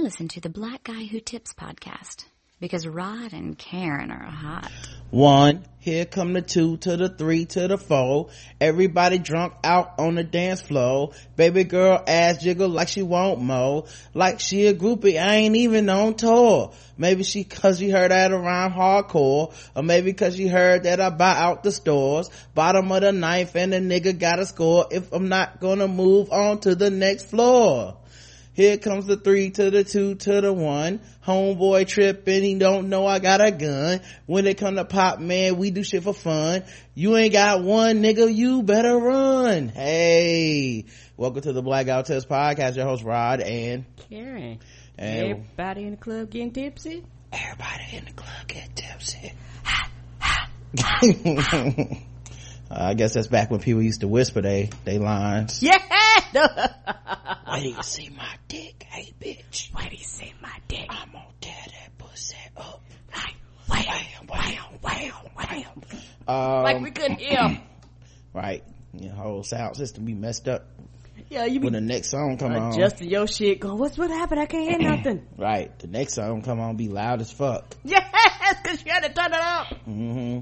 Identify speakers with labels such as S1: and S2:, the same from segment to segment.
S1: Listen to the Black Guy Who Tips podcast because Rod and Karen are hot.
S2: One, here come the two to the three to the four. Everybody drunk out on the dance floor. Baby girl ass jiggle like she won't mow. Like she a groupie, I ain't even on tour. Maybe she cause she heard that around hardcore. Or maybe cause she heard that I buy out the stores. Bottom of the knife and the nigga gotta score if I'm not gonna move on to the next floor. Here comes the three to the two to the one. Homeboy tripping, he don't know I got a gun. When it come to pop, man, we do shit for fun. You ain't got one, nigga, you better run. Hey, welcome to the Black Guy Who Tips Podcast. Your host Rod and
S3: Karen.
S2: And
S3: everybody in the club getting tipsy.
S2: Everybody in the club get tipsy. I guess that's back when people used to whisper they they lines.
S3: Yeah.
S2: Why do you see my dick, hey bitch.
S3: Why do you see my dick.
S2: I'm gonna tear that pussy up.
S3: Like wham, wham, wham, wham.
S2: Um,
S3: Like we couldn't hear.
S2: right. Your whole sound system be messed up
S3: Yeah, you
S2: when
S3: be
S2: the next song come on.
S3: adjusting your shit. Going, what's what happened? I can't hear nothing.
S2: Right. The next song come on be loud as fuck.
S3: yes, because you had to turn it up.
S2: hmm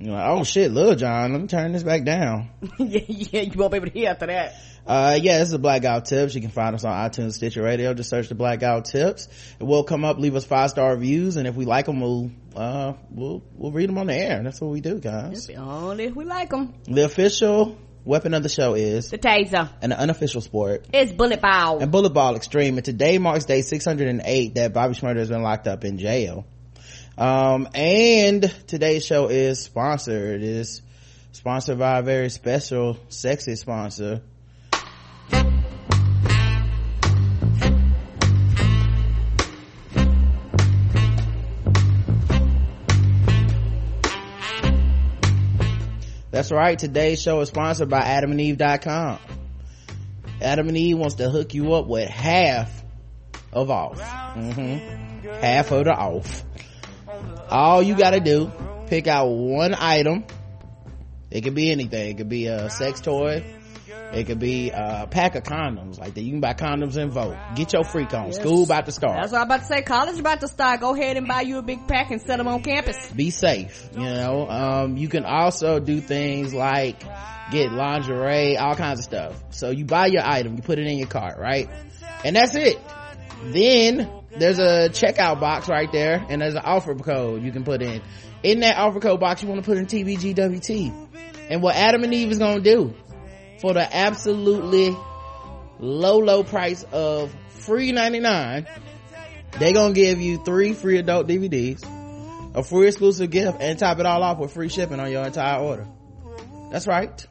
S2: You're like, oh shit, Lil Jon, let me turn this back down.
S3: yeah, yeah, you won't be able to hear after that.
S2: Uh, yeah, this is the Black Guy Who Tips. You can find us on iTunes, Stitcher Radio. Just search the Black Guy Who Tips. It will come up, leave us five star reviews, and if we like them, we'll, uh, we'll, we'll read them on the air. That's what we do, guys.
S3: Only if we like them.
S2: The official weapon of the show is,
S3: The taser.
S2: and the unofficial sport,
S3: is bullet ball.
S2: and Bullet Ball Extreme. And today marks day 608 that Bobby Shmurda has been locked up in jail. Um, and today's show is sponsored. It is sponsored by a very special, sexy sponsor. That's right. Today's show is sponsored by adamandeve.com. Adam and Eve wants to hook you up with half of off. Mm-hmm. Half of the off. All you gotta do, pick out one item. It could be anything. It could be a sex toy. It could be a pack of condoms. Like that. You can buy condoms and vote. Get your freak on. School about to start.
S3: That's what I'm about to say. College about to start. Go ahead and buy you a big pack and set them on campus.
S2: be safe you know um, you can also do things like get lingerie all kinds of stuff so you buy your item you put it in your cart right and that's it then there's a checkout box right there and there's an offer code you can put in in that offer code box you want to put in tbgwt and what adam and eve is going to do for the absolutely low low price of free 99 they're gonna give you three free adult dvds a free exclusive gift and top it all off with free shipping on your entire order. That's right.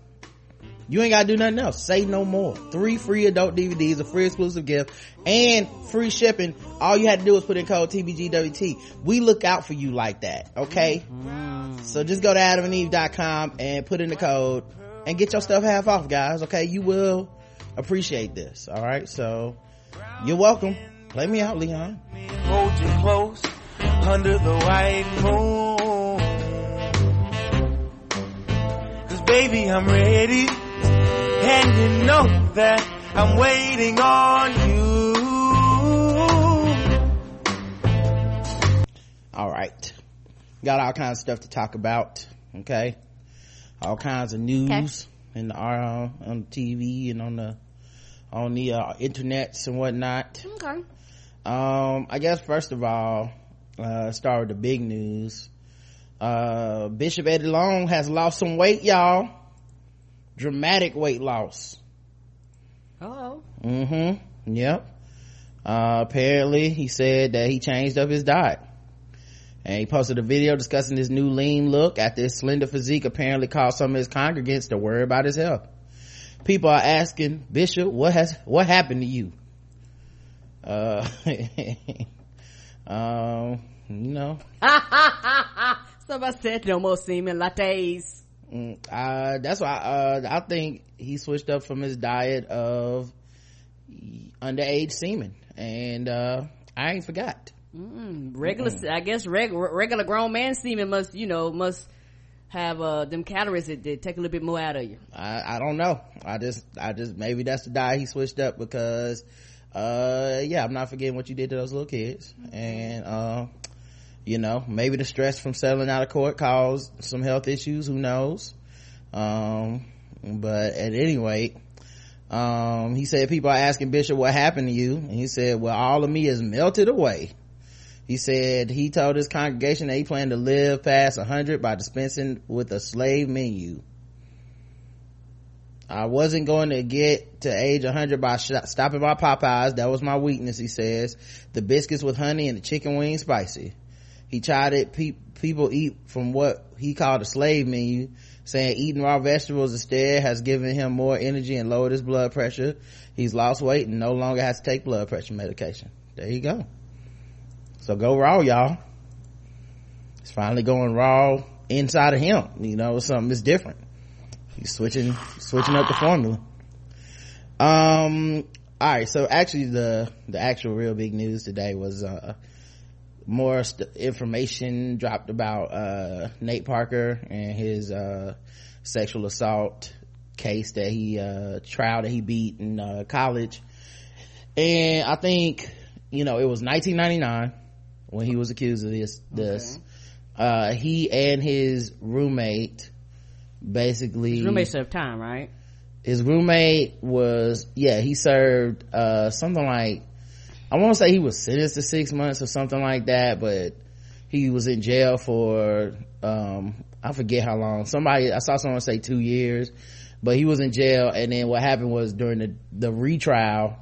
S2: You ain't gotta do nothing else. Say no more. Three free adult DVDs, a free exclusive gift, and free shipping. All you had to do was put in code TBGWT. We look out for you like that, okay? Mm-hmm. So just go to adamandeve.com and put in the code and get your stuff half off, guys, okay? You will appreciate this, alright? So, you're welcome. Play me out, Leon.
S4: hold you close under the white moon. Cause baby, I'm ready. And you know that I'm waiting on you.
S2: all right. Got all kinds of stuff to talk about okay? All kinds of news in the uh, on tv and on the on the uh, internets and whatnot.
S3: Okay.
S2: um i guess first of all uh start with the big news. Uh bishop eddie long has lost some weight y'all dramatic weight loss.
S3: Oh.
S2: mm-hmm. Yep. Uh apparently he said that he changed up his diet. And he posted a video discussing his new lean look after his slender physique apparently caused some of his congregants to worry about his health. People are asking bishop what has what happened to you? Uh um you know.
S3: Somebody said no more semen lattes.
S2: Mm, uh that's why uh i think he switched up from his diet of underage semen and uh i ain't forgot
S3: Mm, regular, I guess regular, regular grown man semen must, you know, must have, uh, them calories that, that take a little bit more out of you.
S2: I, I don't know. I just, I just, maybe that's the diet he switched up because, uh yeah i'm not forgetting what you did to those little kids and uh you know maybe the stress from settling out of court caused some health issues who knows um but at any rate um he said people are asking bishop what happened to you and he said well all of me is melted away he said he told his congregation that he planned to live past 100 by dispensing with a slave menu I wasn't going to get to age 100 by sh- stopping by Popeyes. That was my weakness, he says. The biscuits with honey and the chicken wings spicy. He tried it. Pe- people eat from what he called a slave menu, saying eating raw vegetables instead has given him more energy and lowered his blood pressure. He's lost weight and no longer has to take blood pressure medication. There you go. So go raw, y'all. It's finally going raw inside of him. You know, something is different he's switching switching up the formula um all right so actually the the actual real big news today was uh more st- information dropped about uh nate parker and his uh sexual assault case that he uh trial that he beat in uh college. And i think you know it was 1999 when he was accused of this this. Okay. uh he and his roommate basically
S3: his roommate served time right?
S2: His roommate was yeah he served uh something like i want to say he was sentenced to six months or something like that but he was in jail for um i forget how long. Somebody i saw someone say two years but he was in jail. And then what happened was during the the retrial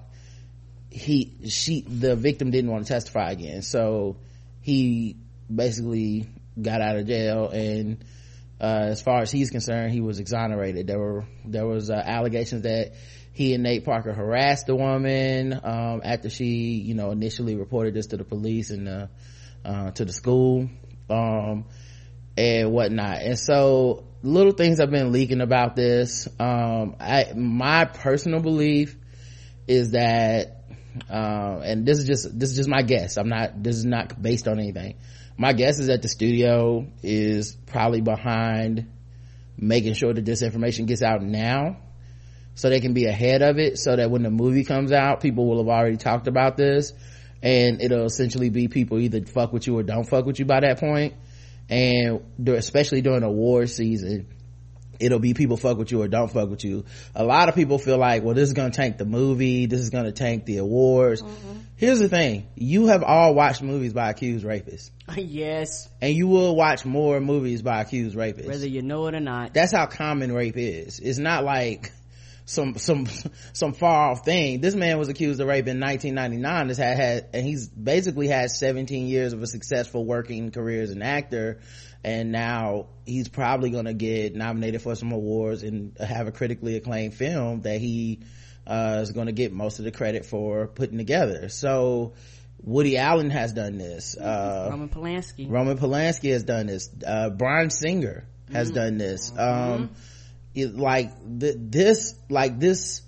S2: he she the victim didn't want to testify again. So he basically got out of jail and uh, as far as he's concerned, he was exonerated. There were there was uh, allegations that he and Nate Parker harassed the woman um, after she, you know, initially reported this to the police and uh, uh, to the school um, and whatnot. And so, little things have been leaking about this. Um, I, my personal belief is that, uh, and this is just this is just my guess. I'm not. This is not based on anything my guess is that the studio is probably behind making sure that this information gets out now so they can be ahead of it so that when the movie comes out people will have already talked about this and it'll essentially be people either fuck with you or don't fuck with you by that point. and especially during award season it'll be people fuck with you or don't fuck with you. A lot of people feel like, well, this is gonna tank the movie, this is gonna tank the awards. Mm-hmm. Here's the thing, you have all watched movies by accused rapists.
S3: yes.
S2: And you will watch more movies by accused rapists.
S3: Whether you know it or not.
S2: That's how common rape is. It's not like some some some far off thing. This man was accused of rape in 1999. This had had and he's basically had 17 years of a successful working career as an actor and now he's probably going to get nominated for some awards and have a critically acclaimed film that he uh, is going to get most of the credit for putting together so woody allen has done this uh,
S3: roman polanski
S2: roman polanski has done this uh, bryan singer has mm-hmm. done this mm-hmm. It, like th- this like this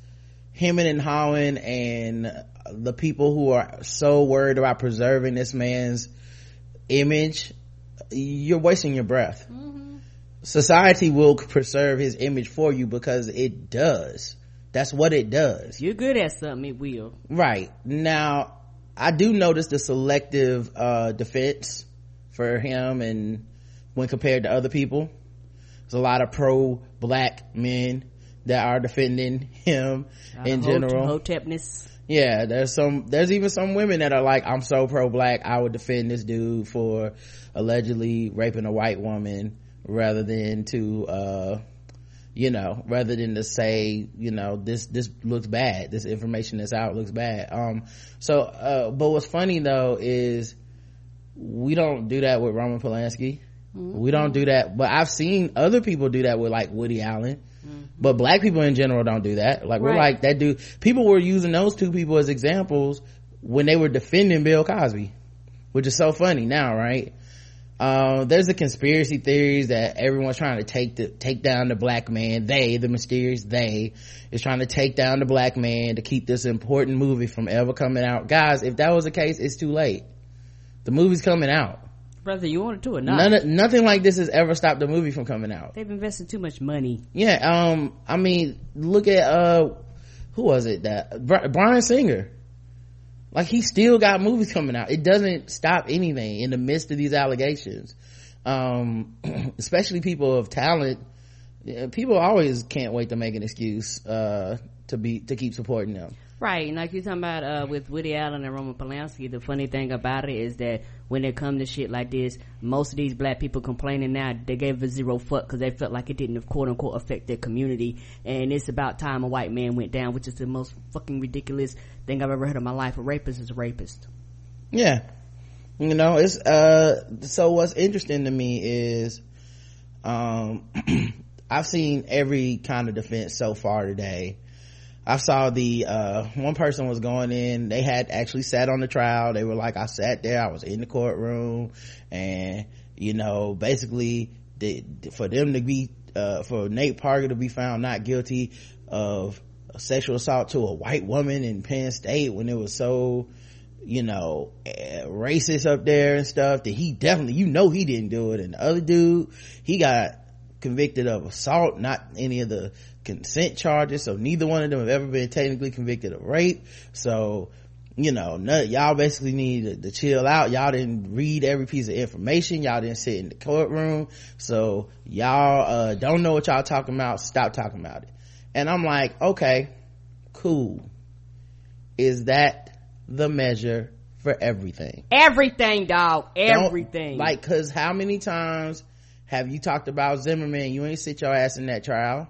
S2: him and Holland and the people who are so worried about preserving this man's image you're wasting your breath. Mm-hmm. society will preserve his image for you because it does. That's what it does.
S3: You're good at something it will.
S2: Right. Now i do notice the selective uh, defense for him and when compared to other people there's a lot of pro black men that are defending him in general.
S3: hotepness.
S2: Yeah there's some there's even some women that are like i'm so pro black i would defend this dude for allegedly raping a white woman rather than to uh you know rather than to say you know this this looks bad. This information that's out looks bad. Um so uh but what's funny though is we don't do that with roman polanski mm-hmm. we don't do that but i've seen other people do that with like woody allen. Mm-hmm. but black people in general don't do that. Like we're like that dude people were using those two people as examples when they were defending bill cosby which is so funny now right? Uh, there's the conspiracy theories that everyone's trying to take the take down the black man. They the mysterious they is trying to take down the black man to keep this important movie from ever coming out. Guys if that was the case it's too late. The movie's coming out
S3: whether you want it to or not?
S2: None of, nothing like this has ever stopped the movie from coming out.
S3: They've invested too much money.
S2: Yeah um i mean look at uh who was it that Bryan singer. Like he still got movies coming out. It doesn't stop anything in the midst of these allegations. Um especially people of talent. People always can't wait to make an excuse uh to be to keep supporting them.
S3: Right, and like you're talking about uh, with Woody Allen and Roman Polanski, the funny thing about it is that when it come to shit like this, most of these black people complaining now, they gave a zero fuck because they felt like it didn't quote unquote affect their community. And it's about time a white man went down, which is the most fucking ridiculous thing I've ever heard in my life. A rapist is a rapist.
S2: Yeah. You know, it's, uh, so what's interesting to me is, um, I've seen every kind of defense so far today I saw the, uh, one person was going in, they had actually sat on the trial. They were like, I sat there, I was in the courtroom and, you know, basically the, for them to be, uh, for Nate Parker to be found not guilty of sexual assault to a white woman in Penn State when it was so, you know, eh, racist up there and stuff that he definitely, you know, he didn't do it. And the other dude, he got convicted of assault, not any of the consent charges so neither one of them have ever been technically convicted of rape. So you know y'all basically need to, to, chill out. Y'all didn't read every piece of information. Y'all didn't sit in the courtroom. So y'all uh, don't know what y'all talking about. Stop talking about it. And i'm like okay cool. Is that the measure for everything?
S3: Everything dog everything.
S2: don't, like because how many times have you talked about zimmerman? You ain't sit your ass in that trial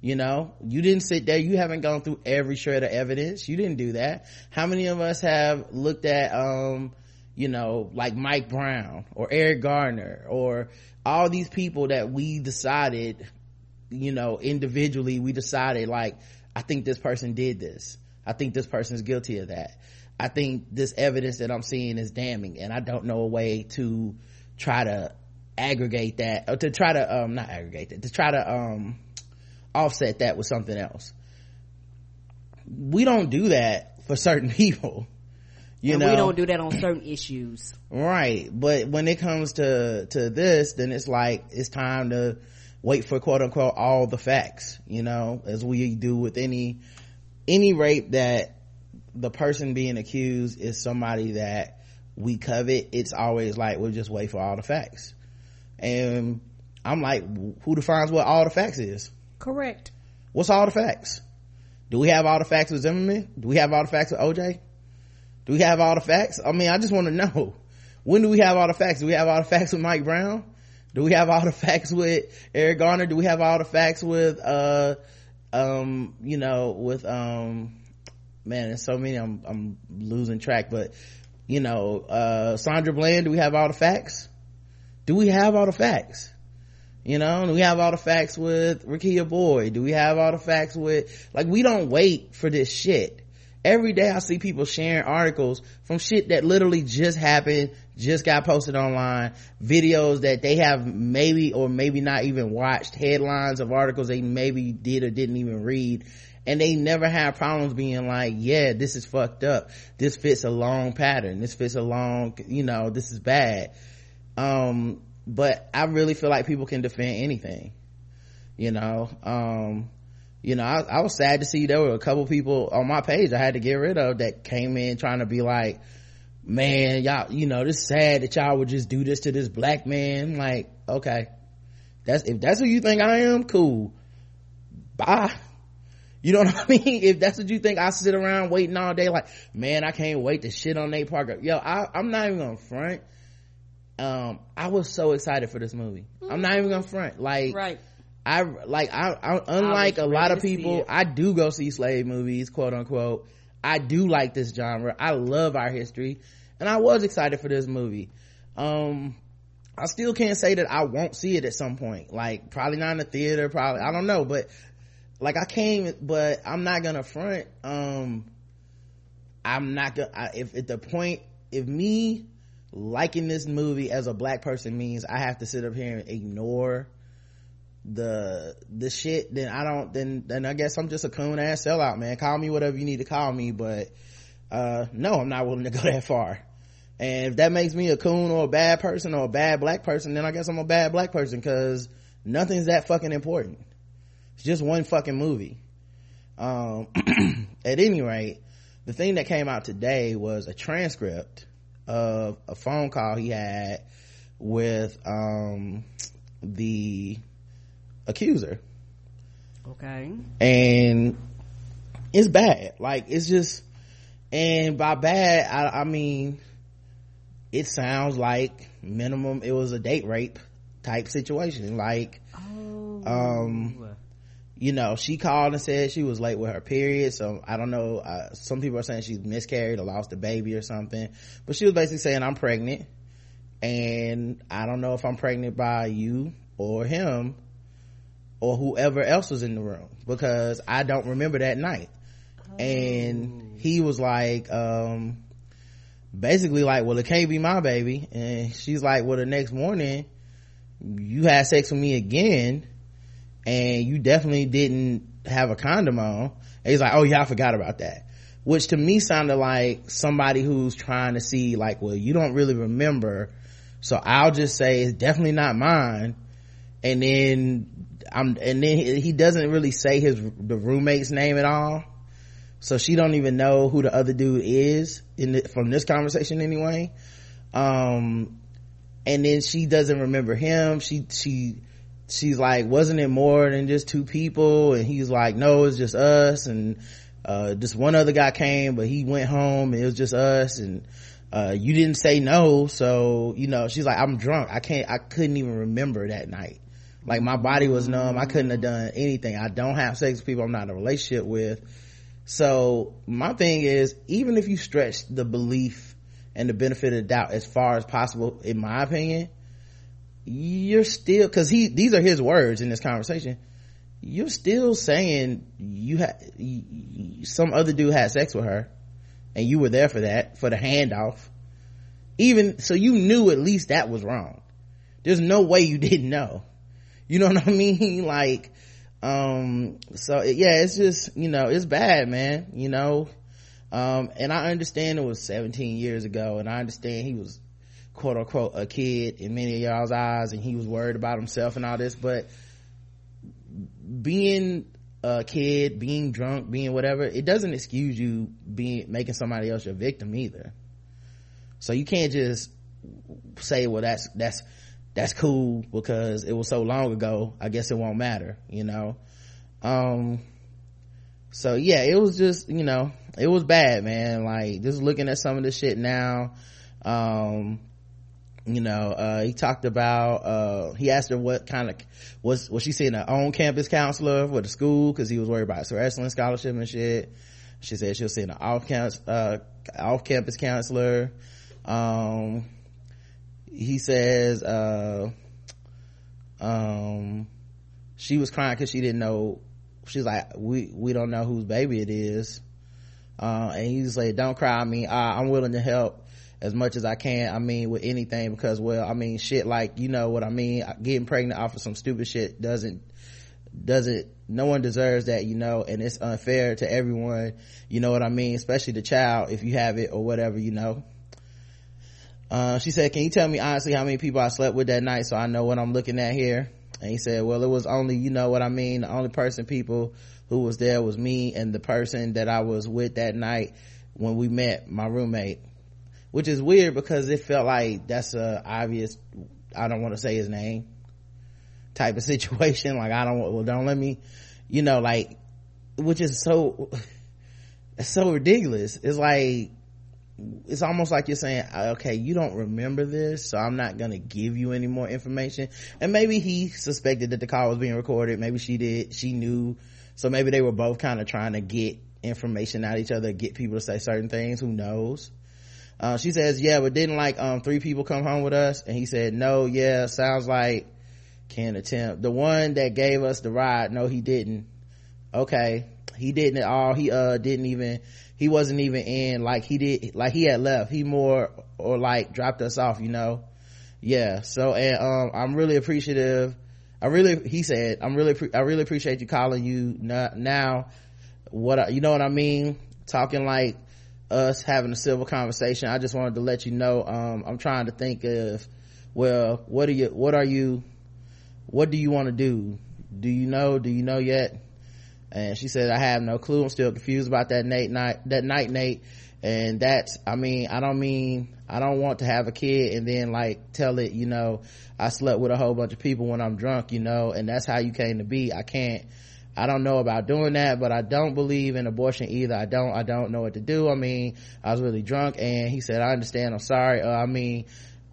S2: you know you didn't sit there. You haven't gone through every shred of evidence. You didn't do that. How many of us have looked at um you know like mike brown or eric garner or all these people that we decided you know individually we decided like i think this person did this. I think this person is guilty of that. I think this evidence that i'm seeing is damning and i don't know a way to try to aggregate that or to try to um not aggregate that to try to um offset that with something else. We don't do that for certain people you
S3: and
S2: know?
S3: we don't do that on certain issues.
S2: Right but when it comes to to this then it's like it's time to wait for quote unquote all the facts you know as we do with any any rape that the person being accused is somebody that we covet it's always like we'll just wait for all the facts. And i'm like who defines what all the facts is
S3: Correct.
S2: What's all the facts? Do we have all the facts with Zimmerman? Do we have all the facts with OJ? Do we have all the facts? I mean, I just want to know. When do we have all the facts? Do we have all the facts with Mike Brown? Do we have all the facts with Eric Garner? Do we have all the facts with, uh, um, you know, with, um, man, there's so many, I'm, I'm losing track, but, you know, uh, Sandra Bland, do we have all the facts? Do we have all the facts? You know, do we have all the facts with Rekia Boyd? Do we have all the facts with, like, we don't wait for this shit. Every day I see people sharing articles from shit that literally just happened, just got posted online, videos that they have maybe or maybe not even watched, headlines of articles they maybe did or didn't even read. And they never have problems being like, yeah, this is fucked up. This fits a long pattern. This fits a long, you know, this is bad. Um, but I really feel like people can defend anything, you know. Um, you know, I, I, was sad to see there were a couple people on my page I had to get rid of that came in trying to be like, man, y'all, you know, this sad that y'all would just do this to this black man. Like, okay, that's, if that's who you think I am, cool. Bye. You know what I mean? If that's what you think, I sit around waiting all day like, man, I can't wait to shit on Nate Parker. Yo, I, I'm not even gonna front um i was so excited for this movie. Mm-hmm. i'm not even gonna front. Like
S3: right.
S2: I like i, I unlike I a lot of people i do go see slave movies quote unquote. I do like this genre. I love our history. And i was excited for this movie. Um i still can't say that i won't see it at some point. Like probably not in the theater probably i don't know but like i came but i'm not gonna front. Um i'm not gonna if at the point if me liking this movie as a black person means I have to sit up here and ignore the the shit, then I don't then then I guess I'm just a coon ass sellout, man. Call me whatever you need to call me, but uh no, I'm not willing to go that far. And if that makes me a coon or a bad person or a bad black person, then I guess I'm a bad black person because nothing's that fucking important. It's just one fucking movie. Um, at any rate, the thing that came out today was a transcript of a phone call he had with um the accuser
S3: Okay.
S2: and it's bad like it's just and by bad i, I mean it sounds like minimum it was a date rape type situation like
S3: Oh.
S2: um you know she called and said she was late with her period. So i don't know uh, some people are saying she's miscarried or lost a baby or something. But she was basically saying i'm pregnant. And i don't know if i'm pregnant by you or him or whoever else was in the room because i don't remember that night. And he was like um basically like well it can't be my baby. And she's like well the next morning you had sex with me again and you definitely didn't have a condom on. And he's like oh yeah i forgot about that. Which to me sounded like somebody who's trying to see like well you don't really remember. So i'll just say it's definitely not mine. And then i'm and then he doesn't really say his the roommate's name at all. So she don't even know who the other dude is in the, from this conversation anyway. Um and then she doesn't remember him. She she she's like wasn't it more than just two people? And he's like no it's just us. And uh just one other guy came but he went home and it was just us. And uh you didn't say no. So you know she's like i'm drunk. I can't i couldn't even remember that night. Like my body was numb. I couldn't have done anything. I don't have sex with people i'm not in a relationship with. So my thing is even if you stretch the belief and the benefit of the doubt as far as possible in my opinion you're still because he these are his words in this conversation. You're still saying you had some other dude had sex with her and you were there for that for the handoff. Even so you knew at least that was wrong. There's no way you didn't know. You know what i mean? Like um so yeah it's just you know it's bad man you know? Um and i understand it was 17 years ago and i understand he was quote unquote a kid in many of y'all's eyes and he was worried about himself and all this but being a kid being drunk being whatever it doesn't excuse you being making somebody else your victim either. So you can't just say well that's that's that's cool because it was so long ago. I guess it won't matter you know? Um so yeah it was just you know it was bad man. Like just looking at some of this shit now um you know uh he talked about uh he asked her what kind of was was she seeing her own campus counselor for the school? Because he was worried about her wrestling scholarship and shit. She said she was seeing an off campus uh off campus counselor. Um he says uh um she was crying because she didn't know she's like we we don't know whose baby it is. Uh and he's like don't cry i mean i'm willing to help as much as I can. I mean, with anything because, well, I mean, shit like, you know what I mean? Getting pregnant off of some stupid shit doesn't, doesn't, no one deserves that, you know, and it's unfair to everyone. You know what I mean? Especially the child if you have it or whatever, you know. Uh, she said, can you tell me honestly how many people I slept with that night so I know what I'm looking at here? And he said, well, it was only, you know what I mean? The only person people who was there was me and the person that I was with that night when we met my roommate which is weird because it felt like that's a obvious i don't want to say his name type of situation. Like i don't well don't let me you know like which is so it's so ridiculous. It's like it's almost like you're saying okay you don't remember this so i'm not gonna give you any more information. And maybe he suspected that the call was being recorded. Maybe she did. She knew. So maybe they were both kind of trying to get information out of each other get people to say certain things. Who knows uh, she says, yeah, but didn't like, um, three people come home with us? And he said, no, yeah, sounds like can't attempt. The one that gave us the ride, no, he didn't. Okay. He didn't at all. He, uh, didn't even, he wasn't even in, like he did, like he had left. He more, or like dropped us off, you know? Yeah. So, and, um, I'm really appreciative. I really, he said, I'm really, I really appreciate you calling you now. What, I, you know what I mean? Talking like, us having a civil conversation i just wanted to let you know um, i'm trying to think of well what are you what are you what do you want to do? Do you know? Do you know yet? And she said i have no clue. I'm still confused about that nate night that night nate. And that's i mean i don't mean i don't want to have a kid and then like tell it you know i slept with a whole bunch of people when i'm drunk you know and that's how you came to be. I can't I don't know about doing that, but I don't believe in abortion either. I don't, I don't know what to do. I mean, I was really drunk and he said, I understand. I'm sorry. Uh, I mean,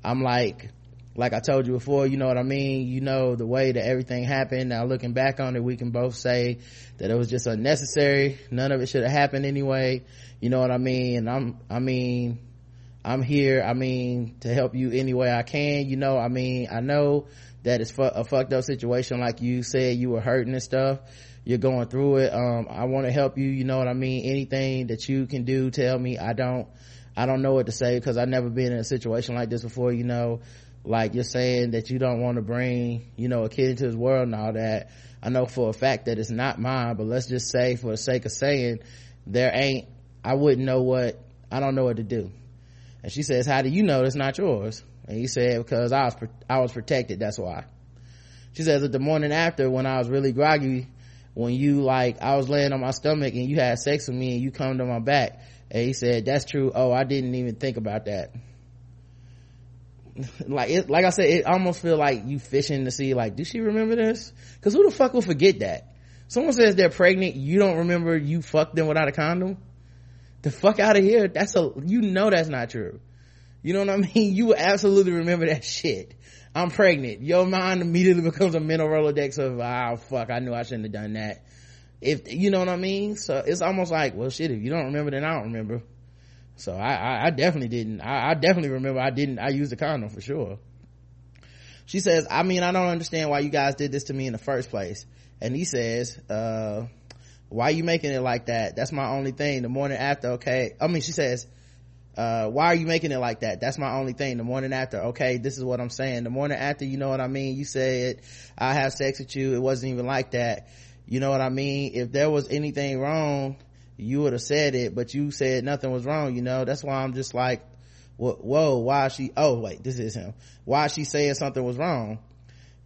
S2: I'm like, like I told you before, you know what I mean? You know, the way that everything happened. Now looking back on it, we can both say that it was just unnecessary. None of it should have happened anyway. You know what I mean? And I'm, I mean, I'm here, I mean, to help you any way I can. You know, I mean, I know that it's a fucked up situation like you said you were hurting and stuff you're going through it. Um, i want to help you you know what i mean? Anything that you can do tell me. I don't i don't know what to say because i've never been in a situation like this before you know? Like you're saying that you don't want to bring you know a kid into this world and all that. I know for a fact that it's not mine but let's just say for the sake of saying there ain't i wouldn't know what i don't know what to do. And she says how do you know it's not yours? And he said because i was i was protected that's why. She says that the morning after when i was really groggy when you like i was laying on my stomach and you had sex with me and you come to my back. And he said that's true. Oh i didn't even think about that. Like it like i said it almost feel like you fishing to see like does she remember this? Because who the fuck will forget that? Someone says they're pregnant you don't remember you fucked them without a condom? The fuck out of here. That's a you know that's not true. You know what i mean? You will absolutely remember that shit I'm pregnant. Your mind immediately becomes a mental Rolodex of, oh fuck, I knew I shouldn't have done that. If, you know what I mean? So it's almost like, well shit, if you don't remember, then I don't remember. So I, I, I definitely didn't. I, I definitely remember I didn't, I used a condom for sure. She says, I mean, I don't understand why you guys did this to me in the first place. And he says, uh, why you making it like that? That's my only thing. The morning after, okay. I mean, she says, uh, why are you making it like that? That's my only thing. The morning after, okay, this is what I'm saying. The morning after, you know what I mean? You said, I have sex with you. It wasn't even like that. You know what I mean? If there was anything wrong, you would have said it, but you said nothing was wrong, you know? That's why I'm just like, whoa, why she, oh wait, this is him. Why she saying something was wrong?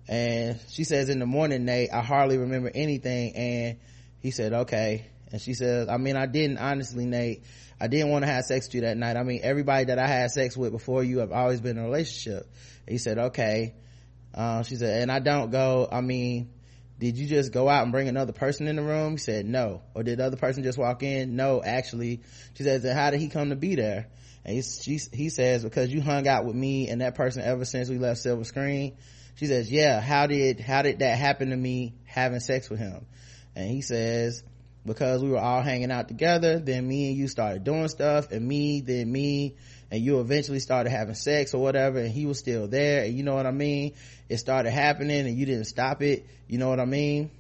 S2: And she says in the morning, Nate, I hardly remember anything. And he said, okay. And she says, I mean, I didn't honestly, Nate. I didn't want to have sex with you that night. I mean, everybody that I had sex with before you have always been in a relationship. He said, okay. Uh, she said, and I don't go, I mean, did you just go out and bring another person in the room? He said, no. Or did the other person just walk in? No, actually. She says, then how did he come to be there? And he, she, he says, because you hung out with me and that person ever since we left Silver Screen. She says, yeah, how did, how did that happen to me having sex with him? And he says, because we were all hanging out together then me and you started doing stuff and me then me and you eventually started having sex or whatever and he was still there and you know what i mean? It started happening and you didn't stop it you know what i mean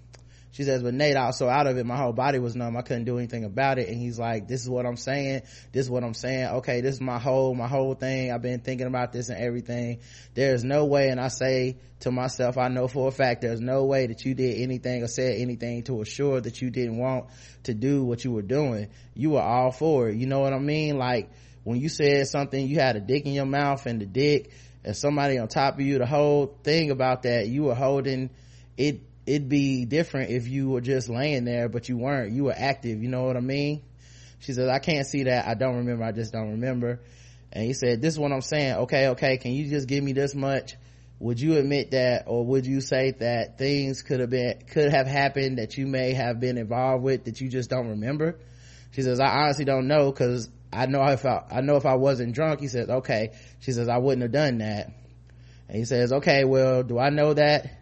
S2: she says but nate I was so out of it my whole body was numb. I couldn't do anything about it. And he's like this is what i'm saying. This is what i'm saying. Okay this is my whole my whole thing. I've been thinking about this and everything. There's no way and i say to myself i know for a fact there's no way that you did anything or said anything to assure that you didn't want to do what you were doing. You were all for it. You know what i mean? Like when you said something you had a dick in your mouth and the dick and somebody on top of you the whole thing about that you were holding it it'd be different if you were just laying there but you weren't. You were active you know what i mean? She says i can't see that. I don't remember. I just don't remember. And he said this is what i'm saying. Okay okay can you just give me this much? Would you admit that or would you say that things could have been could have happened that you may have been involved with that you just don't remember? She says i honestly don't know because i know if i i know if i wasn't drunk. He says okay. She says i wouldn't have done that. And he says okay well do i know that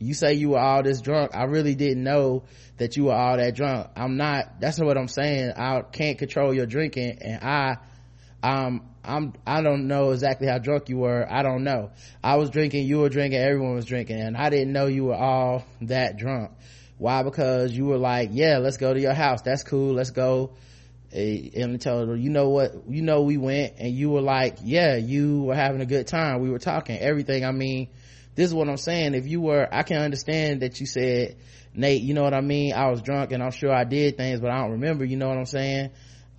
S2: you say you were all this drunk. I really didn't know that you were all that drunk. I'm not that's not what i'm saying. I can't control your drinking and i um i'm i don't know exactly how drunk you were. I don't know. I was drinking you were drinking everyone was drinking and i didn't know you were all that drunk. Why? Because you were like yeah let's go to your house. That's cool. Let's go. And told her, you know what, you know, we went and you were like, yeah, you were having a good time. We were talking. Everything. I mean, this is what i'm saying. If you were i can understand that you said nate you know what i mean? I was drunk and i'm sure i did things but i don't remember you know what i'm saying?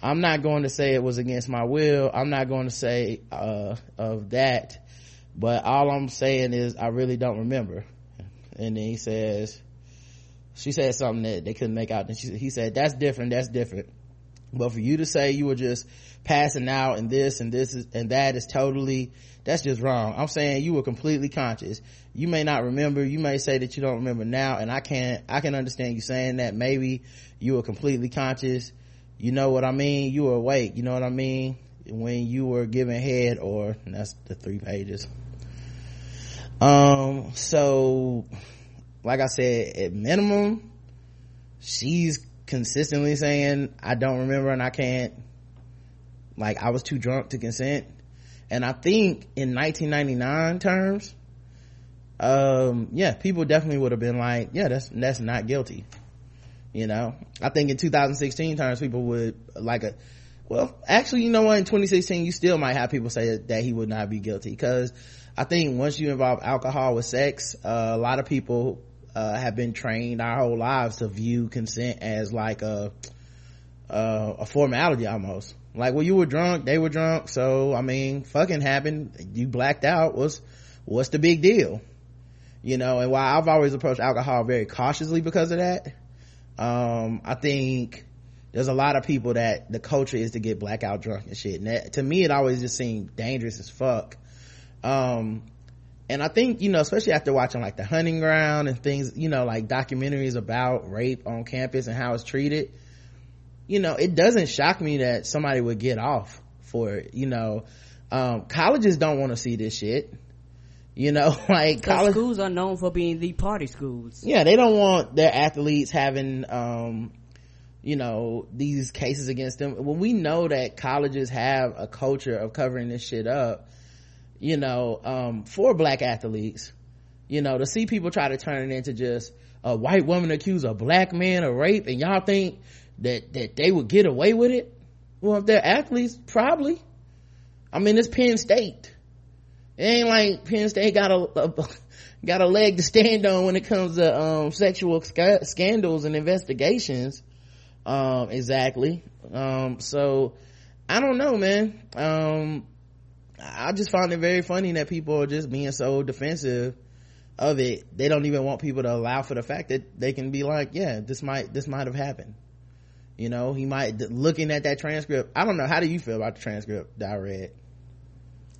S2: I'm not going to say it was against my will. I'm not going to say uh, of that but all i'm saying is i really don't remember. And then he says she said something that they couldn't make out. And she, he said that's different that's different. But for you to say you were just passing out and this and this is, and that is totally that's just wrong. I'm saying you were completely conscious. You may not remember. You may say that you don't remember now and i can't i can understand you saying that. Maybe you were completely conscious. You know what i mean? You were awake. You know what i mean? When you were giving head or that's the three pages. Um so like i said at minimum she's consistently saying i don't remember and i can't like i was too drunk to consent and i think in 1999 terms um yeah people definitely would have been like yeah that's that's not guilty. You know? I think in 2016 terms people would like a well actually you know what? In 2016 you still might have people say that he would not be guilty. Because i think once you involve alcohol with sex uh, a lot of people uh, have been trained our whole lives to view consent as like a uh, a formality almost like when you were drunk they were drunk so i mean fucking happened. You blacked out. Was what's the big deal? You know and while i've always approached alcohol very cautiously because of that. Um, i think there's a lot of people that the culture is to get blackout drunk and shit. And that, to me it always just seemed dangerous as fuck. Um, and I think, you know, especially after watching like the hunting ground and things, you know, like documentaries about rape on campus and how it's treated, you know, it doesn't shock me that somebody would get off for it, you know. Um, colleges don't want to see this shit. You know, like
S3: college schools are known for being the party schools.
S2: Yeah, they don't want their athletes having, um, you know, these cases against them. When we know that colleges have a culture of covering this shit up, you know, um, for black athletes, you know, to see people try to turn it into just a white woman accuse a black man of rape and y'all think that, that they would get away with it? Well, if they're athletes, probably. I mean, it's Penn State. It ain't like Penn State got a, a got a leg to stand on when it comes to, um, sexual sc- scandals and investigations. Um, exactly. Um, so, I don't know, man. Um, I just find it very funny that people are just being so defensive of it. They don't even want people to allow for the fact that they can be like, yeah, this might, this might have happened. You know, he might, looking at that transcript, I don't know, how do you feel about the transcript that I read?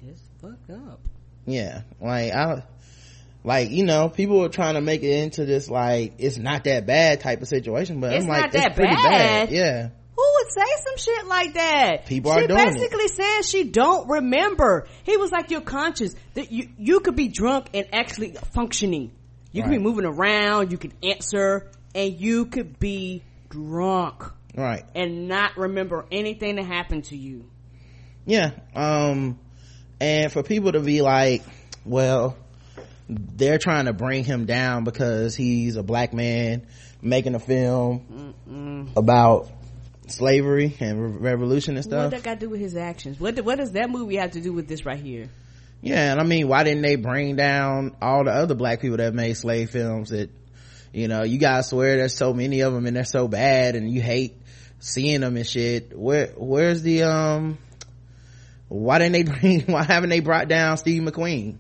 S3: It's fucked up.
S2: Yeah, like, I, like, you know, people are trying to make it into this, like, it's not that bad type of situation, but
S3: it's
S2: I'm like, it's pretty
S3: bad.
S2: bad. Yeah.
S3: Who would say some shit like that?
S2: People
S3: she
S2: are doing
S3: basically says she don't remember. He was like, "You're conscious that you you could be drunk and actually functioning. You could be moving around. You could answer, and you could be drunk
S2: Right.
S3: and not remember anything that happened to you."
S2: yeah um and for people to be like well they're trying to bring him down because he's a black man making a film about slavery and re- revolution and stuff.
S3: What that got to do with his actions? What what does that movie have to do with this right here?
S2: yeah and i mean why didn't they bring down all the other black people that made slave films that you know you guys swear there's so many of them and they're so bad and you hate seeing them and shit. Where where's the um why didn't they bring why haven't they brought down steve mcqueen?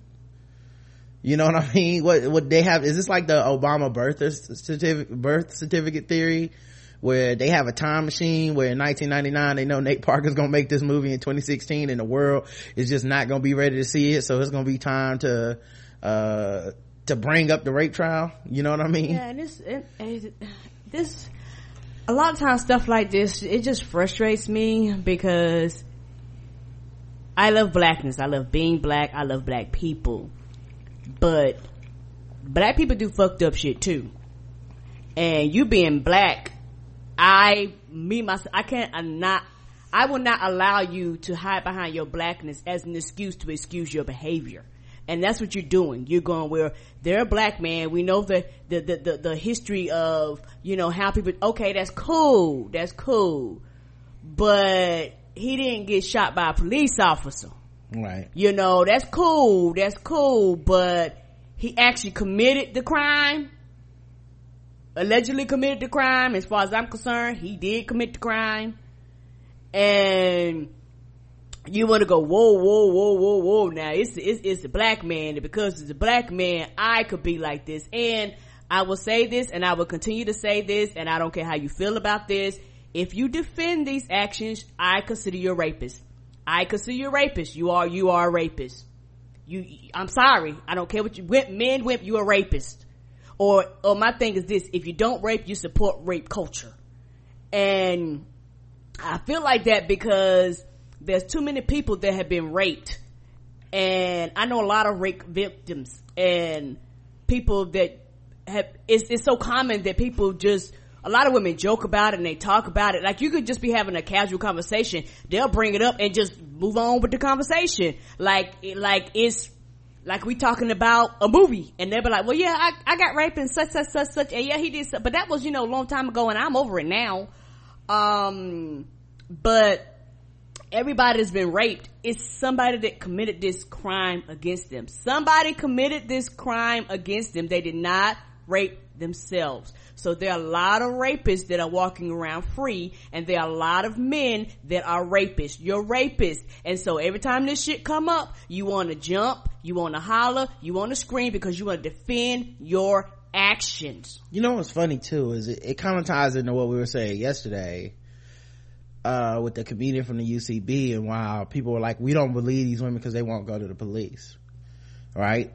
S2: You know what i mean? What what they have is this like the obama birth certificate birth certificate theory? Where they have a time machine where in 1999 they know Nate Parker's gonna make this movie in 2016 and the world is just not gonna be ready to see it. So it's gonna be time to uh to bring up the rape trial. You know what I mean?
S3: Yeah, and this and, and this a lot of times stuff like this it just frustrates me because I love blackness. I love being black. I love black people. But black people do fucked up shit too. And you being black, I me myself I can't I'm not I will not allow you to hide behind your blackness as an excuse to excuse your behavior. And that's what you're doing. You're going where they're a black man. We know the, the, the, the, the history of, you know, how people, okay, that's cool. That's cool. But he didn't get shot by a police officer.
S2: right
S3: You know, that's cool. That's cool. But he actually committed the crime. Allegedly committed the crime. As far as I'm concerned, he did commit the crime. And you want to go, whoa, whoa, whoa, whoa, whoa. Now it's, it's, it's the black man. Because it's a black man, I could be like this. And I will say this and I will continue to say this and I don't care how you feel about this. If you defend these actions, I consider you a rapist. I consider you a rapist. You are, you are a rapist. You, I'm sorry. I don't care what you, men, women, you a rapist. Or, or my thing is this, if you don't rape, you support rape culture. And I feel like that because there's too many people that have been raped. And I know a lot of rape victims and people that have, it's, it's so common that people just, a lot of women joke about it and they talk about it. Like you could just be having a casual conversation. They'll bring it up and just move on with the conversation. Like, like it's, like we talking about a movie and they'll be like, well yeah, I, I got raped and such, such, such, such. And yeah, he did, but that was, you know, a long time ago and I'm over it now. Um, but everybody's been raped. It's somebody that committed this crime against them. Somebody committed this crime against them. They did not rape themselves. So there are a lot of rapists that are walking around free and there are a lot of men that are rapists. You're rapists. And so every time this shit come up, you want to jump, you want to holler, you want to scream because you want to defend your actions.
S2: You know what's funny too is it, it kind of ties into what we were saying yesterday uh, with the comedian from the UCB and why people were like, we don't believe these women because they won't go to the police. Right?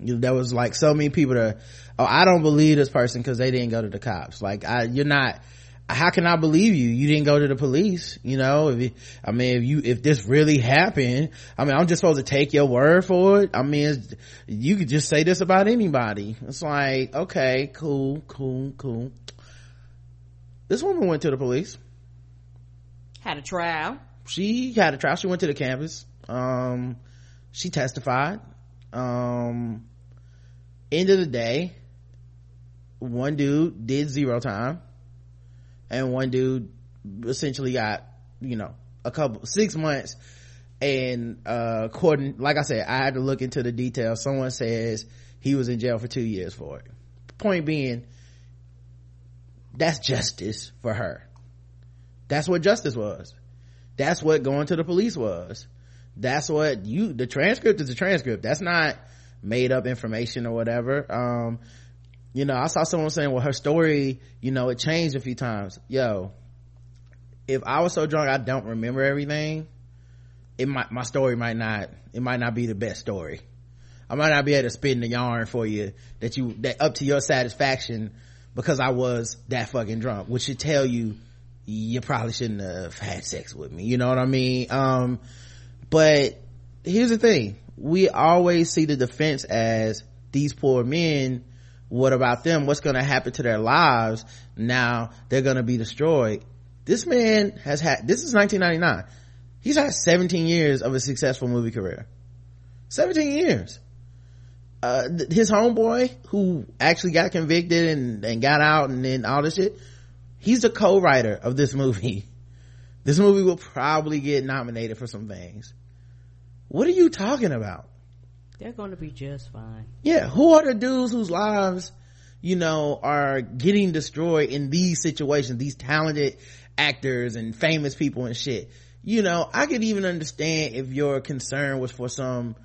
S2: There was like so many people that, oh, I don't believe this person because they didn't go to the cops. Like, I, you're not, how can I believe you? You didn't go to the police, you know? If you, I mean, if you, if this really happened, I mean, I'm just supposed to take your word for it. I mean, you could just say this about anybody. It's like, okay, cool, cool, cool. This woman went to the police.
S3: Had a trial.
S2: She had a trial. She went to the campus. Um, she testified. Um, end of the day, one dude did zero time and one dude essentially got you know a couple six months and uh according like i said i had to look into the details someone says he was in jail for two years for it point being that's justice for her that's what justice was that's what going to the police was that's what you the transcript is a transcript that's not made up information or whatever um you know, I saw someone saying, well, her story, you know, it changed a few times. Yo, if I was so drunk I don't remember everything, it might, my story might not, it might not be the best story. I might not be able to spin the yarn for you that you, that up to your satisfaction because I was that fucking drunk, which should tell you, you probably shouldn't have had sex with me. You know what I mean? Um, but here's the thing. We always see the defense as these poor men. What about them? What's going to happen to their lives? Now they're going to be destroyed. This man has had this is 1999 he's had 17 years of a successful movie career. 17 years. Uh, his homeboy who actually got convicted and, and got out and then all this shit he's the co-writer of this movie this movie will probably get nominated for some things what are you talking about
S3: they're going to be just fine.
S2: Yeah. Who are the dudes whose lives, you know, are getting destroyed in these situations, these talented actors and famous people and shit? You know, I could even understand if your concern was for some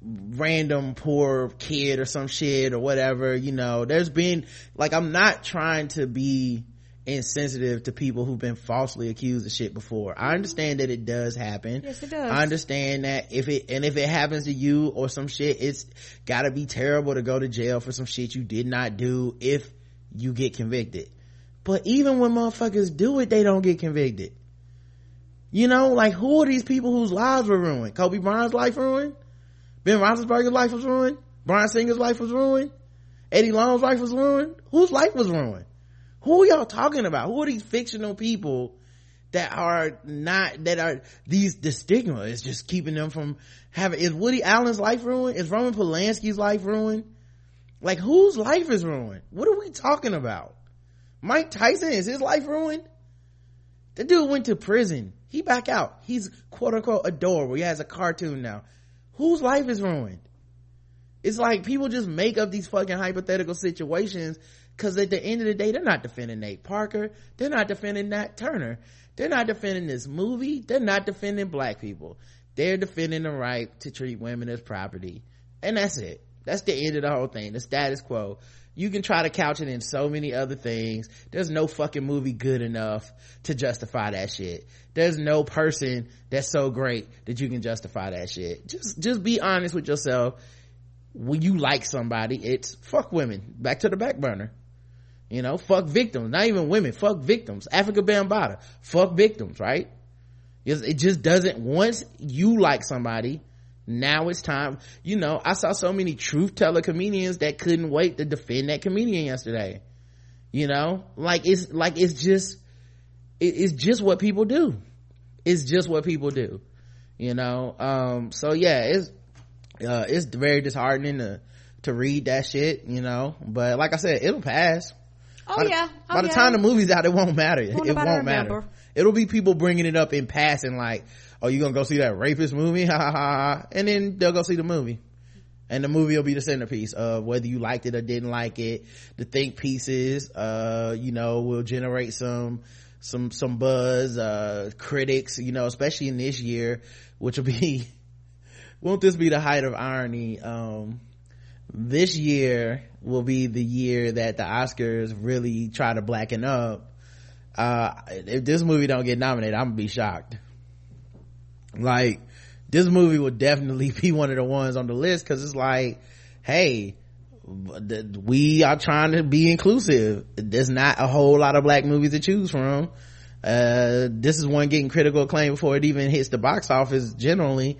S2: random poor kid or some shit or whatever, you know, there's been, like, I'm not trying to be, insensitive to people who've been falsely accused of shit before. I understand that it does happen.
S3: Yes, it does.
S2: I understand that if it, and if it happens to you or some shit, it's gotta be terrible to go to jail for some shit you did not do if you get convicted. But even when motherfuckers do it, they don't get convicted. You know, like who are these people whose lives were ruined? Kobe Bryant's life ruined? Ben Roethlisberger's life was ruined? Bryan Singer's life was ruined? Eddie Long's life was ruined? Whose life was ruined? Who are y'all talking about? Who are these fictional people that are not that are these the stigma is just keeping them from having is woody allen's life ruined? Is roman polanski's life ruined? Like whose life is ruined? What are we talking about? Mike tyson is his life ruined? The dude went to prison. He back out. He's quote unquote adorable. He has a cartoon now. Whose life is ruined? It's like people just make up these fucking hypothetical situations Cause at the end of the day, they're not defending Nate Parker. They're not defending Nat Turner. They're not defending this movie. They're not defending black people. They're defending the right to treat women as property. And that's it. that's the end of the whole thing the status quo you can try to couch it in so many other things there's no fucking movie good enough to justify that shit there's no person that's so great that you can justify that shit just just be honest with yourself when you like somebody it's fuck women back to the back burner you know fuck victims. Not even women. Fuck victims. Afrika Bambaataa. Fuck victims right? It just doesn't once you like somebody now it's time. You know i saw so many truth teller comedians that couldn't wait to defend that comedian yesterday. You know like it's like it's just it, it's just what people do. It's just what people do. You know um so yeah it's uh it's very disheartening to to read that shit you know. But like i said it'll pass
S3: Oh
S2: by the,
S3: yeah. Oh,
S2: by the
S3: yeah.
S2: time the movie's out it won't matter it won't matter
S3: remember.
S2: it'll be people bringing it up in passing like oh you gonna go see that rapist movie ha ha ha ha. and then they'll go see the movie and the movie will be the centerpiece of whether you liked it or didn't like it the think pieces uh you know will generate some some some buzz uh critics you know especially in this year which will be won't this be the height of irony um this year will be the year that the oscars really try to blacken up. Uh if this movie don't get nominated i'm gonna be shocked. Like this movie will definitely be one of the ones on the list because it's like hey we are trying to be inclusive. There's not a whole lot of black movies to choose from. Uh this is one getting critical acclaim before it even hits the box office generally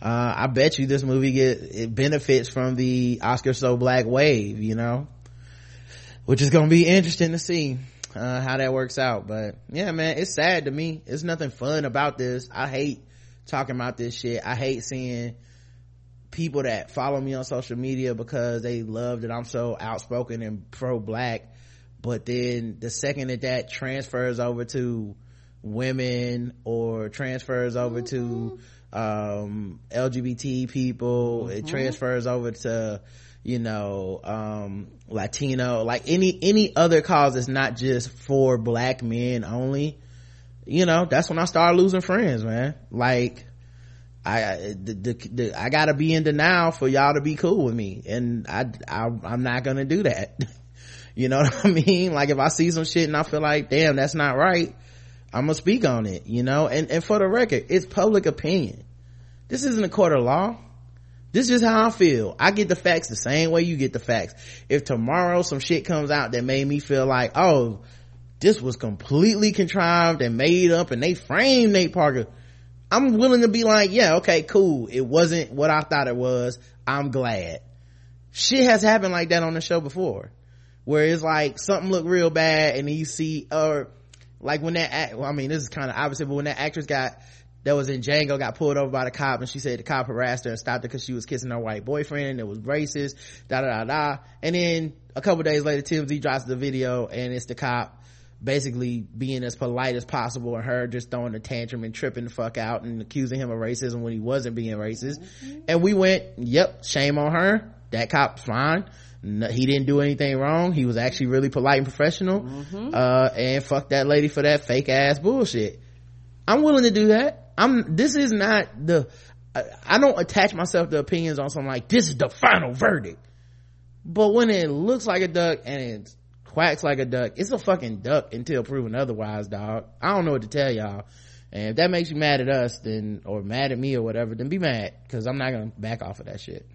S2: uh i bet you this movie get it benefits from the oscar so black wave you know? Which is gonna be interesting to see uh how that works out. But yeah man it's sad to me. It's nothing fun about this. I hate talking about this shit. I hate seeing people that follow me on social media because they love that i'm so outspoken and pro-black. But then the second that that transfers over to women or transfers over to um lgbt people. It transfers over to you know um latino like any any other cause that's not just for black men only. You know that's when i start losing friends man. Like I, I the, the, the I gotta be in denial for y'all to be cool with me, and I, I I'm not gonna do that. you know what I mean? Like if I see some shit and I feel like, damn, that's not right, I'm gonna speak on it. You know, and and for the record, it's public opinion. This isn't a court of law. This is how I feel. I get the facts the same way you get the facts. If tomorrow some shit comes out that made me feel like, oh, this was completely contrived and made up and they framed Nate Parker, I'm willing to be like, yeah, okay, cool. It wasn't what I thought it was. I'm glad. Shit has happened like that on the show before. Where it's like something looked real bad and you see, or like when that, act, well, I mean, this is kind of obvious, but when that actress got, that was in Django got pulled over by the cop and she said the cop harassed her and stopped her because she was kissing her white boyfriend. And it was racist, da da da da. And then a couple days later, TMZ drops the video and it's the cop basically being as polite as possible and her just throwing a tantrum and tripping the fuck out and accusing him of racism when he wasn't being racist. Mm-hmm. And we went, yep, shame on her. That cop's fine. No, he didn't do anything wrong. He was actually really polite and professional. Uh, and fuck that lady for that fake ass bullshit. I'm willing to do that. I'm, this is not the, I, I don't attach myself to opinions on something like, this is the final verdict. But when it looks like a duck and it quacks like a duck, it's a fucking duck until proven otherwise, dog. I don't know what to tell y'all. And if that makes you mad at us, then, or mad at me or whatever, then be mad. Cause I'm not gonna back off of that shit.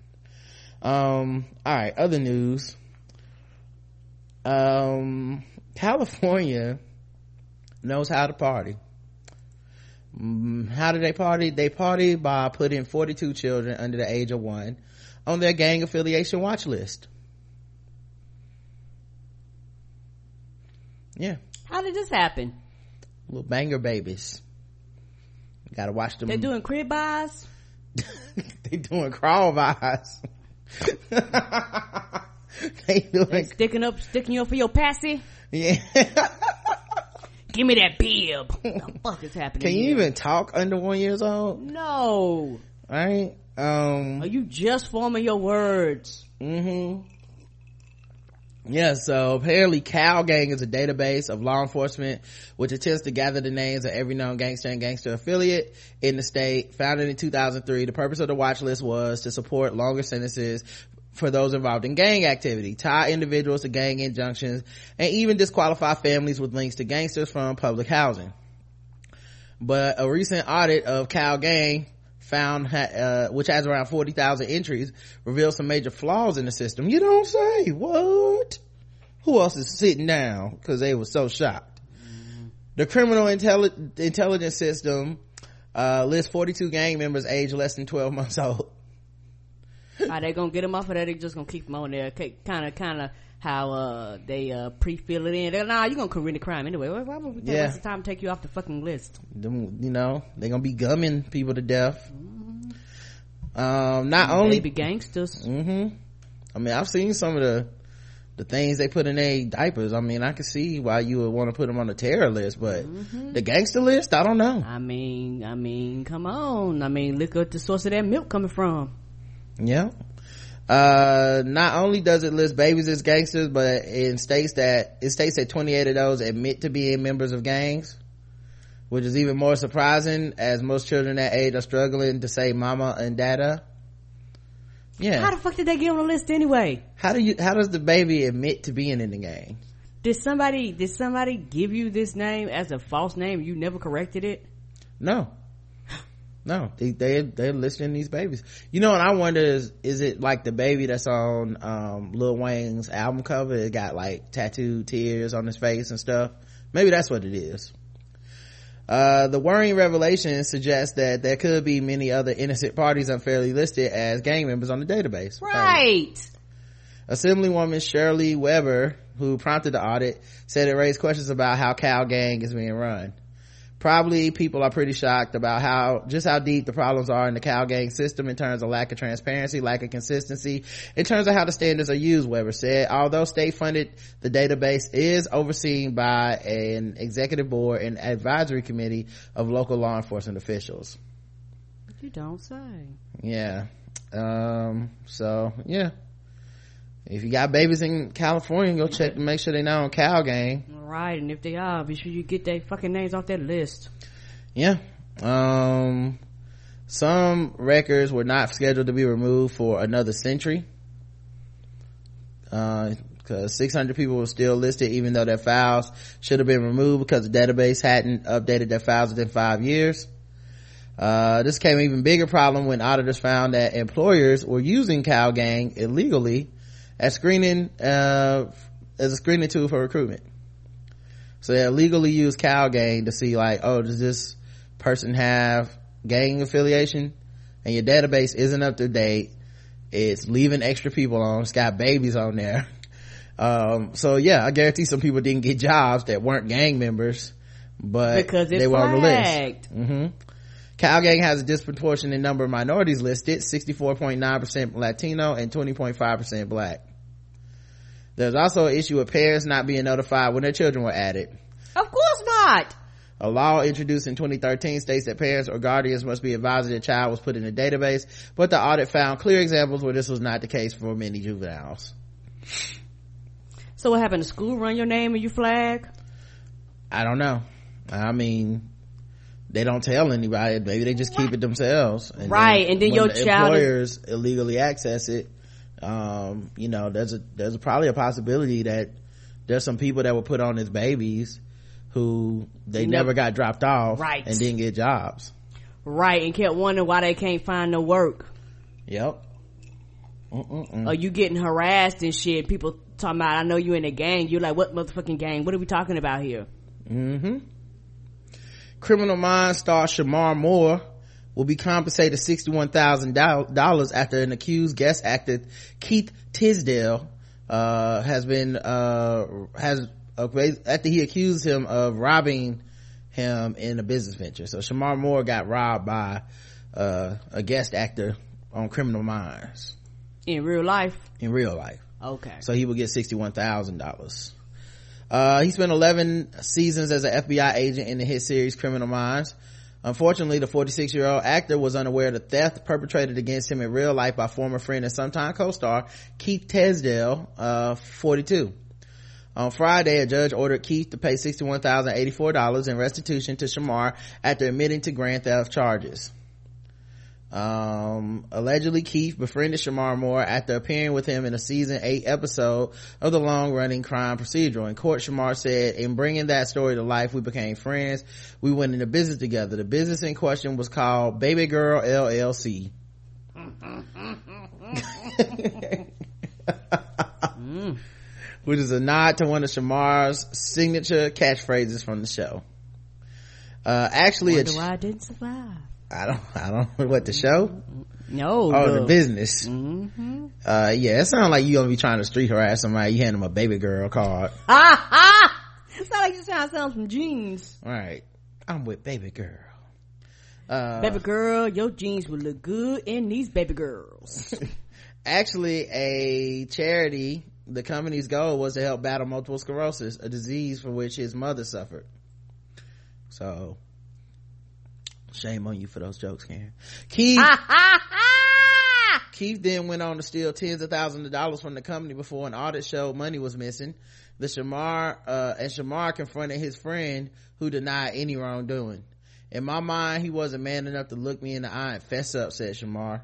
S2: Um, alright, other news. Um, California knows how to party. Mm, How do they party? They party by putting 42 children under the age of one on their gang affiliation watch list. Yeah,
S3: How did this happen?
S2: little banger babies. Gotta watch them.
S3: They're doing crib buys.
S2: they doing crawl vibes. they
S3: They sticking up, sticking you up for your passy.
S2: yeah.
S3: Give me that bib. What the fuck is happening?
S2: Can you
S3: here?
S2: even talk under one years old?
S3: No.
S2: Right? Um,
S3: Are you just forming your words?
S2: Mm-hmm. Yeah, so apparently Cal Gang is a database of law enforcement which attempts to gather the names of every known gangster and gangster affiliate in the state. Founded in 2003, the purpose of the watch list was to support longer sentences for those involved in gang activity, tie individuals to gang injunctions, and even disqualify families with links to gangsters from public housing. But a recent audit of Cal Gang found, uh, which has around 40,000 entries, revealed some major flaws in the system. You don't say. What? Who else is sitting down? Cause they were so shocked. The criminal intelli- intelligence system, uh, lists 42 gang members aged less than 12 months old.
S3: Are they gonna get them off of that? They just gonna keep them on there? Kind of, kind of how uh they uh pre-fill it in. They're, nah, you're gonna commit a crime anyway. Why, would we take
S2: Yeah.
S3: the time to take you off the fucking list?
S2: Them, you know, they're gonna be gumming people to death. Um, not only
S3: be gangsters.
S2: Mm-hmm. I mean, I've seen some of the the things they put in their diapers. I mean, I can see why you would want to put them on the terror list, but the gangster list, I don't know.
S3: I mean, I mean, come on. I mean, look at the source of that milk coming from.
S2: Yeah. Uh, not only does it list babies as gangsters, but in states that it states that 28 of those admit to being members of gangs, which is even more surprising as most children that age are struggling to say mama and dada. Yeah.
S3: How the fuck did they get on the list anyway?
S2: How do you? How does the baby admit to being in the gang?
S3: Did somebody did somebody give you this name as a false name? You never corrected it.
S2: No, no. They they they're listing these babies. You know what I wonder is is it like the baby that's on um Lil Wayne's album cover? It got like tattooed tears on his face and stuff. Maybe that's what it is. Uh, the worrying revelation suggests that there could be many other innocent parties unfairly listed as gang members on the database.
S3: Right.
S2: Assemblywoman Shirley Weber, who prompted the audit, said it raised questions about how Cal Gang is being run. Probably people are pretty shocked about how, just how deep the problems are in the Cal Gang system in terms of lack of transparency, lack of consistency, in terms of how the standards are used, Weber said. Although state funded, the database is overseen by an executive board and advisory committee of local law enforcement officials.
S3: You don't say.
S2: Yeah. Um, so, yeah. If you got babies in California, go check to make sure they're not on Cal Gang.
S3: Right, and if they are, be sure you get their fucking names off that list.
S2: Yeah. Um, some records were not scheduled to be removed for another century. Uh, cause 600 people were still listed even though their files should have been removed because the database hadn't updated their files within five years. Uh, this became an even bigger problem when auditors found that employers were using Cal Gang illegally as screening, uh, as a screening tool for recruitment. So they illegally use Cal Gang to see like, oh, does this person have gang affiliation? And your database isn't up to date. It's leaving extra people on. It's got babies on there. Um, so yeah, I guarantee some people didn't get jobs that weren't gang members, but
S3: Because
S2: they were on the list.
S3: flagged.
S2: hmm Cal Gang has a disproportionate number of minorities listed, 64.9% Latino and 20.5% black. There's also an issue with parents not being notified when their children were added.
S3: Of course not.
S2: A law introduced in 2013 states that parents or guardians must be advised that their child was put in a database, but the audit found clear examples where this was not the case for many juveniles.
S3: So what happened? The school run your name and you flag?
S2: I don't know. I mean, they don't tell anybody. Maybe they just keep it themselves. And
S3: Right, and then your
S2: the
S3: child is-
S2: employers illegally access it. Um, you know, there's a there's probably a possibility that there's some people that were put on as babies who they
S3: Never-
S2: never got dropped off,
S3: Right.
S2: and didn't get jobs.
S3: Right, and kept wondering why they can't find no work.
S2: Yep. Mm-mm-mm.
S3: Or you getting harassed and shit. People talking about, I know you in a gang. You're like, what motherfucking gang? What are we talking about here?
S2: hmm Criminal Minds star Shemar Moore will be compensated $61,000 after an accused guest actor Keith Tisdell uh, has been uh, has after he accused him of robbing him in a business venture. So Shemar Moore got robbed by uh, a guest actor on Criminal Minds
S3: In real life?
S2: in real life.
S3: Okay.
S2: So he will get $61,000. Uh, he spent 11 seasons as an FBI agent in the hit series Criminal Minds. Unfortunately, the 46 year old actor was unaware of the theft perpetrated against him in real life by former friend and sometime co-star Keith Tisdell, uh, 42. On Friday, a judge ordered Keith to pay $61,084 in restitution to Shemar after admitting to grand theft charges. Um, allegedly Keith befriended Shemar Moore after appearing with him in a season 8 episode of the long-running crime procedural. In court, Shemar said, in bringing that story to life, we became friends. We went into business together. The business in question was called Baby Girl LLC. Which is a nod to one of Shemar's signature catchphrases from the show. Uh, actually,
S3: Wonder
S2: a ch-
S3: why I didn't survive.
S2: I don't, I don't know what the show.
S3: No.
S2: Oh, the business.
S3: Mm-hmm.
S2: Uh, yeah, it sounds like you gonna be trying to street harass somebody. You hand them a baby girl card.
S3: Ah, ah! It's not like you're trying to sell some jeans.
S2: All right, I'm with baby girl. Uh,
S3: baby girl, your jeans would look good in these baby girls.
S2: actually, a charity. The company's goal was to help battle multiple sclerosis, a disease for which his mother suffered. So, shame on you for those jokes, Karen. Keith. Keith then went on to steal tens of thousands of dollars from the company before an audit showed money was missing. The Shemar, uh, and Shemar confronted his friend who denied any wrongdoing. In my mind, he wasn't man enough to look me in the eye and fess up, said Shemar.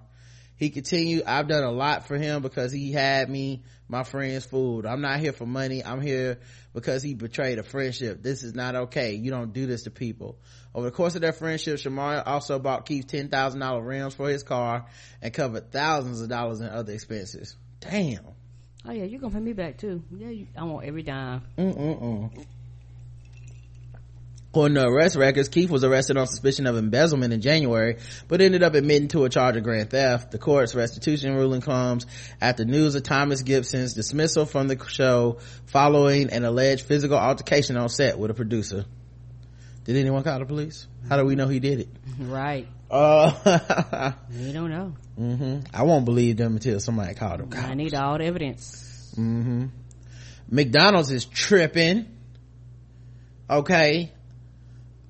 S2: He continued, I've done a lot for him because he had me, my friends fooled. I'm not here for money. I'm here because he betrayed a friendship. This is not okay. You don't do this to people. Over the course of their friendship, Shemar also bought Keith $10,000 rims for his car and covered thousands of dollars in other expenses. Damn.
S3: oh yeah, you're gonna pay me back too. Yeah, you, I want every dime.
S2: Mm-mm-mm. According to arrest records, Keith was arrested on suspicion of embezzlement in January, but ended up admitting to a charge of grand theft. The court's restitution ruling comes after news of Thomas Gibson's dismissal from the show following an alleged physical altercation on set with a producer. Did anyone call the police? How do we know he did it?
S3: Right.
S2: Uh,
S3: We don't know.
S2: hmm I won't believe them until somebody called them.
S3: I need all the evidence.
S2: hmm McDonald's is tripping. Okay.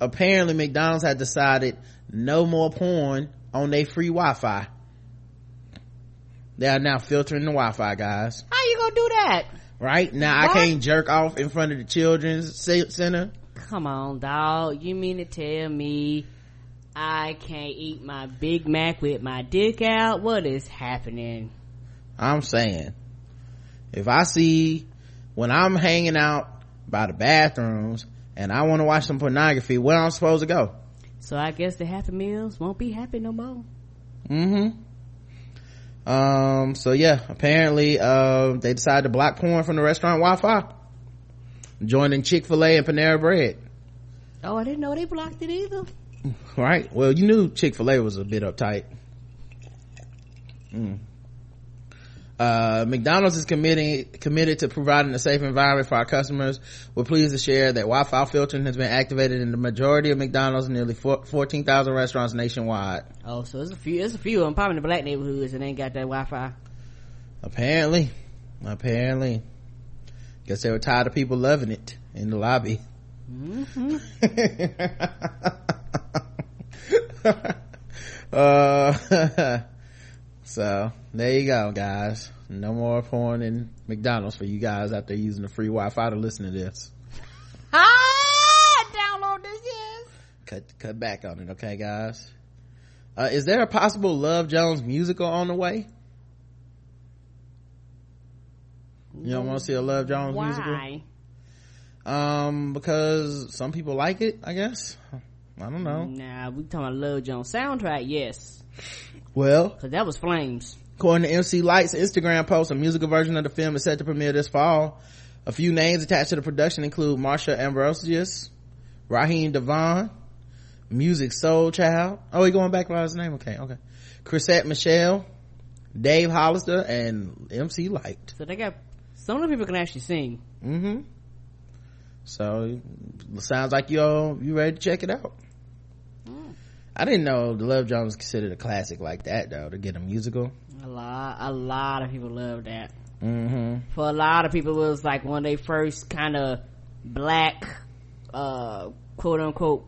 S2: Apparently McDonald's had decided no more porn on their free Wi-Fi. They are now filtering the Wi-Fi, guys.
S3: How you gonna do that?
S2: Right? Now I can't jerk off in front of the children's center.
S3: Come on, dog. You mean to tell me I can't eat my Big Mac with my dick out? What is happening?
S2: I'm saying. If I see when I'm hanging out by the bathrooms and I want to watch some pornography, where I'm supposed to go?
S3: So I guess the Happy Meals won't be happy no more.
S2: Mm-hmm. Um, so yeah, apparently, uh, they decided to block porn from the restaurant Wi-Fi. Joining Chick-fil-A and Panera Bread.
S3: Oh, I didn't know they blocked it either.
S2: Right? Well, you knew Chick-fil-A was a bit uptight. Mm. Uh, McDonald's is committing, committed to providing a safe environment for our customers. We're pleased to share that Wi-Fi filtering has been activated in the majority of McDonald's nearly 14,000 restaurants nationwide.
S3: Oh, so there's a few. There's a few of them, probably in the black neighborhoods, and ain't got that Wi-Fi.
S2: Apparently. Apparently. Guess they were tired of people loving it in the lobby. uh, so there you go, guys. No more porn in McDonald's for you guys out there using the free Wi-Fi to listen to this.
S3: Ah, download this, yes.
S2: Cut, cut back on it, okay, guys? Uh, is there a possible Love Jones musical on the way? You don't want to see a Love Jones musical?
S3: Why?
S2: Um, because some people like it, I guess. I don't know.
S3: Nah, we talking about Love Jones soundtrack, yes,
S2: Well,
S3: because that was flames.
S2: according to MC Lyte's Instagram post, a musical version of the film is set to premiere this fall. A few names attached to the production include Marsha Ambrosius, Raheem DeVaughn, Music Soul Child. Oh, he going back by his name? Okay, okay. Chrisette Michele, Dave Hollister, and MC Lyte.
S3: So they got some of the people can actually sing.
S2: Mm-hmm. So, sounds like you all, you ready to check it out. I didn't know the Love Jones was considered a classic like that though, to get a musical.
S3: A lot, a lot of people love that.
S2: Mm-hmm.
S3: For a lot of people, it was like one of their first kind of black, uh, quote unquote,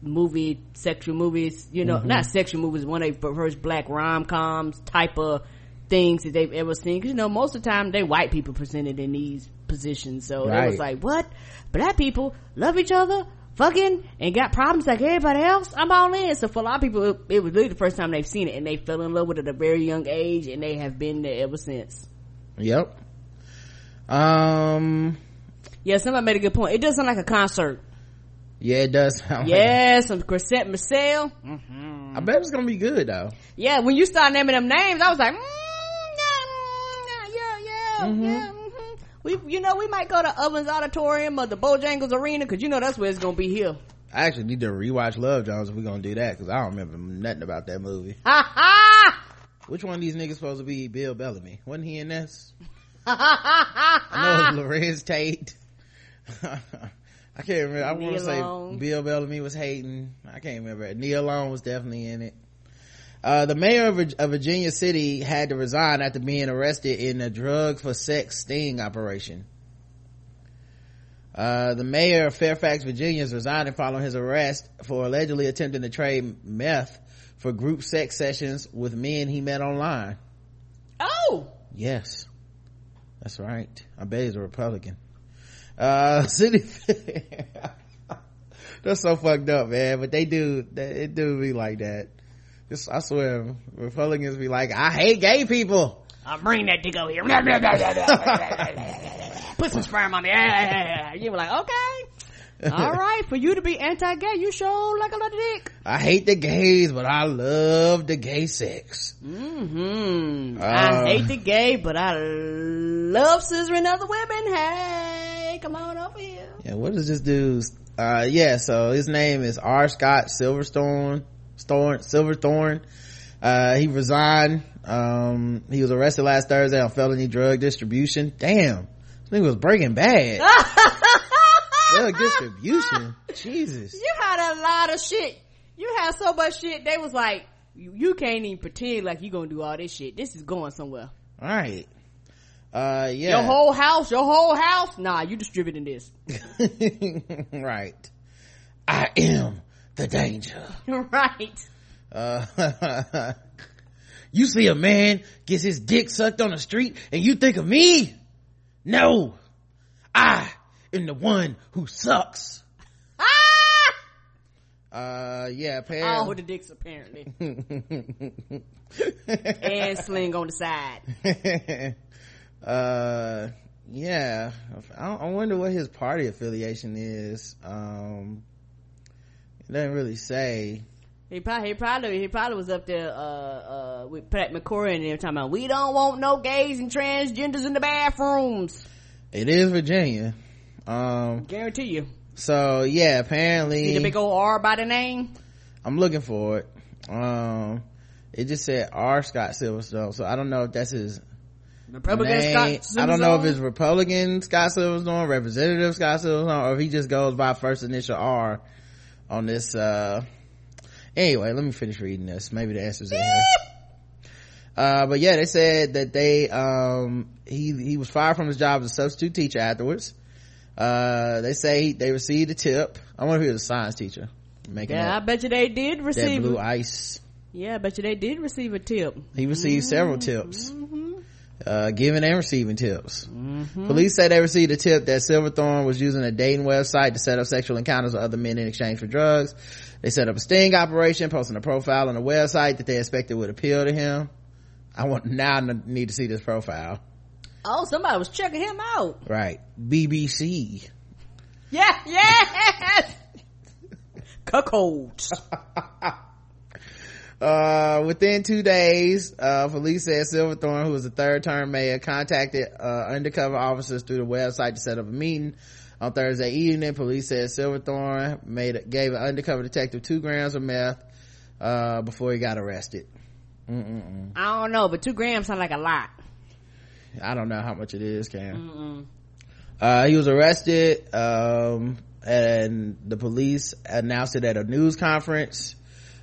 S3: movie, sexual movies. You know, not sexual movies. One of their first black rom coms type of things that they've ever seen. Because you know, most of the time they white people presented in these positions, so it was like, what? Black people love each other. Fucking and got problems like everybody else, I'm all in. So for a lot of people, it, it was really the first time they've seen it and they fell in love with it at a very young age and they have been there ever since.
S2: Yep. Um.
S3: Yeah, somebody made a good point. It does sound like a concert.
S2: Yeah, it does sound.
S3: Yeah, some Chrisette Michele.
S2: Like I bet it's gonna be good though.
S3: Yeah, when you start naming them names, I was like, mm, yeah, mm, yeah, yeah,
S2: Mm-hmm.
S3: yeah. We, you know, we might go to Ovens Auditorium or the Bojangles Arena because you know that's where it's gonna be here.
S2: I actually need to rewatch Love Jones if we're gonna do that because I don't remember nothing about that movie.
S3: Ha ha!
S2: Which one of these niggas supposed to be Bill Bellamy? Wasn't he in this? I know it was Larenz Tate. I can't remember. I want to say Bill Bellamy was hating. I can't remember. Nia Long was definitely in it. Uh, the mayor of, Vir- of Virginia City had to resign after being arrested in a drug for sex sting operation. Uh, the mayor of Fairfax, Virginia is resigning following his arrest for allegedly attempting to trade meth for group sex sessions with men he met online.
S3: Oh!
S2: Yes. That's right. I bet he's a Republican. Uh, city, that's so fucked up, man. But they do, they, it do be like that. Just, I swear, Republicans be like, I hate gay people.
S3: I'll bring that dick over here. Put some sperm on me. You were like, okay. All right. For you to be anti-gay, you show like a lot of dick.
S2: I hate the gays, but I love the gay sex.
S3: hmm
S2: Uh.
S3: I hate the gay, but I love scissoring other women. Hey, come on over here.
S2: Yeah, what is this dude's? Uh, yeah, so his name is R. Scott Silverstone, Storm, Silverthorne. Uh, he resigned. Um, he was arrested last Thursday on felony drug distribution. Damn. This nigga was breaking bad. drug distribution. Jesus.
S3: You had a lot of shit. You had so much shit. They was like, you, you can't even pretend like you gonna do all this shit. This is going somewhere.
S2: Alright. Uh, yeah.
S3: Your whole house, your whole house. Nah, you distributing this.
S2: right. I am the danger.
S3: right.
S2: Uh, you see a man gets his dick sucked on the street and you think of me? No. I am the one who sucks.
S3: Ah!
S2: Uh, yeah,
S3: All
S2: apparently.
S3: the dicks apparently. and sling on the side.
S2: uh, yeah. I, I wonder what his party affiliation is. Um, it doesn't really say.
S3: He probably, he probably, he probably was up there, uh, uh, with Pat McCrory and they were talking about, we don't want no gays and transgenders in the bathrooms.
S2: It is Virginia. Um,
S3: Guarantee you.
S2: so yeah,
S3: See
S2: apparently.
S3: the big old R by the name?
S2: I'm looking for it. Um, it just said R. Scott Silverstone, so I don't know if that's his
S3: Republican
S2: name.
S3: Scott
S2: I don't know if it's Republican Scott Silverstone, Representative Scott Silverstone, or if he just goes by first initial R on this. uh Anyway, let me finish reading this. Maybe the answer's in here. Uh, but yeah, they said that they, um, he, he was fired from his job as a substitute teacher afterwards. Uh, they say he, they received a tip. I wonder if he was a science teacher. Making
S3: Yeah, I bet you they did
S2: that
S3: receive.
S2: blue ice.
S3: Yeah, I bet you they did receive a tip.
S2: He received several tips,
S3: Mm-hmm.
S2: uh, giving and receiving tips. Mm-hmm. Police say they received a tip that Silverthorne was using a dating website to set up sexual encounters with other men in exchange for drugs. They set up a sting operation, posting a profile on the website that they expected would appeal to him. I want now I need to see this profile.
S3: Oh, somebody was checking him out.
S2: Right. BBC.
S3: Yeah, yes! Cuckolds.
S2: Uh, within two days, uh, police said Silverthorne, who was the third term mayor, contacted, uh, undercover officers through the website to set up a meeting. On Thursday evening, police said Silverthorne made, gave an undercover detective two grams of meth, uh, before he got arrested. Mm-mm-mm.
S3: I don't know, but two grams sound like a lot.
S2: I don't know how much it is, Cam. Uh, he was arrested, um, and the police announced it at a news conference.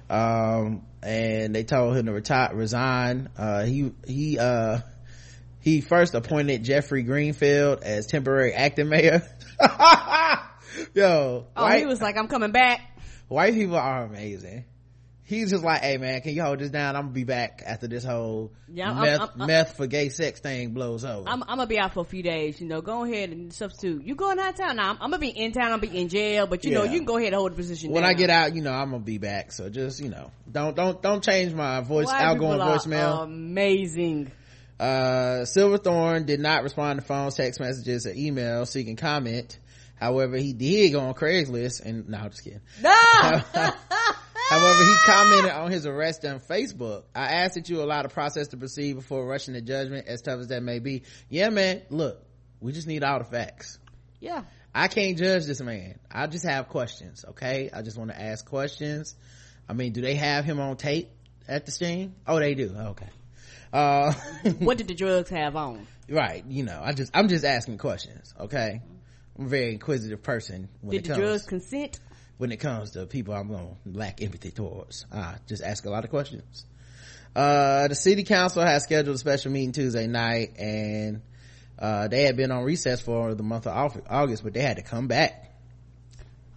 S2: Um, and they told him to retire, resign. Uh, he, he, uh, he first appointed Jeffrey Greenfield as temporary acting mayor. Yo,
S3: Oh,
S2: white,
S3: he was like, I'm coming back.
S2: white people are amazing. He's just like, hey man, can you hold this down? I'm gonna be back after this whole
S3: Yeah, I'm-
S2: meth,
S3: I'm- I'm-
S2: meth for gay sex thing blows over.
S3: I'm, I'm gonna be out for a few days. You know, go ahead and substitute. You going out of town now? I'm, I'm gonna be in town. I'm gonna be in jail, but you know, you can go ahead and hold the position.
S2: when
S3: down.
S2: I get out, you know, I'm gonna be back. So just, you know, don't, don't, don't change my voice,
S3: White
S2: outgoing voicemail.
S3: amazing.
S2: Uh, Silverthorne did not respond to phones, text messages, or emails seeking comment. However, he did go on Craigslist and, no, I'm just kidding.
S3: No.
S2: However, he commented on his arrest on Facebook. I ask that you allow the process to proceed before rushing to judgment, as tough as that may be. Yeah, man, look, we just need all the facts.
S3: yeah.
S2: I can't judge this man. I just have questions, okay? I just want to ask questions. I mean, do they have him on tape at the scene? Oh, they do. Okay. Uh,
S3: What did the drugs have on?
S2: right. You know, I just, I'm just asking questions, okay? I'm a very inquisitive person when
S3: Did the
S2: comes,
S3: drugs consent?
S2: When it comes to people I'm going to lack empathy towards. I just ask a lot of questions. Uh, the city council has scheduled a special meeting Tuesday night and, uh, they had been on recess for the month of August, but they had to come back.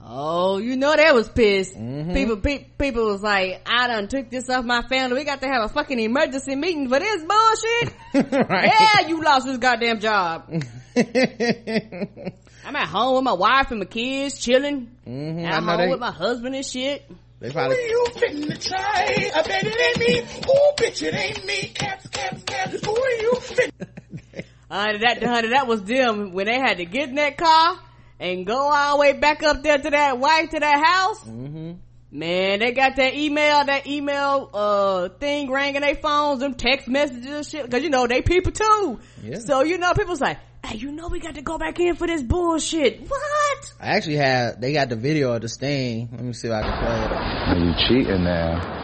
S3: Oh, you know that was pissed.
S2: Mm-hmm.
S3: People, pe- people was like, I done took this off my family. We got to have a fucking emergency meeting for this bullshit.
S2: right?
S3: yeah, you lost this goddamn job. I'm at home with my wife and my kids, chilling.
S2: Mhm,
S3: At
S2: I know
S3: home
S2: they-
S3: with my husband and shit.
S2: They probably
S5: you finna try? I bet it ain't me. Oh, bitch, it ain't me. Cats, cats, cats. Who are you finna?
S3: Uh, that, honey, that was them when they had to get in that car and go all the way back up there to that wife, to that house.
S2: Mm-hmm.
S3: Man, they got that email, that email, uh, thing ringing their phones, them text messages and shit, cause you know, they people too.
S2: Yeah.
S3: So, you know, people's like, hey, you know we got to go back in for this bullshit. What?
S2: I actually have, they got the video of the sting. Let me see if I can play it.
S6: Are you cheating now?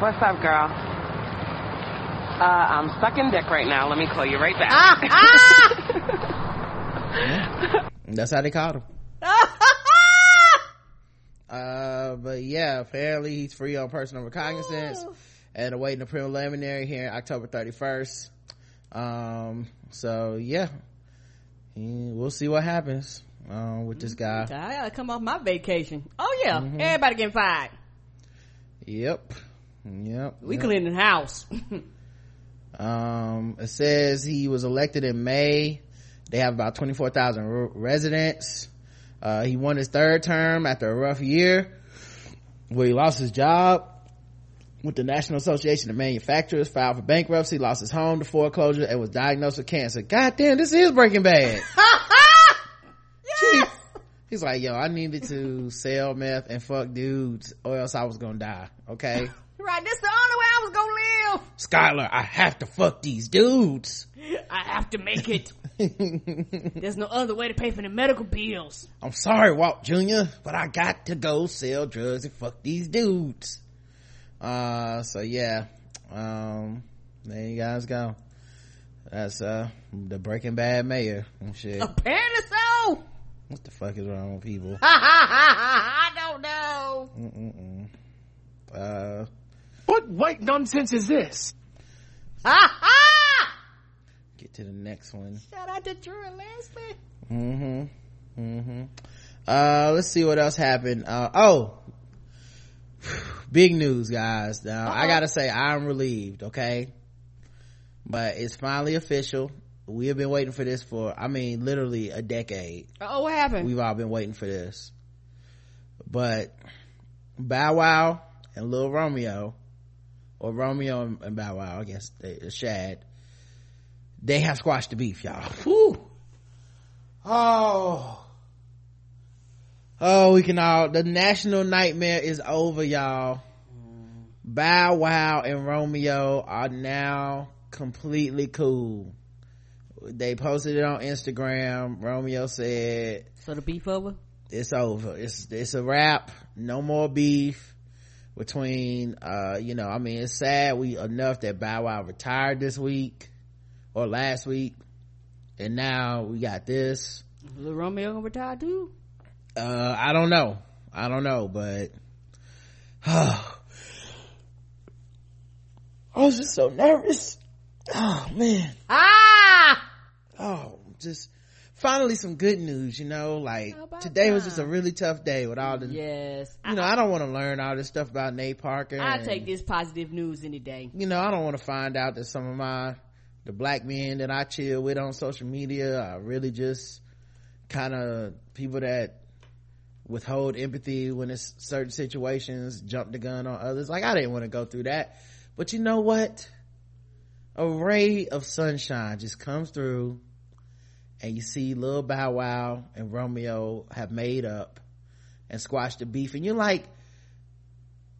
S7: What's up, girl? Uh, I'm sucking dick right now. Let me call you right back.
S3: Ah,
S2: That's how they caught him. Uh, but yeah, apparently he's free on personal recognizance and awaiting the preliminary here October 31st. Um, so yeah, we'll see what happens, um, with this guy.
S3: I gotta come off my vacation. Oh yeah,
S2: Mm-hmm.
S3: everybody getting fired.
S2: Yep. Yep.
S3: We
S2: yep.
S3: cleaning the house.
S2: Um, it says he was elected in May. They have about 24,000 r- residents. Uh, he won his third term after a rough year where he lost his job with the National Association of Manufacturers, filed for bankruptcy, lost his home to foreclosure, and was diagnosed with cancer. God damn, this is Breaking Bad. Jeez. He's like, yo, I needed to sell meth and fuck dudes or else I was gonna die. Okay.
S3: right, this is the only way I was gonna live.
S2: Skyler, I have to fuck these dudes.
S3: I have to make it. There's no other way to pay for the medical bills.
S2: I'm sorry, Walt Jr., but I got to go sell drugs and fuck these dudes. Uh, so yeah. Um, there you guys go. That's, uh, the Breaking Bad mayor and shit.
S3: Apparently so.
S2: What the fuck is wrong with people?
S3: I don't know.
S2: Mm-mm-mm. Uh,
S5: What white nonsense is this? Ha!
S2: Get to the next one.
S3: Shout out to Drew and Leslie.
S2: Mm-hmm. Mm-hmm. Uh, let's see what else happened. Uh, oh. Big news, guys. Now, I gotta say, I'm relieved, okay? But it's finally official. We have been waiting for this for, I mean, literally a decade.
S3: Oh, what happened?
S2: We've all been waiting for this. But Bow Wow and Lil Romeo, or Romeo and, Bow Wow, I guess, they, Shad, they have squashed the beef, y'all. Whew. Oh. Oh, we can all, the national nightmare is over, y'all. Bow Wow and Romeo are now completely cool. They posted it on Instagram. Romeo said,
S3: so the beef over?
S2: it's over. It's, it's a wrap. No more beef between, uh, you know, I mean, it's sad we enough that Bow Wow retired this week or last week. And now we got this.
S3: Lil Romeo gonna retire too?
S2: Uh, I don't know. I don't know, but I was just so nervous. Oh man.
S3: Ah!
S2: Oh, just finally some good news you know like today was just a really tough day with all the
S3: Yes.
S2: you know i don't want to learn all this stuff about nate parker
S3: I take this positive news any day.
S2: you know i don't want to find out that some of my the black men that i chill with on social media are really just kind of people that withhold empathy when it's certain situations jump the gun on others. Like i didn't want to go through that. But you know what? A ray of sunshine just comes through and you see Lil Bow Wow and Romeo have made up and squashed the beef. And you're like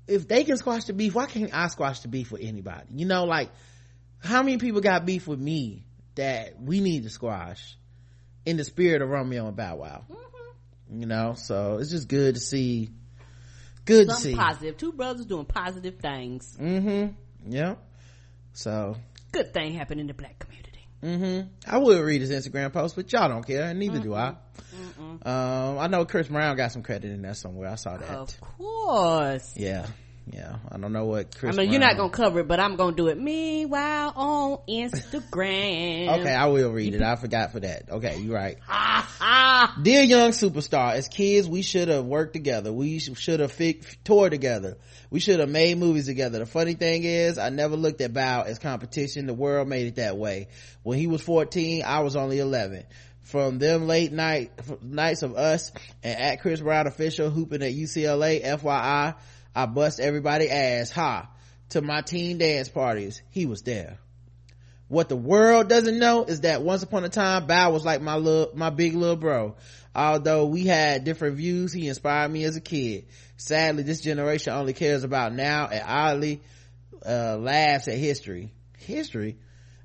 S2: if they can squash the beef why can't I squash the beef with anybody? You know like how many people got beef with me that we need to squash in the spirit of Romeo and Bow Wow you know so it's just good to see good to see
S3: positive. Two brothers doing positive things.
S2: mm-hmm yeah so
S3: Good thing happened in the black community.
S2: Mm hmm I would read his Instagram post, but y'all don't care, and neither do I. Um, I know Chris Brown got some credit in there somewhere. I saw that.
S3: Of course.
S2: Yeah, yeah. I don't know what Chris.
S3: I mean, you're not gonna cover it, but I'm gonna do it. Meanwhile, on Instagram.
S2: Okay, I will read it. I forgot for that. Okay, you're right.
S3: Ah,
S2: Dear young superstar, as kids, we should have worked together. We should have toured together. We should have made movies together. The funny thing is, I never looked at Bow as competition. The world made it that way. When he was 14, I was only 11. From them late night nights of us and at Chris Brown official hooping at UCLA, FYI, I bust everybody ass. Ha! To my teen dance parties, he was there. What the world doesn't know is that once upon a time, Bow was like my little, my big little bro. Although we had different views, he inspired me as a kid. Sadly, this generation only cares about now and oddly, uh, laughs at history. History?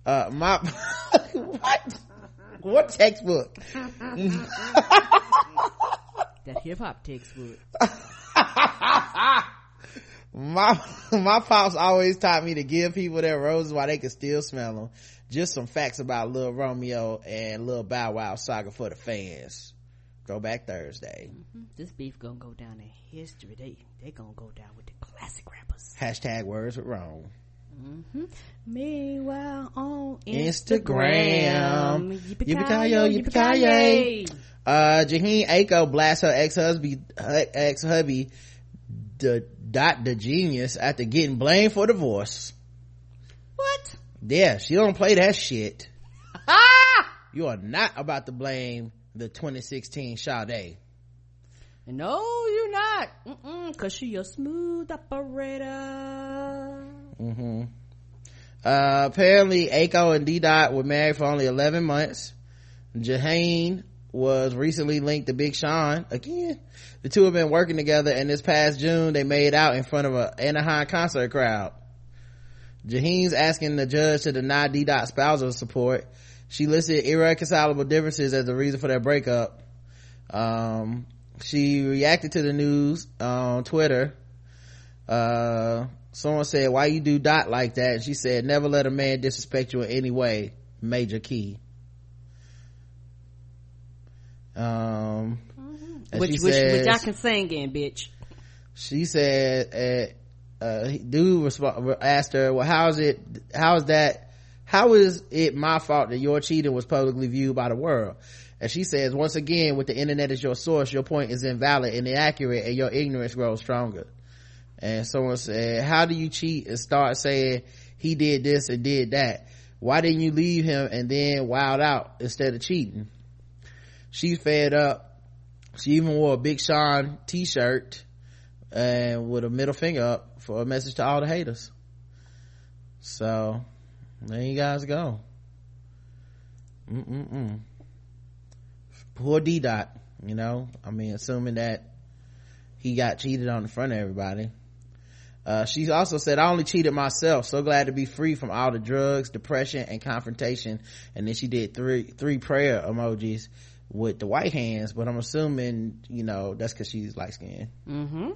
S2: Uh, my, what? What textbook?
S3: that hip hop textbook.
S2: my my pops always taught me to give people their roses while they can still smell them. Just some facts about little Romeo and little Bow Wow saga for the fans. Throwback Thursday.
S3: This beef gonna go down in history. They they gonna go down with the classic rappers.
S2: Hashtag words with wrong.
S3: Meanwhile, on
S2: Instagram.
S3: Instagram,
S2: yippee-ki-yay. Uh, Jhene Aiko blasts her ex-husband, ex-hubby, the dot the genius after getting blamed for divorce.
S3: What?
S2: Yeah, she don't play that shit.
S3: Ah!
S2: You are not about to blame the 2016 Sade.
S3: No, you're not. Mm-mm, Cause she a smooth operator.
S2: Mm-hmm. Uh, apparently Aiko and D-Dot were married for only 11 months. Jhene was recently linked to Big Sean again. The two have been working together and this past June they made out in front of an Anaheim concert crowd. Jhene's asking the judge to deny D-Dot spousal support. She listed irreconcilable differences as the reason for their breakup. Um, she reacted to the news on Twitter. Uh, someone said, why you do Dot like that? And she said, never let a man disrespect you in any way. Major key. Um, and
S3: Which,
S2: says-
S3: which I can sing in, bitch.
S2: she said uh, uh dude resp- asked her well how is it how is that how is it my fault that your cheating was publicly viewed by the world? And she says once again with the internet as your source your point is invalid and inaccurate and your ignorance grows stronger. And someone said how do you cheat and start saying he did this and did that? Why didn't you leave him and then wild out instead of cheating she's fed up she even wore a big sean t-shirt and with a middle finger up for a message to all the haters. So, there you guys go. Mm-mm-mm. Poor D Dot, you know, I mean, assuming that he got cheated on in front of everybody. Uh, she also said, I only cheated myself. So glad to be free from all the drugs, depression, and confrontation. And then she did three, three prayer emojis with the white hands, but I'm assuming, you know, that's cause she's light skinned.
S3: Mm-hmm.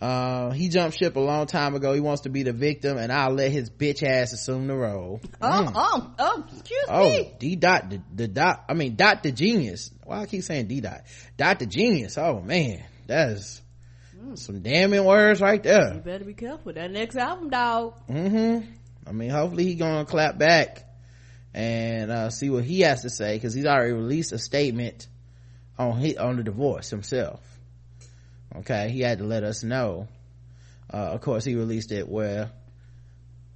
S2: Uh, he jumped ship a long time ago. He wants to be the victim and I'll let his bitch ass assume the role.
S3: Oh, oh, oh, excuse
S2: Oh,
S3: me.
S2: D dot, the, the dot, I mean, dot the genius. Why I keep saying D dot? Dot the genius. Oh man, that is some damning words right there.
S3: You better be careful. With that next album, dog.
S2: Mm-hmm. I mean, hopefully he gonna clap back and uh, see what he has to say because he's already released a statement on he, on the divorce himself. Okay, he had to let us know. Uh, of course, he released it where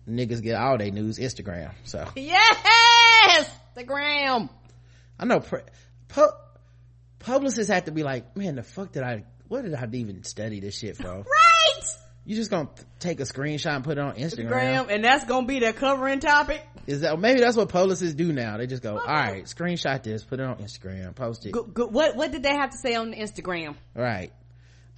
S2: niggas get all their news Instagram. So
S3: Yes! The gram.
S2: I know pre- pu- publicists have to be like, man, the fuck did I? What did I even study this shit for?
S3: Right!
S2: You just gonna take a screenshot and put it on Instagram?
S3: Gram, and that's gonna be their covering topic.
S2: Is that maybe that's what publicists do now? They just go, all right, screenshot this, put it on Instagram, post it.
S3: Go, go, what what did they have to say on the Instagram?
S2: Right.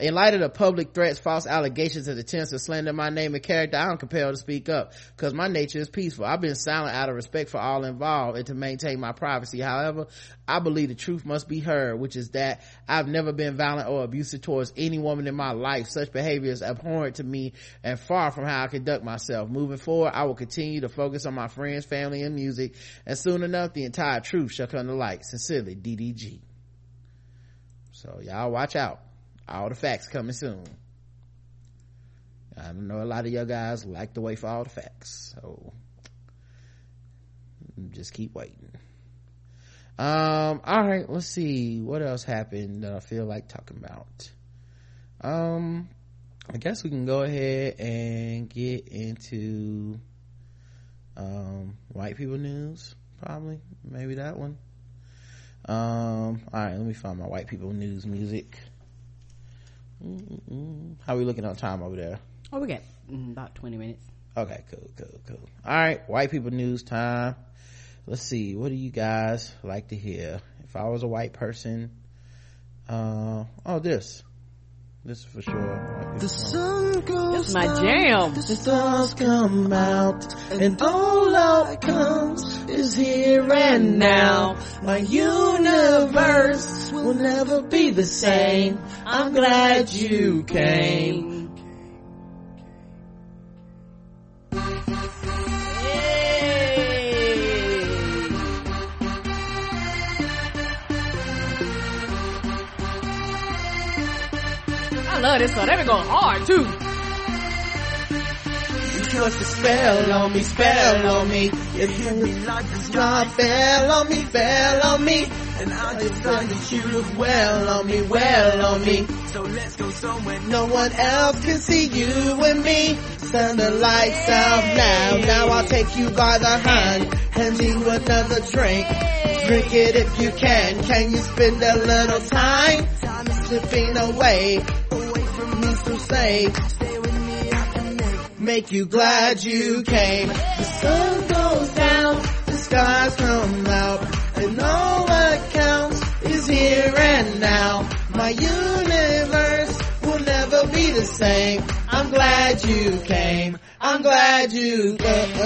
S2: In light of the public threats, false allegations, and attempts to slander my name and character, I am compelled to speak up because my nature is peaceful. I've been silent out of respect for all involved and to maintain my privacy. However, I believe the truth must be heard, which is that I've never been violent or abusive towards any woman in my life. Such behavior is abhorrent to me and far from how I conduct myself. Moving forward, I will continue to focus on my friends, family, and music, and soon enough, the entire truth shall come to light. Sincerely, DDG. So y'all watch out all the facts coming soon. I don't know a lot of you guys like to wait for all the facts so just keep waiting. Um all right let's see. What else happened that i feel like talking about? Um i guess we can go ahead and get into um white people news probably. Maybe that one. Um all right let me find my white people news music How are we looking on time over there?
S3: Oh, we got mm, about 20 minutes.
S2: Okay, cool, cool, cool. All right, white people news time. Let's see, what do you guys like to hear? If I was a white person, uh, oh, this. This is for sure.
S4: The sun goes
S3: This my jam.
S4: The stars come out, and all that comes is here and now. My universe will never be the same. I'm glad you came.
S3: Love this song. They going hard too.
S4: You cast a spell on me, spell on me. You hit me like a star fell on me, fell on me. And I just thought that you look well on me, well on me. So let's go somewhere no one else can see you and me. Turn the lights out now. Now I'll take you by the hand, hand you another drink. Drink it if you can. Can you spend a little time? Time is slipping away from me. So say, stay with me. I can make make you glad you came. The sun goes down, the skies come out, and all that counts is here and now. My universe will never be the same. I'm glad you came. I'm glad you came.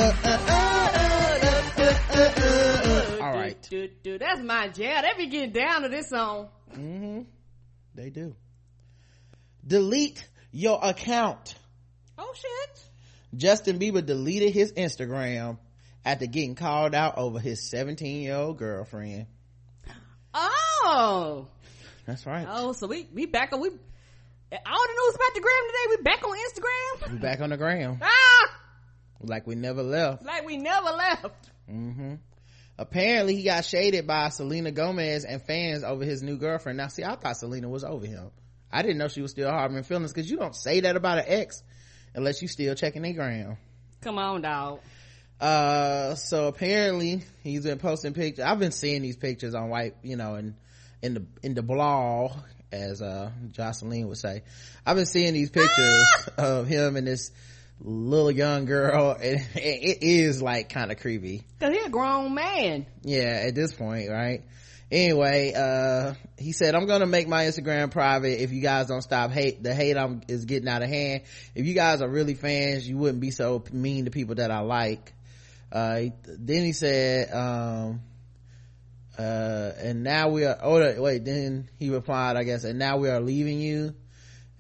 S2: All right.
S3: Dude, dude, that's my jam. They be getting down to this song.
S2: Mm-hmm. They do. Delete your account.
S3: Oh shit.
S2: Justin Bieber deleted his Instagram after getting called out over his 17 year old girlfriend.
S3: Oh.
S2: That's right.
S3: Oh, so we we back on we. All the news about the gram today. We back on Instagram.
S2: We back on the gram.
S3: Ah,
S2: Like we never left.
S3: like we never left.
S2: hmm Apparently he got shaded by Selena Gomez and fans over his new girlfriend. Now see, I thought Selena was over him. I didn't know she was still harboring feelings because you don't say that about an ex unless you still checking their gram.
S3: Come on, dog.
S2: uh so apparently he's been posting pictures i've been seeing these pictures on white you know in in the in the blog as uh jocelyn would say i've been seeing these pictures of him and this little young girl and it, it is like kind of creepy
S3: Cause he's a grown man.
S2: yeah at this point right anyway uh he said i'm gonna make my instagram private if you guys don't stop hate the hate i'm is getting out of hand. If you guys are really fans you wouldn't be so mean to people that i like. Uh then he said um uh and now we are oh wait then he replied i guess and now we are leaving you.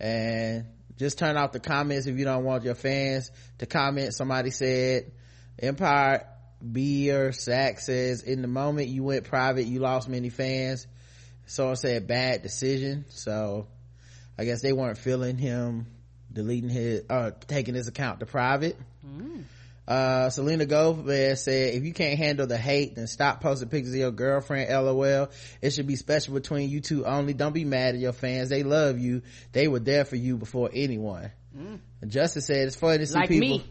S2: And just turn off the comments if you don't want your fans to comment. Somebody said empire beer sack says in the moment you went private you lost many fans someone said bad decision so i guess they weren't feeling him deleting his uh taking his account to private Uh, Selena Gomez said, if you can't handle the hate, then stop posting pictures of your girlfriend, lol. It should be special between you two only. Don't be mad at your fans. They love you. They were there for you before anyone. Mm. Justin said, it's funny to see
S3: like
S2: people.
S3: me.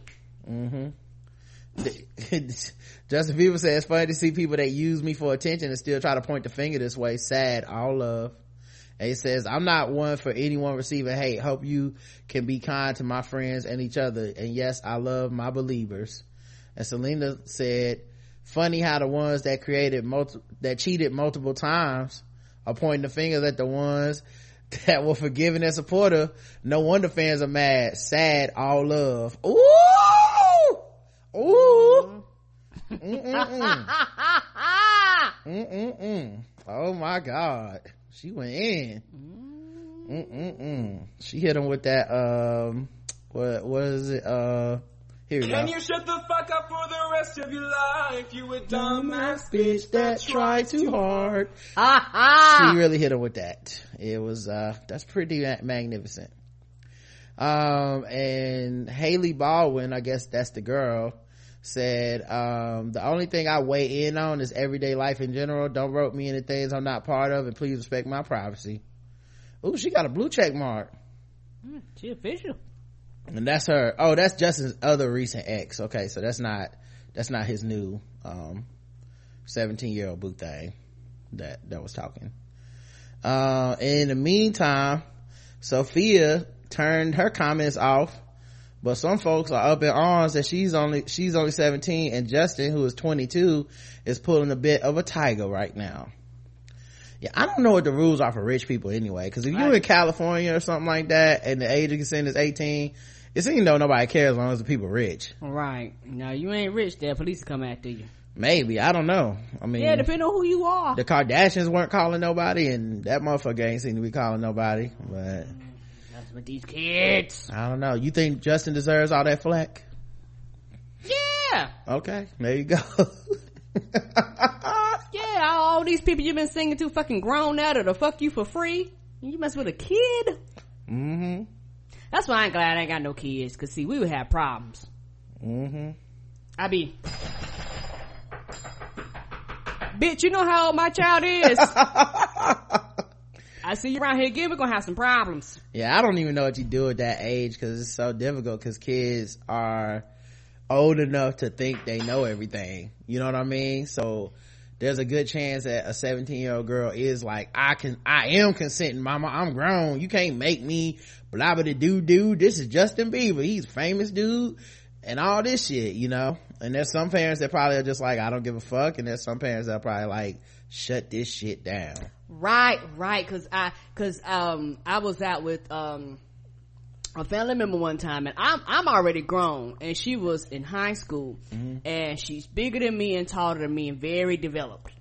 S2: Mm-hmm. Justin Bieber said, it's funny to see people that use me for attention and still try to point the finger this way. Sad. All love. And he says, I'm not one for anyone receiving hate. Hope you can be kind to my friends and each other. And yes, I love my believers. And Selena said, funny how the ones that created multi- that cheated multiple times are pointing the fingers at the ones that were forgiving and supportive. No wonder fans are mad. Sad, all love. Ooh! Ooh! Mm-hmm. Mm-mm-mm. Mm-mm-mm. Oh my God she went in Mm-mm-mm. she hit him with that um what what is it uh here we go.
S8: Can you shut the fuck up for the rest of your life? You a dumbass
S2: bitch that tried too hard
S3: Ah, ah.
S2: she really hit him with that it was uh that's pretty magnificent um and hailey baldwin i guess that's the girl said um the only thing i weigh in on is everyday life in general. Don't rope me into things i'm not part of and please respect my privacy. Oh she got a blue check mark.
S3: Hmm, She official.
S2: and that's her oh that's justin's other recent ex. Okay so that's not that's not his new um 17 year old boo thing that that was talking. Uh in the meantime sofia turned her comments off but some folks are up in arms that she's only she's only 17 and justin who is 22 is pulling a bit of a Tyga right now yeah i don't know what the rules are for rich people anyway because if you're in california or something like that and the age of consent is 18 it seems though nobody cares as long as the people rich
S3: Right. Now you ain't rich there, police come after you.
S2: maybe i don't know i mean
S3: Yeah, depending on who you are.
S2: the kardashians weren't calling nobody and that motherfucker ain't seem to be calling nobody but
S3: What these kids.
S2: i don't know you think justin deserves all that flack
S3: Yeah.
S2: okay there you go
S3: Yeah, all these people you've been singing to fucking grown out or to fuck you for free. You mess with a kid?
S2: mm-hmm
S3: That's why I'm glad I ain't got no kids. Cause see, we would have problems.
S2: mm-hmm
S3: I be, bitch, you know how old my child is. I see you around here again, we're gonna have some problems.
S2: yeah i don't even know what you do at that age because it's so difficult because kids are old enough to think they know everything. You know what i mean? So there's a good chance that a 17 year old girl is like i can i am consenting mama i'm grown. You can't make me blah blah do do this is justin bieber. He's famous dude and all this shit you know? And there's some parents that probably are just like i don't give a fuck and there's some parents that are probably like shut this shit down
S3: Right, right, cause I, cause, um, I was out with, um, a family member one time and I'm, I'm already grown and she was in high school and she's bigger than me and taller than me and very developed.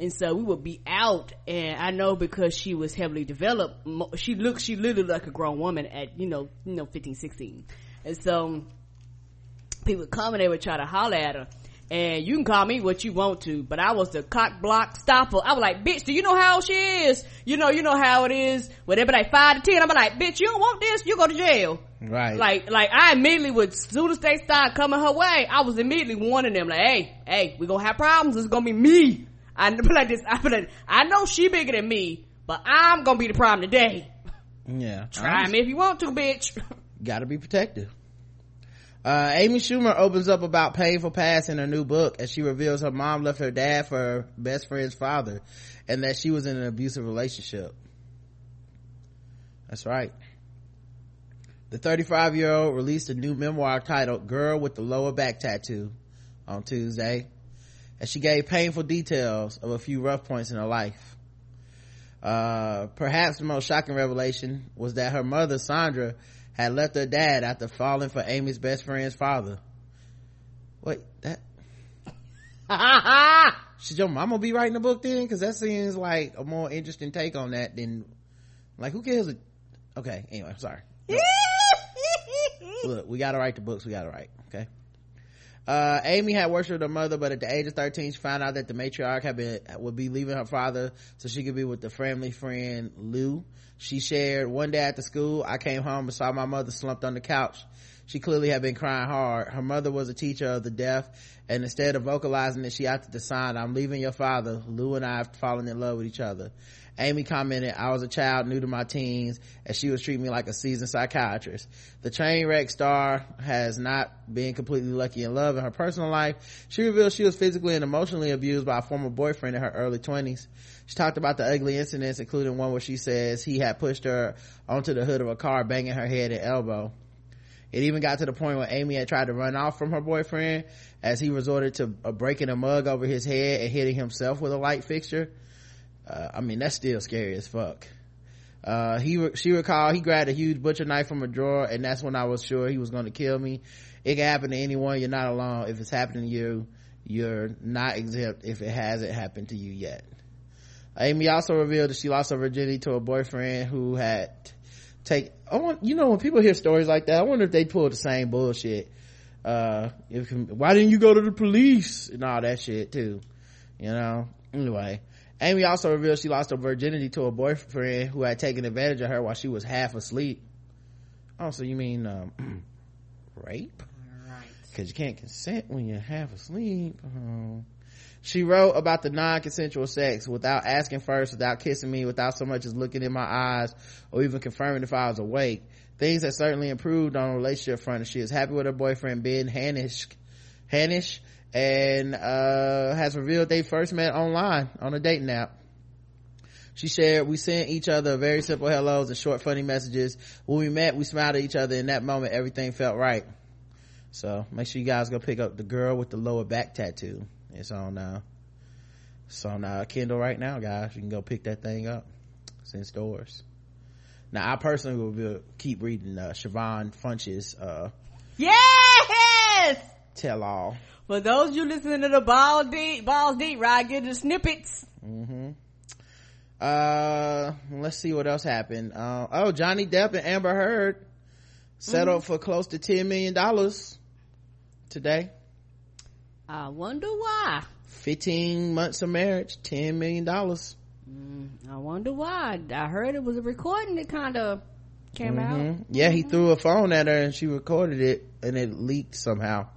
S3: And so we would be out and I know because she was heavily developed, she looked, she literally like a grown woman at, you know, you know, 15, 16. And so people would come and they would try to holler at her. And you can call me what you want to, but I was the cock block stopper. I was like, bitch, do you know how she is? You know, you know how it is. Whatever, like five to ten, I'm like, bitch, you don't want this, you go to jail.
S2: right
S3: Like, like I immediately would, soon as they started coming her way, I was immediately warning them, like, hey, hey, we gonna have problems. It's gonna be me. I be like this. I be like, I know she bigger than me, but I'm gonna be the problem today.
S2: yeah
S3: Try me if you want to, bitch.
S2: gotta be protective uh, amy schumer opens up about painful past in her new book as she reveals her mom left her dad for her best friend's father and that she was in an abusive relationship. That's right. The 35 year old released a new memoir titled girl with the lower back tattoo on tuesday as she gave painful details of a few rough points in her life. Uh, perhaps the most shocking revelation was that her mother sandra had left her dad after falling for amy's best friend's father. Wait that should your mama be writing the book then? Because that seems like a more interesting take on that than like who cares? Okay anyway sorry. Look we gotta write the books we gotta write okay? Uh, Amy had worshipped her mother, but at the age of 13, she found out that the matriarch had been, would be leaving her father so she could be with the family friend Lou. She shared, one day after school, I came home and saw my mother slumped on the couch. She clearly had been crying hard. Her mother was a teacher of the deaf, and instead of vocalizing it, she opted to sign, I'm leaving your father. Lou and I have fallen in love with each other. Amy commented, I was a child new to my teens and she was treating me like a seasoned psychiatrist. The train wreck star has not been completely lucky in love in her personal life. She revealed she was physically and emotionally abused by a former boyfriend in her early twenties. She talked about the ugly incidents, including one where she says he had pushed her onto the hood of a car, banging her head and elbow. It even got to the point where Amy had tried to run off from her boyfriend as he resorted to breaking a mug over his head and hitting himself with a light fixture. Uh, i mean that's still scary as fuck. Uh, he she recalled he grabbed a huge butcher knife from a drawer and that's when i was sure he was going to kill me. It can happen to anyone. You're not alone. If it's happening to you you're not exempt if it hasn't happened to you yet amy also revealed that she lost her virginity to a boyfriend who had take i want you know when people hear stories like that i wonder if they pull the same bullshit uh if why didn't you go to the police and all that shit too you know anyway Amy also revealed she lost her virginity to a boyfriend who had taken advantage of her while she was half asleep. Oh, so you mean um, rape? Right. Because you can't consent when you're half asleep. Oh. She wrote about the non-consensual sex without asking first, without kissing me, without so much as looking in my eyes or even confirming if I was awake. Things have certainly improved on a relationship front. She is happy with her boyfriend Ben Hanisch, Hanisch and uh, has revealed they first met online on a dating app. She shared we sent each other very simple hellos and short funny messages. When we met we smiled at each other. In that moment everything felt right. So make sure you guys go pick up the girl with the lower back tattoo it's on uh it's on uh kindle right now guys you can go pick that thing up it's in stores now i personally will be, keep reading uh siobhan funch's uh
S3: yes
S2: tell all
S3: for those you listening to the ball deep, balls deep, right? Get the snippets.
S2: Mm-hmm. Uh, let's see what else happened. Uh, oh, Johnny Depp and Amber Heard settled mm-hmm. for close to ten million dollars today.
S3: I wonder why.
S2: Fifteen months of marriage, ten million dollars.
S3: Mm, I wonder why. I heard it was a recording that kind of came mm-hmm. out.
S2: Yeah, he threw a phone at her and she recorded it, and it leaked somehow.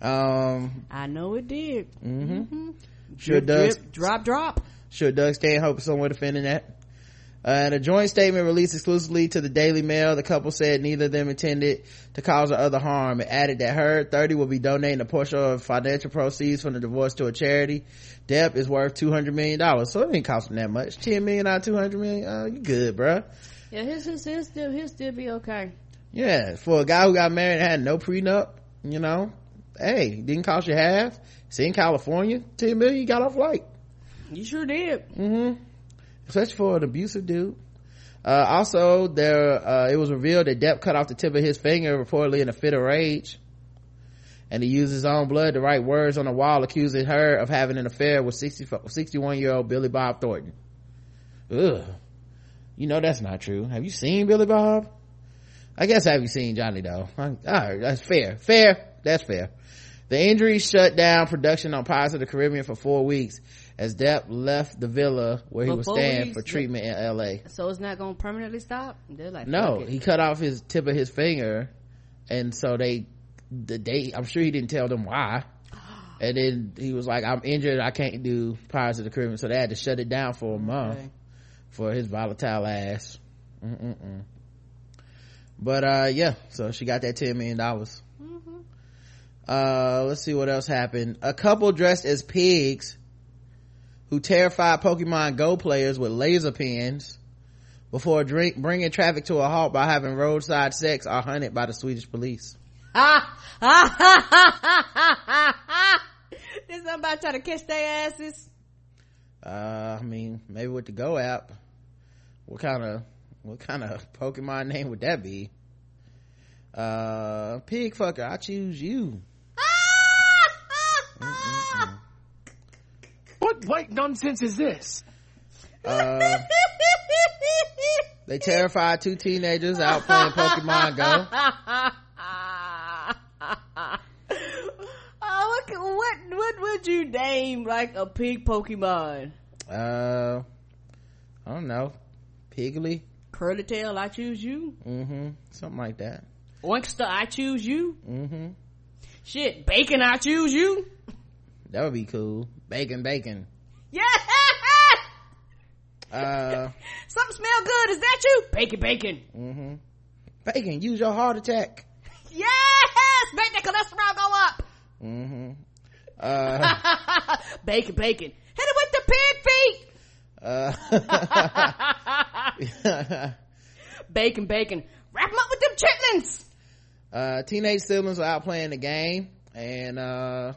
S2: Um,
S3: I know it did.
S2: Mm-hmm. mm-hmm. Sure does. Drip,
S3: drop, drop.
S2: Sure Doug Stanhope somewhere defending that. Uh, in a joint statement released exclusively to the Daily Mail, the couple said neither of them intended to cause or other harm. It added that Heard 30 will be donating a portion of financial proceeds from the divorce to a charity. Depp is worth $200 million. So it ain't costing that much. 10 million out of 200 million. Oh, you good, bruh.
S3: Yeah, his, his, his still, his still be okay.
S2: Yeah, for a guy who got married and had no prenup, you know, hey didn't cost you half See in california 10 million you got off light
S3: you sure did
S2: mm-hmm especially for an abusive dude. Uh, also there uh, it was revealed that depp cut off the tip of his finger reportedly in a fit of rage. And he used his own blood to write words on the wall accusing her of having an affair with 61 year old billy bob thornton. Ugh. You know that's not true. Have you seen billy bob? I guess have you seen johnny though right that's fair. Fair that's fair. The injury shut down production on Pirates of the Caribbean for four weeks as Depp left the villa where he was staying for treatment in LA.
S3: So it's not going to permanently stop? They're like,
S2: no, he cut off his tip of his finger and so they, the day, I'm sure he didn't tell them why. And then he was like, I'm injured. I can't do Pirates of the Caribbean. So they had to shut it down for a month okay. for his volatile ass. Mm-mm-mm. But, uh, yeah, so she got that $10 million. Uh, let's see what else happened. A couple dressed as pigs who terrified Pokemon Go players with laser pens before drink, bringing traffic to a halt by having roadside sex are hunted by the Swedish police.
S3: Ah, ah, Did somebody try to catch their asses?
S2: Uh, I mean, maybe with the Go app. What kind of, what kind of Pokemon name would that be? Uh, pig fucker, I choose you.
S5: What white nonsense is this?
S2: Uh, they terrified two teenagers out playing Pokemon Go.
S3: oh, what, what, what would you name like a pig Pokemon?
S2: Uh, I don't know. Higgly.
S3: Curly tail, I choose you.
S2: Mm-hmm. Something like that.
S3: Oyster, I choose you.
S2: Mm-hmm.
S3: Shit, bacon, I choose you.
S2: That would be cool. Bacon, bacon.
S3: Yeah.
S2: Uh,
S3: Something smell good. Is that you? Bacon, bacon.
S2: mm-hmm. Bacon, use your heart attack.
S3: Yes. Make that cholesterol go up.
S2: Mm-hmm. Uh,
S3: bacon, bacon. Hit it with the pig feet.
S2: uh,
S3: bacon, bacon. Wrap them up with them chitlins.
S2: uh, teenage siblings are out playing the game and, uh,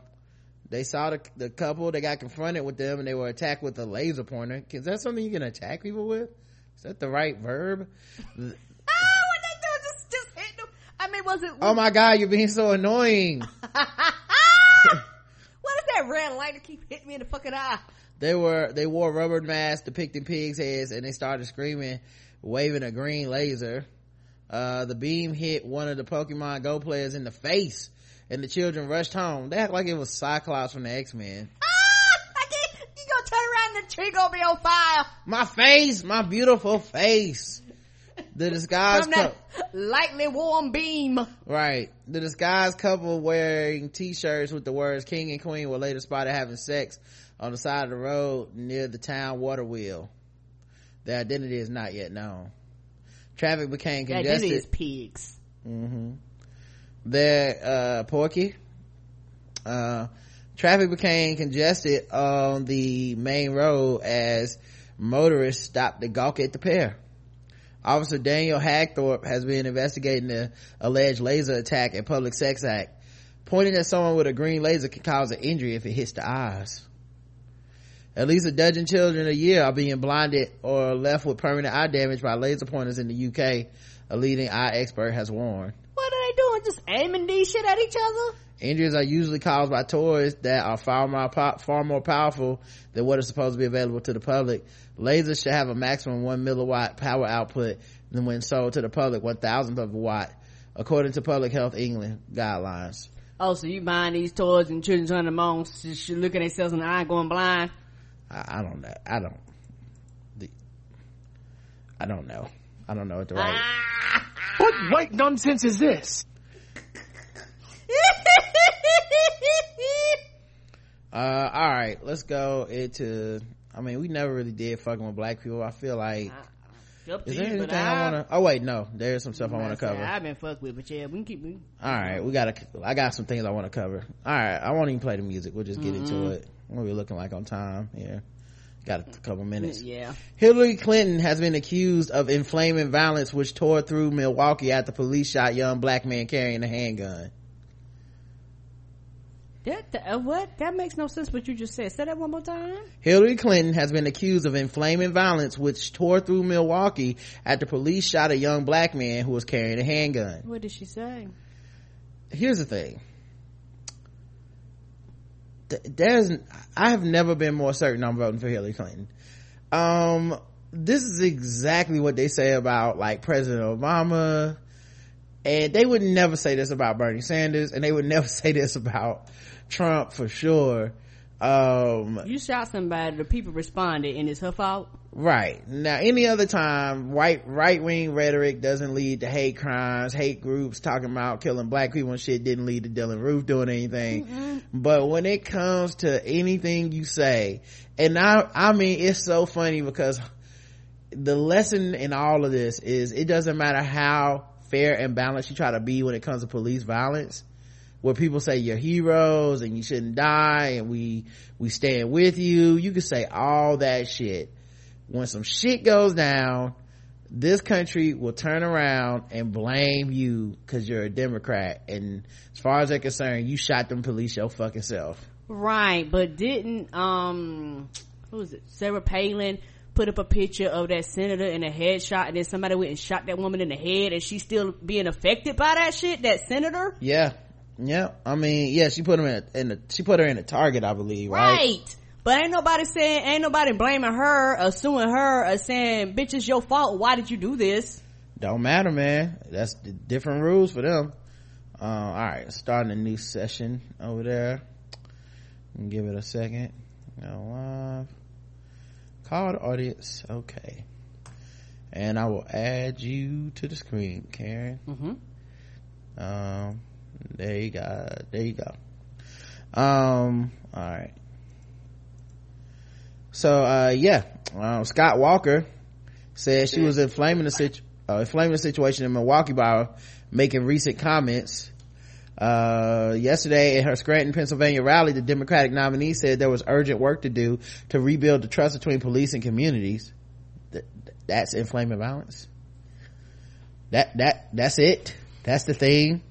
S2: they saw the, the couple, they got confronted with them and they were attacked with a laser pointer. Is that something you can attack people with? Is that the right verb?
S3: Ah, what they do just just hit them. I mean, was it?
S2: Oh my god, you're being so annoying.
S3: what is that red light that keep hitting me in the fucking eye?
S2: They were, they wore rubber masks depicting pigs' heads and they started screaming, waving a green laser. Uh, the beam hit one of the Pokemon Go players in the face and the children rushed home. They act like it was Cyclops from the X-Men.
S3: Ah, I can't. You gonna turn around and the tree gonna be on fire.
S2: My face, my beautiful face. The disguised
S3: From that lightly warm beam.
S2: Right. The disguised couple wearing t-shirts with the words king and queen were later spotted having sex on the side of the road near the town water wheel. Their identity is not yet known. Traffic became
S3: That
S2: congested.
S3: is pigs.
S2: Mm-hmm. Their, uh, Porky. Uh, traffic became congested on the main road as motorists stopped to gawk at the pair. Officer Daniel Hagthorpe has been investigating the alleged laser attack at Public Sex Act, pointing at someone with a green laser can cause an injury if it hits the eyes. At least a dozen children a year are being blinded or left with permanent eye damage by laser pointers in the UK, a leading eye expert has warned.
S3: They doing? Just aiming these shit at each other?
S2: Injuries are usually caused by toys that are far more, po- far more powerful than what is supposed to be available to the public. Lasers should have a maximum one milliwatt power output than when sold to the public one thousandth of a watt, according to Public Health England guidelines.
S3: Oh, so you buying these toys and children turning them on, just looking at themselves in the eye going blind?
S2: I, I don't know. I don't. The, I don't know. I don't know what the right.
S5: What white nonsense is this?
S2: Uh, all right, let's go into. I mean, we never really did fucking with black people. I feel like.
S3: Up to
S2: Is there
S3: you,
S2: anything
S3: but
S2: I,
S3: I-
S2: want to? Oh wait, no. There's some stuff I want to cover.
S3: I've been fucked with, but yeah, we can keep moving.
S2: All right, we got to. I got some things I want to cover. All right, I won't even play the music. We'll just get into
S3: Mhm.
S2: it. What are we looking like on time here? Got a couple minutes.
S3: Yeah.
S2: Hillary Clinton has been accused of inflaming violence, which tore through Milwaukee after police shot young black man carrying a handgun.
S3: That, uh, what? That makes no sense what you just said. Say that one more time.
S2: Hillary Clinton has been accused of inflaming violence, which tore through Milwaukee after police shot a young black man who was carrying a handgun.
S3: What did she say?
S2: here's the thing Th- there's i have never been more certain i'm voting for hillary clinton um this is exactly what they say about like president obama and they would never say this about bernie sanders and they would never say this about trump for sure um
S3: You shot somebody, the people responded, and it's her fault.
S2: Right. Now, any other time, right, right-wing rhetoric doesn't lead to hate crimes, hate groups talking about killing black people and shit didn't lead to Dylann Roof doing anything. But when it comes to anything you say, and I, I mean, it's so funny because the lesson in all of this is it doesn't matter how fair and balanced you try to be when it comes to police violence where people say you're heroes and you shouldn't die and we we stand with you you can say all that shit when some shit goes down this country will turn around and blame you because you're a democrat and as far as they're concerned you shot them police your fucking self
S3: Right, but didn't um who was it? Sarah Palin put up a picture of that senator in a headshot and then somebody went and shot that woman in the head and she's still being affected by that shit, that senator?
S2: yeah yeah i mean yeah she put him in, a, in the she put her in a target i believe right,
S3: Right. But ain't nobody saying, ain't nobody blaming her or suing her or saying, bitch, it's your fault. Why did you do this?
S2: don't matter man that's different rules for them uh, all right starting a new session over there give it a second go live call the audience okay and I will add you to the screen, Karen.
S3: Mm-hmm.
S2: Um, there you go. There you go. Um, all right. So, uh, yeah, um, Scott Walker said she was inflaming the situ- uh, inflaming the situation in Milwaukee by making recent comments. Uh, yesterday at her Scranton, Pennsylvania rally, the Democratic nominee said there was urgent work to do to rebuild the trust between police and communities. Th- that's inflaming violence. That, that, that's it. That's the thing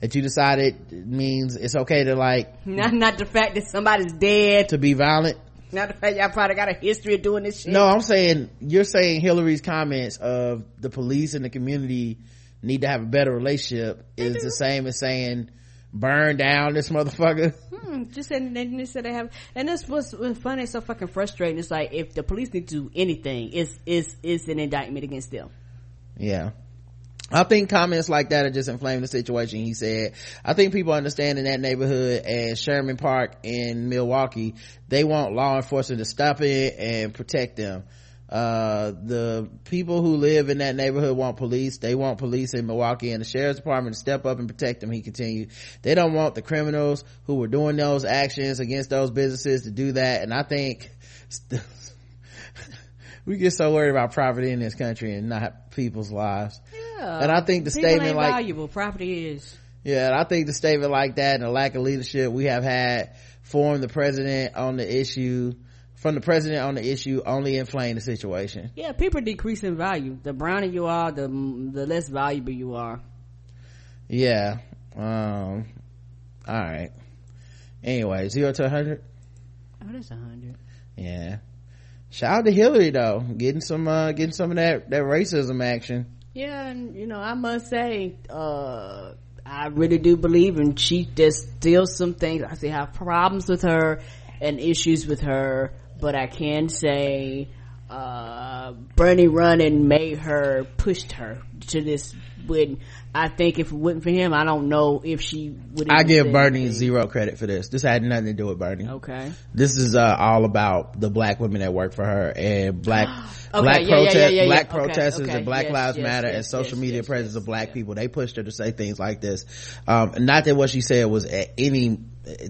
S2: that you decided means it's okay to like,
S3: Not not the fact that somebody's dead.
S2: to be violent.
S3: Not the fact y'all probably got a history of doing this shit.
S2: No, I'm saying you're saying Hillary's comments of the police and the community need to have a better relationship is the same as saying burn down this motherfucker.
S3: Hmm, just said they, they said they have, and this what's, what's funny. It's so fucking frustrating. It's like if the police need to do anything, it's it's it's an indictment against them.
S2: Yeah. I think comments like that are just inflaming the situation, he said. I think people understand in that neighborhood and Sherman Park in Milwaukee, they want law enforcement to stop it and protect them. Uh, the people who live in that neighborhood want police. They want police in Milwaukee and the sheriff's department to step up and protect them, he continued. They don't want the criminals who were doing those actions against those businesses to do that. And I think we get so worried about property in this country and not people's lives.
S3: Yeah,
S2: And I think the
S3: People
S2: statement like-
S3: valuable. Property is.
S2: Yeah, and I think the statement like that and the lack of leadership we have had from the president on the issue, from the president on the issue only inflame the situation.
S3: Yeah, people decrease in value. The browner you are, the the less valuable you are.
S2: Yeah. Um, alright. Anyway, zero to a hundred?
S3: Oh, that's a hundred.
S2: Yeah. Shout out to Hillary though, getting some, uh, getting some of that, that racism action.
S3: Yeah, and you know, I must say, uh, I really do believe, and she there's still some things I still have problems with her and issues with her, but I can say, uh, Bernie running made her pushed her to this. When I think if it wasn't for him, I don't know if she would.
S2: I give Bernie
S3: anything.
S2: zero credit for this. This had nothing to do with Bernie.
S3: Okay.
S2: This is, uh, all about the black women that work for her and black,
S3: Okay,
S2: black
S3: yeah,
S2: protest,
S3: yeah, yeah,
S2: black.
S3: Okay,
S2: protesters
S3: okay.
S2: and Black
S3: Yes,
S2: Lives
S3: yes,
S2: Matter
S3: yes,
S2: and social media presence of black people. They pushed her to say things like this. Um, not that what she said was at any,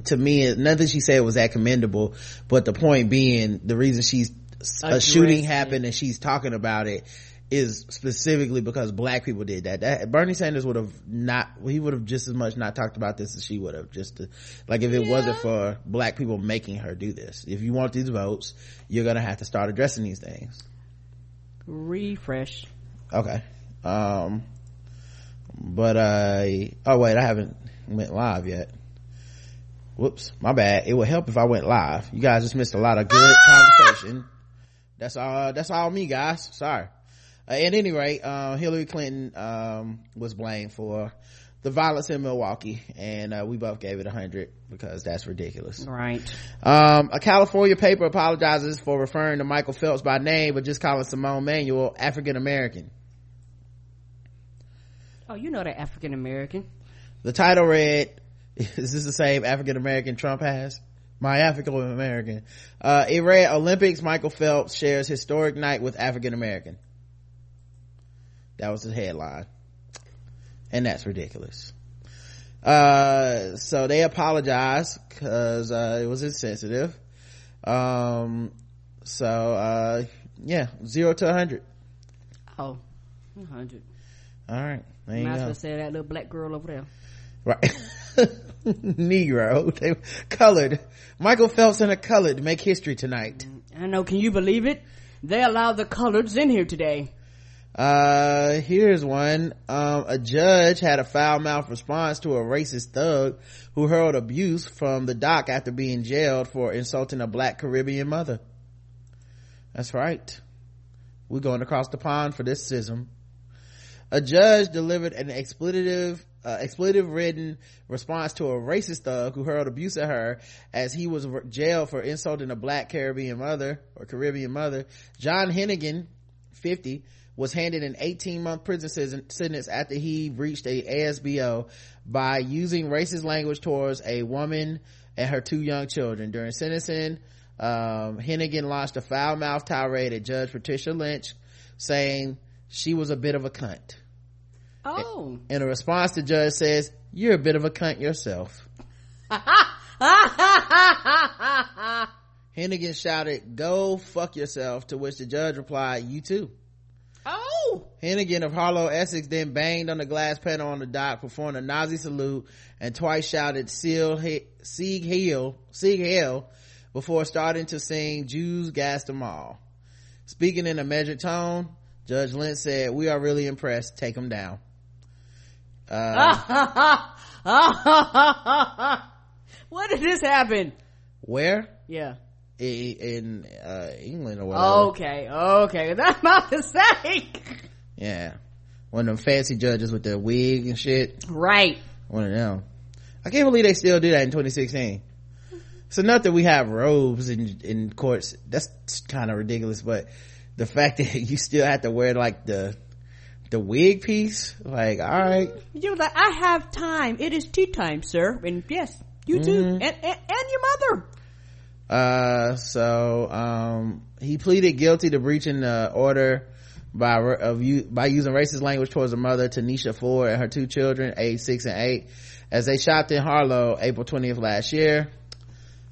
S2: to me, nothing she said was that commendable, but the point being, the reason she's, a shooting happened and she's talking about it is specifically because black people did that. That Bernie Sanders would have not, he would have just as much not talked about this as she would have. Just to, like if it wasn't for black people making her do this. If you want these votes, you're gonna have to start addressing these things.
S3: Refresh.
S2: Okay. Um, but uh, oh wait, I haven't went live yet. Whoops, my bad. It would help if I went live. You guys just missed a lot of good conversation. That's all. That's all me, guys. Sorry. Uh, at any rate, uh, Hillary Clinton um, was blamed for the violence in Milwaukee, and uh, we both gave it a hundred because that's ridiculous.
S3: Right.
S2: Um, a California paper apologizes for referring to Michael Phelps by name, but just calling Simone Manuel African American.
S3: Oh, you know that African American.
S2: The title read, is this the same African American Trump has? My African American. Uh, it read, Olympics, Michael Phelps shares historic night with African American. That was the headline. And that's ridiculous. Uh, so they apologized cause, uh, it was insensitive. Um, so, uh, yeah, zero to a hundred.
S3: Oh, a hundred.
S2: All right. There you
S3: Might as well say that little black girl over there.
S2: Right. Negro. They colored. Michael Phelps and a colored make history tonight.
S3: I know. Can you believe it? They allowed the coloreds in here today.
S2: Uh, here's one. Um, a judge had a foul mouth response to a racist thug who hurled abuse from the dock after being jailed for insulting a black Caribbean mother. That's right. We're going across the pond for this schism. A judge delivered an expletive, uh, expletive ridden response to a racist thug who hurled abuse at her as he was r- jailed for insulting a black Caribbean mother or Caribbean mother. John Hennigan, 50, was handed an 18 month prison sentence after he breached a ASBO by using racist language towards a woman and her two young children. During sentencing, um, Hennigan launched a foul mouthed tirade at Judge Patricia Lynch, saying she was a bit of a cunt.
S3: Oh.
S2: In a response, the judge says, you're a bit of a cunt yourself. Hennigan shouted, go fuck yourself, to which the judge replied, you too.
S3: Oh!
S2: Hennigan of Harlow, Essex then banged on the glass panel on the dock, performed a Nazi salute, and twice shouted Sieg Heil, Sieg Heil, before starting to sing Jews gas them all. Speaking in a measured tone, Judge Lynch said, we are really impressed, take them down.
S3: Uh, what did this happen?
S2: Where?
S3: Yeah.
S2: In, uh, England or whatever.
S3: Okay, okay. That's my mistake.
S2: Yeah. One of them fancy judges with their wig and shit.
S3: Right.
S2: One of them. I can't believe they still do that in 2016. So not that we have robes in, in courts. That's kind of ridiculous, but the fact that you still have to wear like the, the wig piece, like, all right.
S3: You're like, I have time. It is tea time, sir. And yes, you too.
S2: Mm-hmm.
S3: And, and, and your mother.
S2: Uh, so, um, he pleaded guilty to breaching the order by, of you, by using racist language towards a mother, Tanisha Ford, and her two children, age six and eight, as they shopped in Harlow April 20th last year.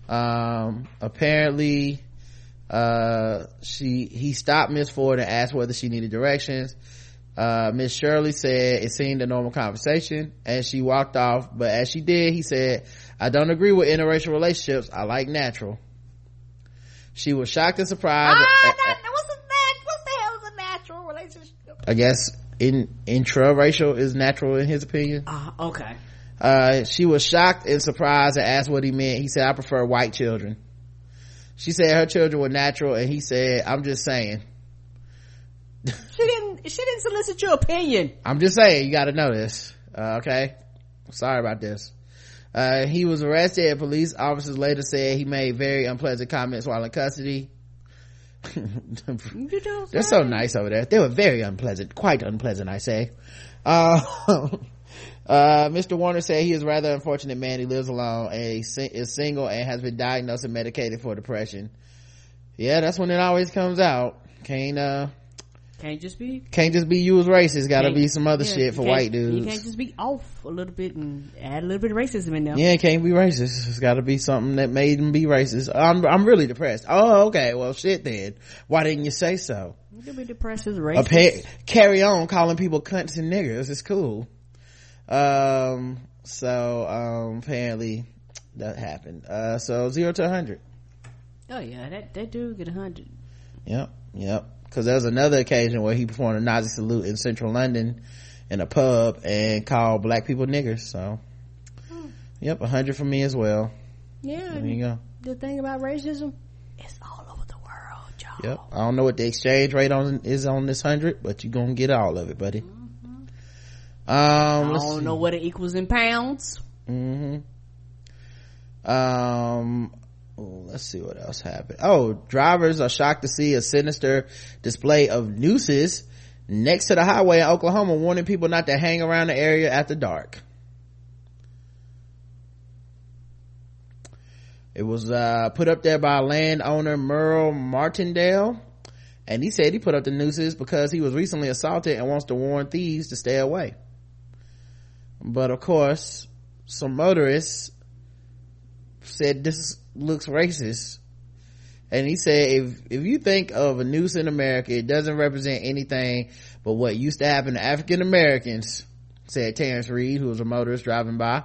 S2: Um, apparently, uh, she, he stopped Miss Ford and asked whether she needed directions. Uh, Miss Shirley said it seemed a normal conversation and she walked off, but as she did, he said, I don't agree with interracial relationships. I like natural. She was shocked and surprised.
S3: Ah, that, what's, a nat- what the hell is a natural relationship?
S2: I guess in intraracial is natural in his opinion.
S3: Ah, uh, okay.
S2: Uh, she was shocked and surprised and asked what he meant. He said, I prefer white children. She said her children were natural and he said, I'm just saying.
S3: she didn't, she didn't solicit your opinion.
S2: I'm just saying, you gotta know this. Uh, okay? Sorry about this. Uh, he was arrested police officers later said he made very unpleasant comments while in custody. They're so nice over there. They were very unpleasant, quite unpleasant, I say. Uh, uh, Mr. Warner said he is a rather unfortunate man. He lives alone and is single and has been diagnosed and medicated for depression. Yeah, that's when it always comes out. Can't, uh,
S3: can't just be.
S2: Can't just be you as racist. Gotta be some other
S3: yeah,
S2: shit for
S3: white
S2: dudes
S3: you can't just be off a little bit and add a little bit of racism in there.
S2: Yeah it can't be racist. It's gotta be something that made him be racist. I'm i'm really depressed. Oh okay. Well shit then. Why didn't you say so?
S3: You can be depressed as racist.
S2: Carry on calling people cunts and niggers. It's cool. Um so um apparently that happened. Uh so zero to a hundred.
S3: Oh yeah. That that dude get a hundred.
S2: Yep yep because there was another occasion where he performed a Nazi salute in central London in a pub and called black people niggers. So, hmm. yep, a hundred for me as well.
S3: Yeah,
S2: there you go.
S3: The thing about racism, it's all over the world, y'all.
S2: Yep, I don't know what the exchange rate on is on this hundred, but you're gonna get all of it, buddy.
S3: Mm-hmm.
S2: Um,
S3: I don't know what it equals in pounds.
S2: Mm-hmm. Um, let's see what else happened. Oh, drivers are shocked to see a sinister display of nooses next to the highway in Oklahoma, warning people not to hang around the area after dark. It was uh, put up there by landowner Merle Martindale, and he said he put up the nooses because he was recently assaulted and wants to warn thieves to stay away. But of course, some motorists said this looks racist and he said if if you think of a noose in america it doesn't represent anything but what used to happen to african americans said terrence reed who was a motorist driving by.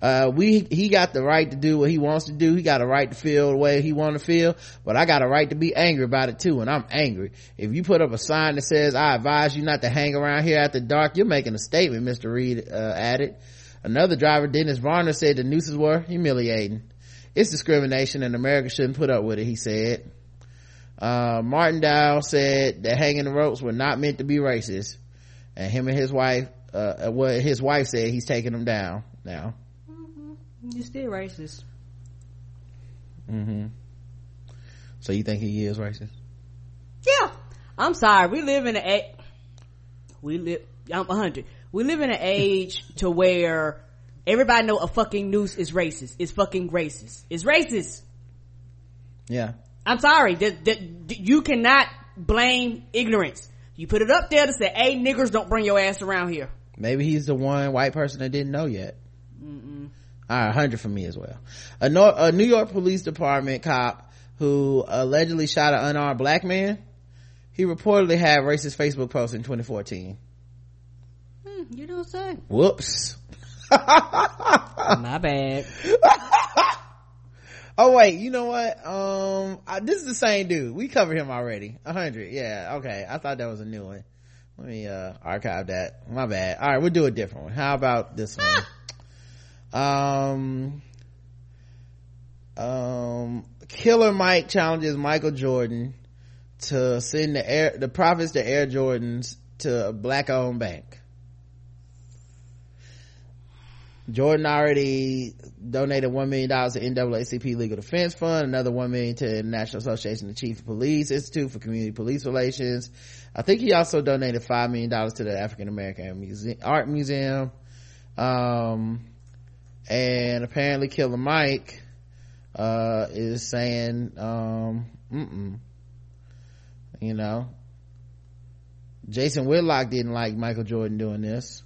S2: Uh, we he got the right to do what he wants to do. He got a right to feel the way he want to feel but i got a right to be angry about it too and i'm angry. If you put up a sign that says i advise you not to hang around here after dark you're making a statement mr reed uh, added. Another driver dennis varner said the nooses were humiliating it's discrimination and America shouldn't put up with it, he said. Uh, Martindale said that hanging the ropes were not meant to be racist. And him and his wife, uh, what his wife said, he's taking them down now.
S3: Mm-hmm. You're still racist.
S2: Mm-hmm. So you think he is racist?
S3: Yeah. I'm sorry. We live in a, we live, I'm 100. We live in an age to where Everybody know a fucking noose is racist. It's fucking racist. It's racist.
S2: Yeah.
S3: I'm sorry. that you cannot blame ignorance. You put it up there to say, hey, niggers, don't bring your ass around here.
S2: Maybe he's the one white person that didn't know yet. Mm-mm. All right, 100 for me as well. A, Nor- a New York Police Department cop who allegedly shot an unarmed black man, he reportedly had racist Facebook posts in 2014.
S3: Hmm, you don't say.
S2: Whoops.
S3: My bad.
S2: Oh wait, you know what? Um, I, this is the same dude. We covered him already. A hundred. Yeah. Okay. I thought that was a new one. Let me, uh, archive that. My bad. All right. We'll do a different one. How about this one? um, um, Killer Mike challenges Michael Jordan to send the air, the profits to Air Jordans to a black owned bank. Jordan already donated $1 million to NAACP Legal Defense Fund, another 1 million to the National Association of Chief of Police Institute for Community Police Relations. I think he also donated $5 million to the African American Muse- Art Museum. Um, and apparently Killer Mike, uh, is saying, um, you know, Jason Whitlock didn't like Michael Jordan doing this.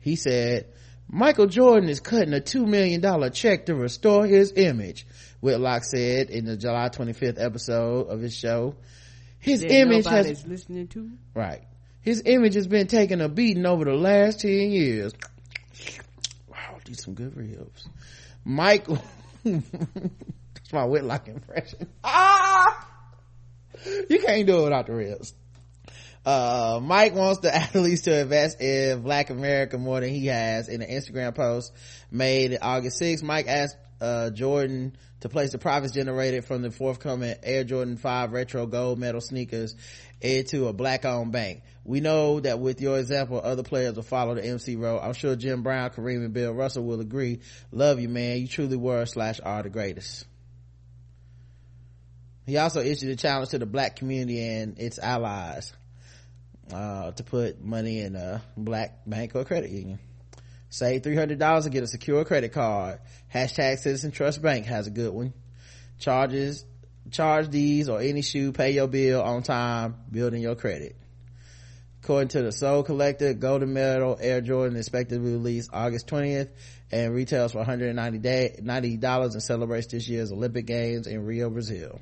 S2: He said, Michael Jordan is cutting a $2 million check to restore his image, Whitlock said in the July 25th episode of his show. His
S3: That
S2: image has,
S3: listening to.
S2: right. His image has been taking a beating over the last 10 years. Wow, these some good ribs. Mike, that's my Whitlock impression. Ah! You can't do it without the ribs uh mike wants the athletes to invest in black america more than he has in an instagram post made august 6th mike asked uh jordan to place the profits generated from the forthcoming air jordan 5 retro gold medal sneakers into a black owned bank. We know that with your example other players will follow the mc road i'm sure jim brown kareem and bill russell will agree. Love you man. You truly were slash are the greatest. He also issued a challenge to the black community and its allies uh, to put money in a black bank or credit union. Save $300 and get a secure credit card. Hashtag Citizen Trust Bank has a good one. Charges, charge these or any shoe, pay your bill on time, building your credit. According to the Sole Collector, Golden Medal Air Jordan expected to be released August 20th and retails for $190 and celebrates this year's Olympic Games in Rio, Brazil.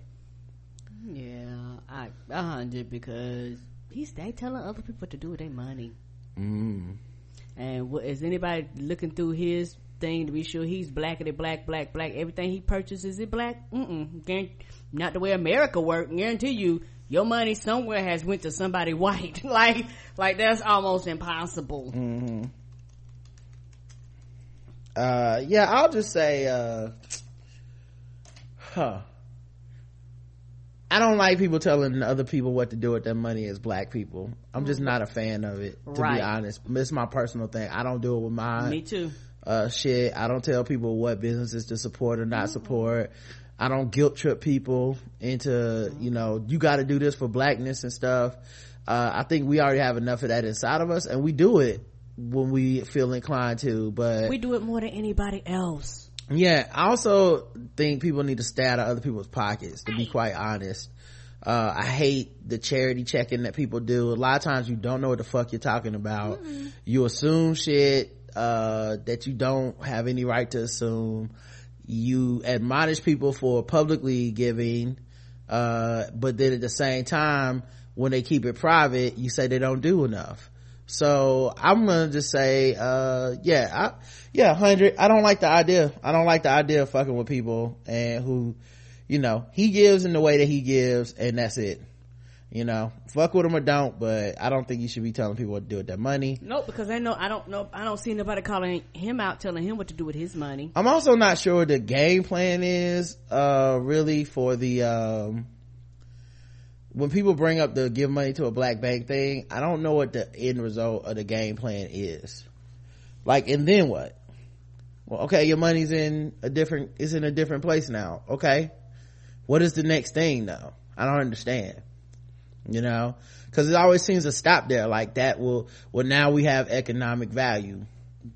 S3: Yeah, I hundred because he's they telling other people what to do with their money.
S2: Mm.
S3: And what, is anybody looking through his thing to be sure he's blackity black, black, black? Everything he purchases is black. Mm mm. Not the way America work. Guarantee you, your money somewhere has went to somebody white. like, like that's almost impossible.
S2: Mm-hmm. Uh, yeah, I'll just say, uh, huh. I don't like people telling other people what to do with their money as black people. I'm just not a fan of it, to
S3: Right.
S2: be honest. It's my personal thing. I don't do it with mine.
S3: Me too.
S2: Uh, shit. I don't tell people what businesses to support or not support. I don't guilt trip people into, you know, you gotta do this for blackness and stuff. Uh, I think we already have enough of that inside of us and we do it when we feel inclined to, but
S3: We do it more than anybody else.
S2: Yeah i also think people need to stay out of other people's pockets to be quite honest. Uh, i hate the charity checking that people do. A lot of times you don't know what the fuck you're talking about. You assume shit uh, that you don't have any right to assume. You admonish people for publicly giving uh, but then at the same time when they keep it private you say they don't do enough so i'm gonna just say uh, yeah I, yeah 100 i don't like the idea. I don't like the idea of fucking with people and who you know he gives in the way that he gives and that's it. You know fuck with him or don't but i don't think you should be telling people what to do with their money.
S3: Nope, because I know I don't know I don't see nobody calling him out telling him what to do with his money.
S2: i'm also not sure what the game plan is uh really for the um when people bring up the give money to a black bank thing i don't know what the end result of the game plan is. Like and then what? Well okay your money's in a different is in a different place now okay? What is the next thing though? I don't understand you know? Because it always seems to stop there like that will well now we have economic value.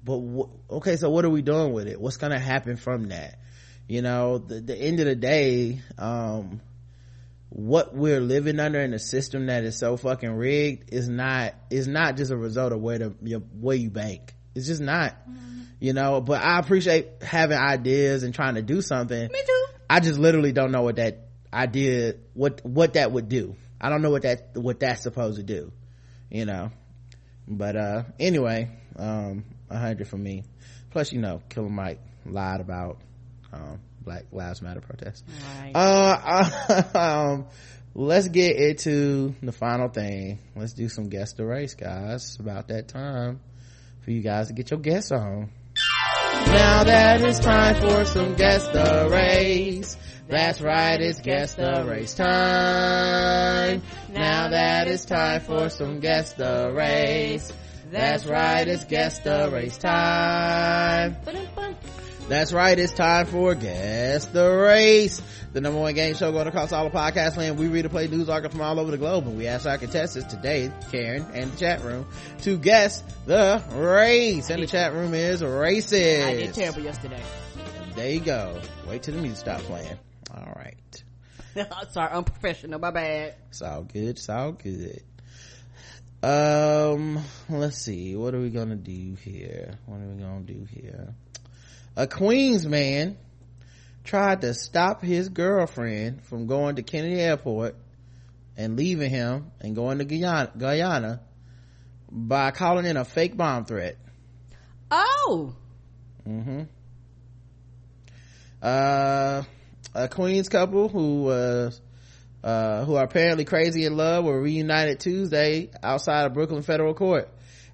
S2: But wh- okay so what are we doing with it? What's gonna happen from that? You know the, the end of the day um what we're living under in a system that is so fucking rigged is not is not just a result of where the your, where you bank. It's just not you know but i appreciate having ideas and trying to do something.
S3: Me too.
S2: i just literally don't know what that idea what what that would do. I don't know what that what that's supposed to do you know. But uh anyway um a hundred for me. Plus you know killer mike lied about um black lives matter protests
S3: Right.
S2: uh, um, let's get into the final thing. Let's do some guess the race, guys. It's about that time for you guys to get your guess on. Now that it's time for some guess the race. That's right, it's guess the race time. Now that it's time for some guess the race. That's right, it's guess the race time. That's right, it's time for Guess the Race, the number one game show going across all of podcast land. We read and play news articles from all over the globe, and we ask our contestants today, Karen and the chat room, to guess the race. And the chat room is racist.
S3: I did terrible yesterday.
S2: There you go. Wait till the music stop playing. All right.
S3: Sorry, unprofessional. My bad.
S2: It's all good. It's all good. Um, let's see. What are we gonna do here? What are we gonna do here? A Queens man tried to stop his girlfriend from going to Kennedy Airport and leaving him and going to Guyana, Guyana by calling in a fake bomb threat.
S3: Oh,
S2: Mm-hmm. Uh, a Queens couple who was, uh, who are apparently crazy in love were reunited Tuesday outside of Brooklyn federal court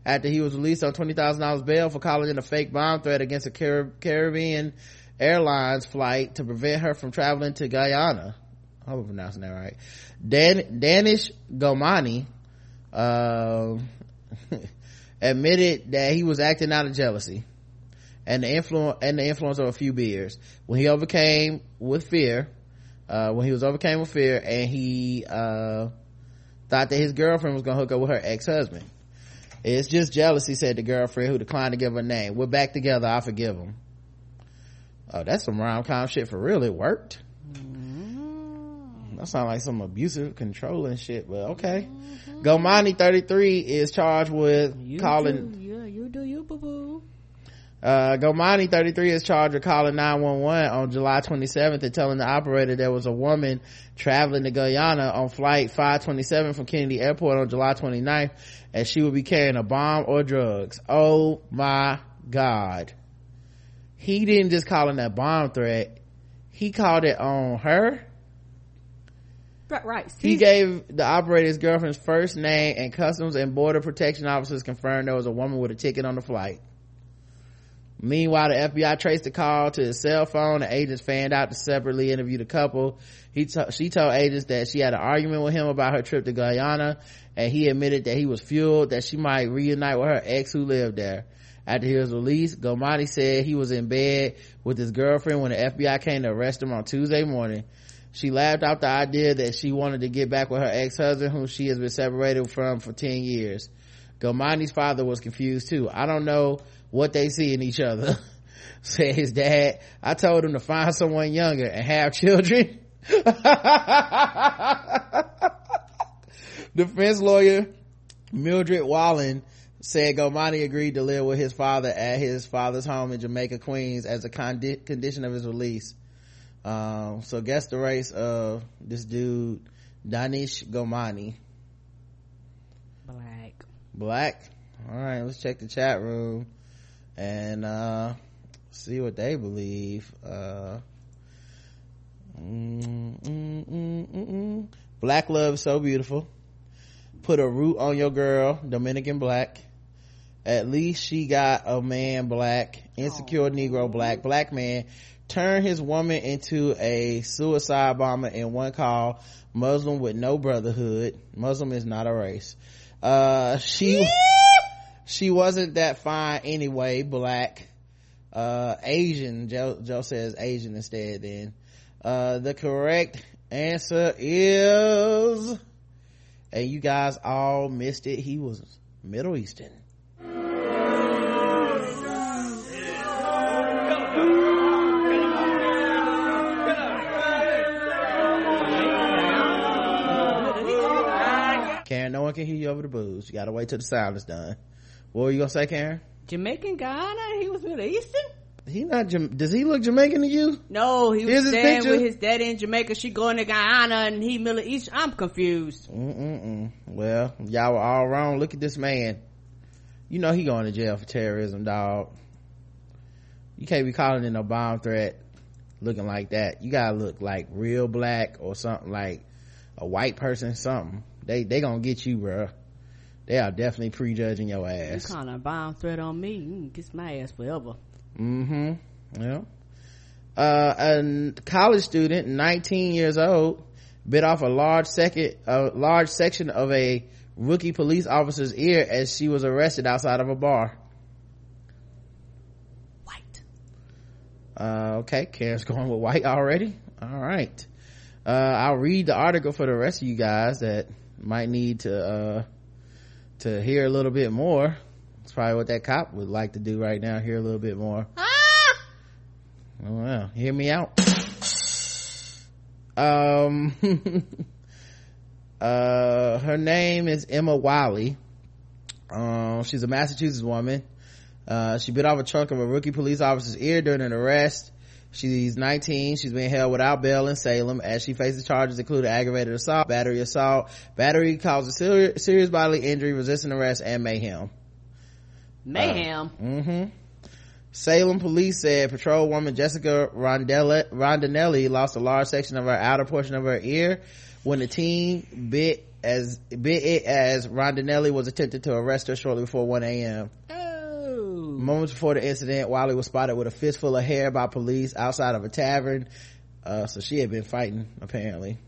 S2: after he was released on $20,000 bail for calling in a fake bomb threat against a Car- Caribbean Airlines flight to prevent her from traveling to Guyana. I hope I'm pronouncing that right. Dan- Danish Gomani, um, admitted that he was acting out of jealousy and the influence and the influence of a few beers when he overcame with fear uh, when he was overcame with fear and he uh, thought that his girlfriend was gonna hook up with her ex-husband it's just jealousy said the girlfriend who declined to give her name. We're back together i forgive him. Oh that's some rom-com shit for real. It worked. That sounds like some abusive controlling shit but okay. Mm-hmm. Gomani 33 is charged with
S3: you
S2: calling
S3: do, yeah, you do you, boo boo.
S2: Uh, Gomani, 33, is charged with calling 911 on July 27th and telling the operator there was a woman traveling to Guyana on flight 527 from Kennedy Airport on July 29th and she would be carrying a bomb or drugs. Oh my God. He didn't just call in that bomb threat. He called it on her.
S3: Right, right.
S2: He gave the operator's girlfriend's first name and customs and border protection officers confirmed there was a woman with a ticket on the flight. Meanwhile, the FBI traced the call to his cell phone. The agents fanned out to separately interview the couple. He she told agents that she had an argument with him about her trip to Guyana, and he admitted that he was fueled that she might reunite with her ex who lived there. After he was released, Gomani said he was in bed with his girlfriend when the FBI came to arrest him on Tuesday morning. She laughed out the idea that she wanted to get back with her ex-husband whom she has been separated from for 10 years. Gomani's father was confused too. I don't know what they see in each other, said his dad. I told him to find someone younger and have children. Defense lawyer Mildred Wallen said Gomani agreed to live with his father at his father's home in Jamaica, Queens as a condi- condition of his release. Um, so guess the race of this dude, Danish Gomani.
S3: Black.
S2: Black. All right, let's check the chat room and uh see what they believe. Uh mm, mm, mm, mm, mm. Black love is so beautiful. Put a root on your girl, Dominican black. At least she got a man black, insecure Negro black, black man. Turn his woman into a suicide bomber in one call. Muslim with no brotherhood. Muslim is not a race. Uh, she, she wasn't that fine anyway, black. Uh, Asian, Joe, Joe says Asian instead then. Uh, the correct answer is, and you guys all missed it, he was Middle Eastern. Karen, no one can hear you over the booze. You gotta wait till the sound is done. What were you gonna say, Karen?
S3: Jamaican Guyana. He was Middle Eastern.
S2: He not, does he look Jamaican to you?
S3: No, he
S2: Here's
S3: was staying with his daddy in Jamaica. She going to Guyana and he Middle East. I'm confused.
S2: Mm-mm-mm. Well, y'all were all wrong. Look at this man. You know he going to jail for terrorism, dog. You can't be calling in a bomb threat looking like that. You gotta look like real black or something like a white person, something. They, they gonna get you, bruh. They are definitely prejudging your ass.
S3: You kind of bomb threat on me. You kiss my ass forever.
S2: Mm-hmm. Yeah. Uh, a college student, 19 years old, bit off a large second, a large section of a rookie police officer's ear as she was arrested outside of a bar.
S3: White.
S2: Uh, okay, Karen's going with white already. All right. Uh, I'll read the article for the rest of you guys that might need to, uh, to hear a little bit more. It's probably what that cop would like to do right now, hear a little bit more. Oh well, hear me out. Um, uh, her name is Emma Wiley. Um, she's a Massachusetts woman. Uh, she bit off a chunk of a rookie police officer's ear during an arrest. She's 19. She's being held without bail in Salem as she faces charges including aggravated assault, battery assault, battery causing serious, serious bodily injury, resisting arrest, and mayhem.
S3: Mayhem.
S2: Mm-hmm. Salem police said patrol woman Jessica Rondelle- Rondinelli lost a large section of her outer portion of her ear when the teen bit as bit it as Rondinelli was attempting to arrest her shortly before 1 a.m.
S3: Oh.
S2: Moments before the incident, Wiley was spotted with a fistful of hair by police outside of a tavern. Uh, so she had been fighting, apparently.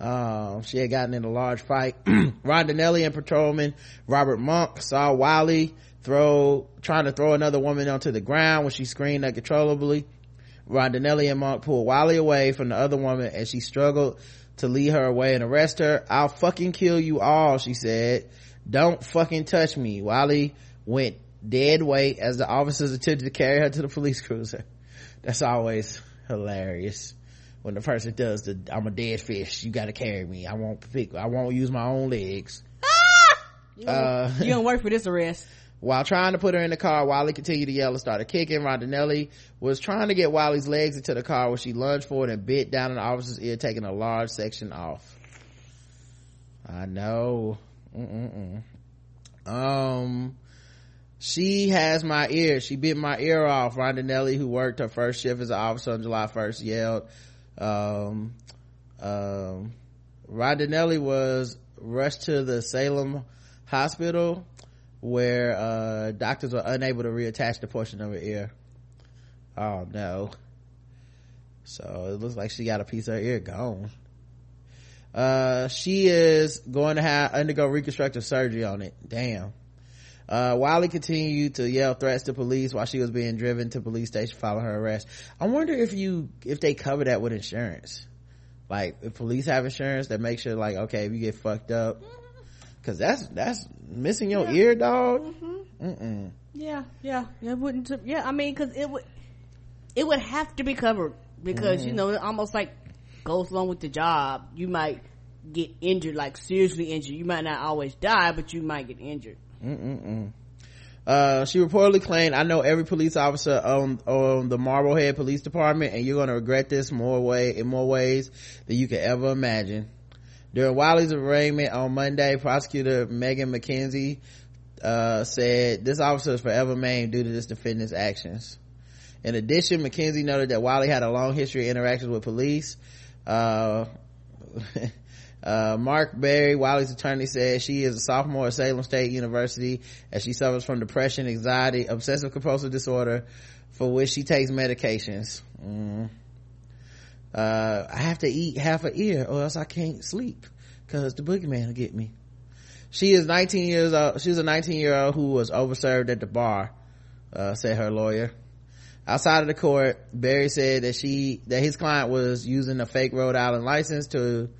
S2: Um, she had gotten in a large fight. Rondinelli and patrolman Robert Monk saw Wiley throw, trying to throw another woman onto the ground when she screamed uncontrollably. Rondinelli and Monk pulled Wiley away from the other woman as she struggled to lead her away and arrest her. I'll fucking kill you all, she said. Don't fucking touch me. Wiley went dead weight as the officers attempted to carry her to the police cruiser. That's always hilarious. When the person does the, I'm a dead fish, you gotta carry me. I won't pick, I won't use my own legs. Uh,
S3: You don't work for this arrest.
S2: while trying to put her in the car, Wiley continued to yell and started kicking. Rondinelli was trying to get Wiley's legs into the car when she lunged forward and bit down an officer's ear, taking a large section off. I know. Mm-mm-mm. Um, she has my ear. She bit my ear off. Rondinelli, who worked her first shift as an officer on July 1st, yelled. Um, um, Rondinelli was rushed to the Salem hospital where uh, doctors were unable to reattach the portion of her ear. Oh no. So it looks like she got a piece of her ear gone. Uh, she is going to have undergo reconstructive surgery on it. Damn. Uh, Wiley continued to yell threats to police while she was being driven to police station following her arrest. I wonder if you, if they cover that with insurance. Like, if police have insurance that makes sure like, okay, if you get fucked up, mm-hmm. cause that's, that's missing your ear, dog. Mm-hmm. Mm-mm.
S3: Yeah, yeah, it wouldn't. Yeah, I mean, because it would, it would have to be covered because you mm-hmm. know, it almost like goes along with the job. You might get injured, like seriously injured. You might not always die, but you might get injured.
S2: Mm-mm-mm. Uh, she reportedly claimed, I know every police officer on, on the Marblehead Police Department and you're gonna regret this more way, in more ways than you could ever imagine. During Wiley's arraignment on Monday, prosecutor Megan McKenzie, uh, said this officer is forever maimed due to this defendant's actions. In addition, McKenzie noted that Wiley had a long history of interactions with police. Uh, uh, Mark Berry, Wiley's attorney, says she is a sophomore at Salem State University as she suffers from depression, anxiety, obsessive compulsive disorder, for which she takes medications. Mm. Uh, I have to eat half an ear or else I can't sleep because the boogeyman will get me. She is 19 years old. She's a 19 year old who was overserved at the bar, uh, said her lawyer. Outside of the court, Barry said that she, that his client was using a fake Rhode Island license to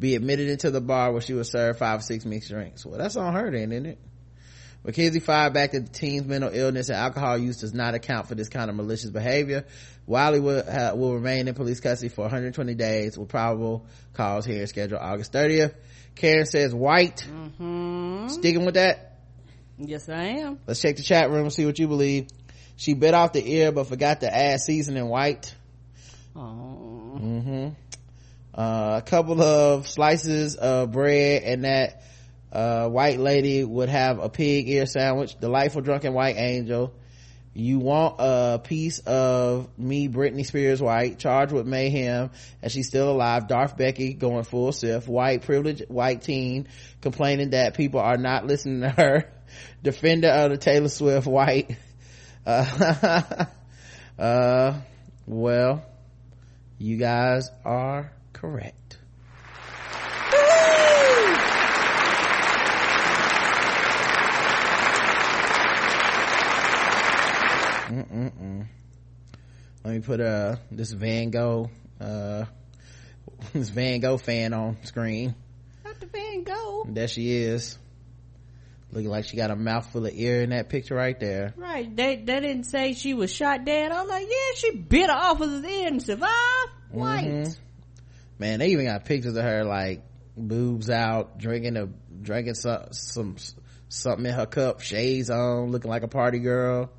S2: be admitted into the bar where she was served five or six mixed drinks. Well, that's on her then, isn't it? McKenzie fired back that the teen's mental illness and alcohol use does not account for this kind of malicious behavior. Wiley will, ha, will remain in police custody for 120 days with probable cause hearing scheduled August 30th. karen says white
S3: Mm-hmm.
S2: sticking with that
S3: Yes, I am.
S2: let's check the chat room and see what you believe she bit off the ear but forgot to add seasoning white
S3: Oh.
S2: hmm uh, a couple of slices of bread and that uh, white lady would have a pig ear sandwich. Delightful drunken white angel. You want a piece of me britney spears white charged with mayhem and she's still alive. Darth becky going full Sith white privileged white teen complaining that people are not listening to her. Defender of the taylor swift white. Uh, uh well you guys are correct. Mm-mm-mm. Let me put uh this Van Gogh uh this Van Gogh fan on screen.
S3: Dr. Van Gogh.
S2: There she is. Looking like she got a mouthful of ear in that picture right there.
S3: Right. They they didn't say she was shot dead. I'm like, yeah, she bit off of the ear and survived. White.
S2: Mhm. Man, they even got pictures of her like boobs out, drinking a drinking some some something in her cup, shades on, looking like a party girl.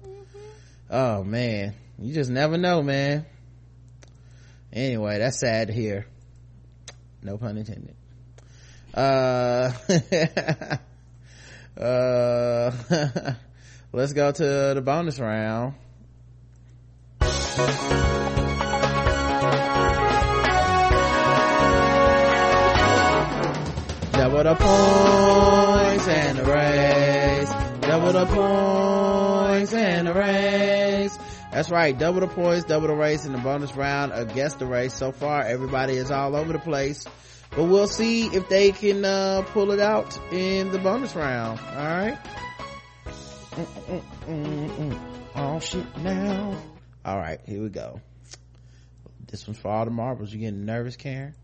S2: Oh man, you just never know, man. Anyway, that's sad to hear. No pun intended. Uh, uh, let's go to the bonus round. Double the points and the race. Double the points and the race. That's right. Double the points, double the race in the bonus round Guess the Race. So far, everybody is all over the place. But we'll see if they can, uh, pull it out in the bonus round. Alright? Oh shit now. Alright, here we go. This one's for all the marbles. You getting nervous, Karen?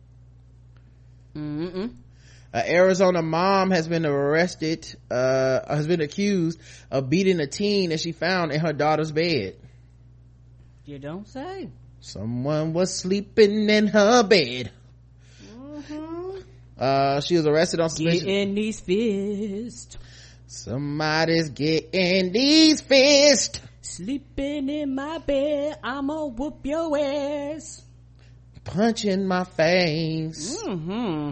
S3: Mm-mm.
S2: An Arizona mom has been arrested, uh, has been accused of beating a teen that she found in her daughter's bed.
S3: You don't say.
S2: Someone was sleeping in her bed. Uh, she was arrested on suspicion.
S3: Getting these fists.
S2: Somebody's getting these fists.
S3: Sleeping in my bed. I'ma whoop your ass.
S2: Punching my face.
S3: Mm-hmm.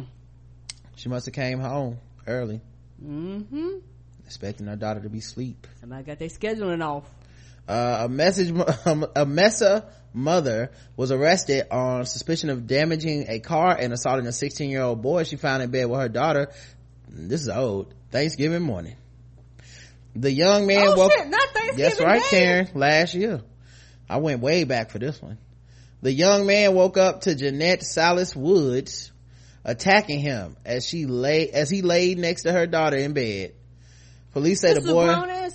S2: She must have came home early,
S3: Mm-hmm.
S2: expecting her daughter to be asleep.
S3: Somebody got their scheduling off.
S2: uh, a message a mesa mother was arrested on suspicion of damaging a car and assaulting a 16 year old boy she found in bed with her daughter this is old thanksgiving morning the young man
S3: oh
S2: woke
S3: shit, not Thanksgiving
S2: that's right
S3: Day.
S2: karen last year i went way back for this one the young man woke up to jeanette salis woods attacking him as she lay as he laid next to her daughter in bed police say
S3: This
S2: the boy
S3: man?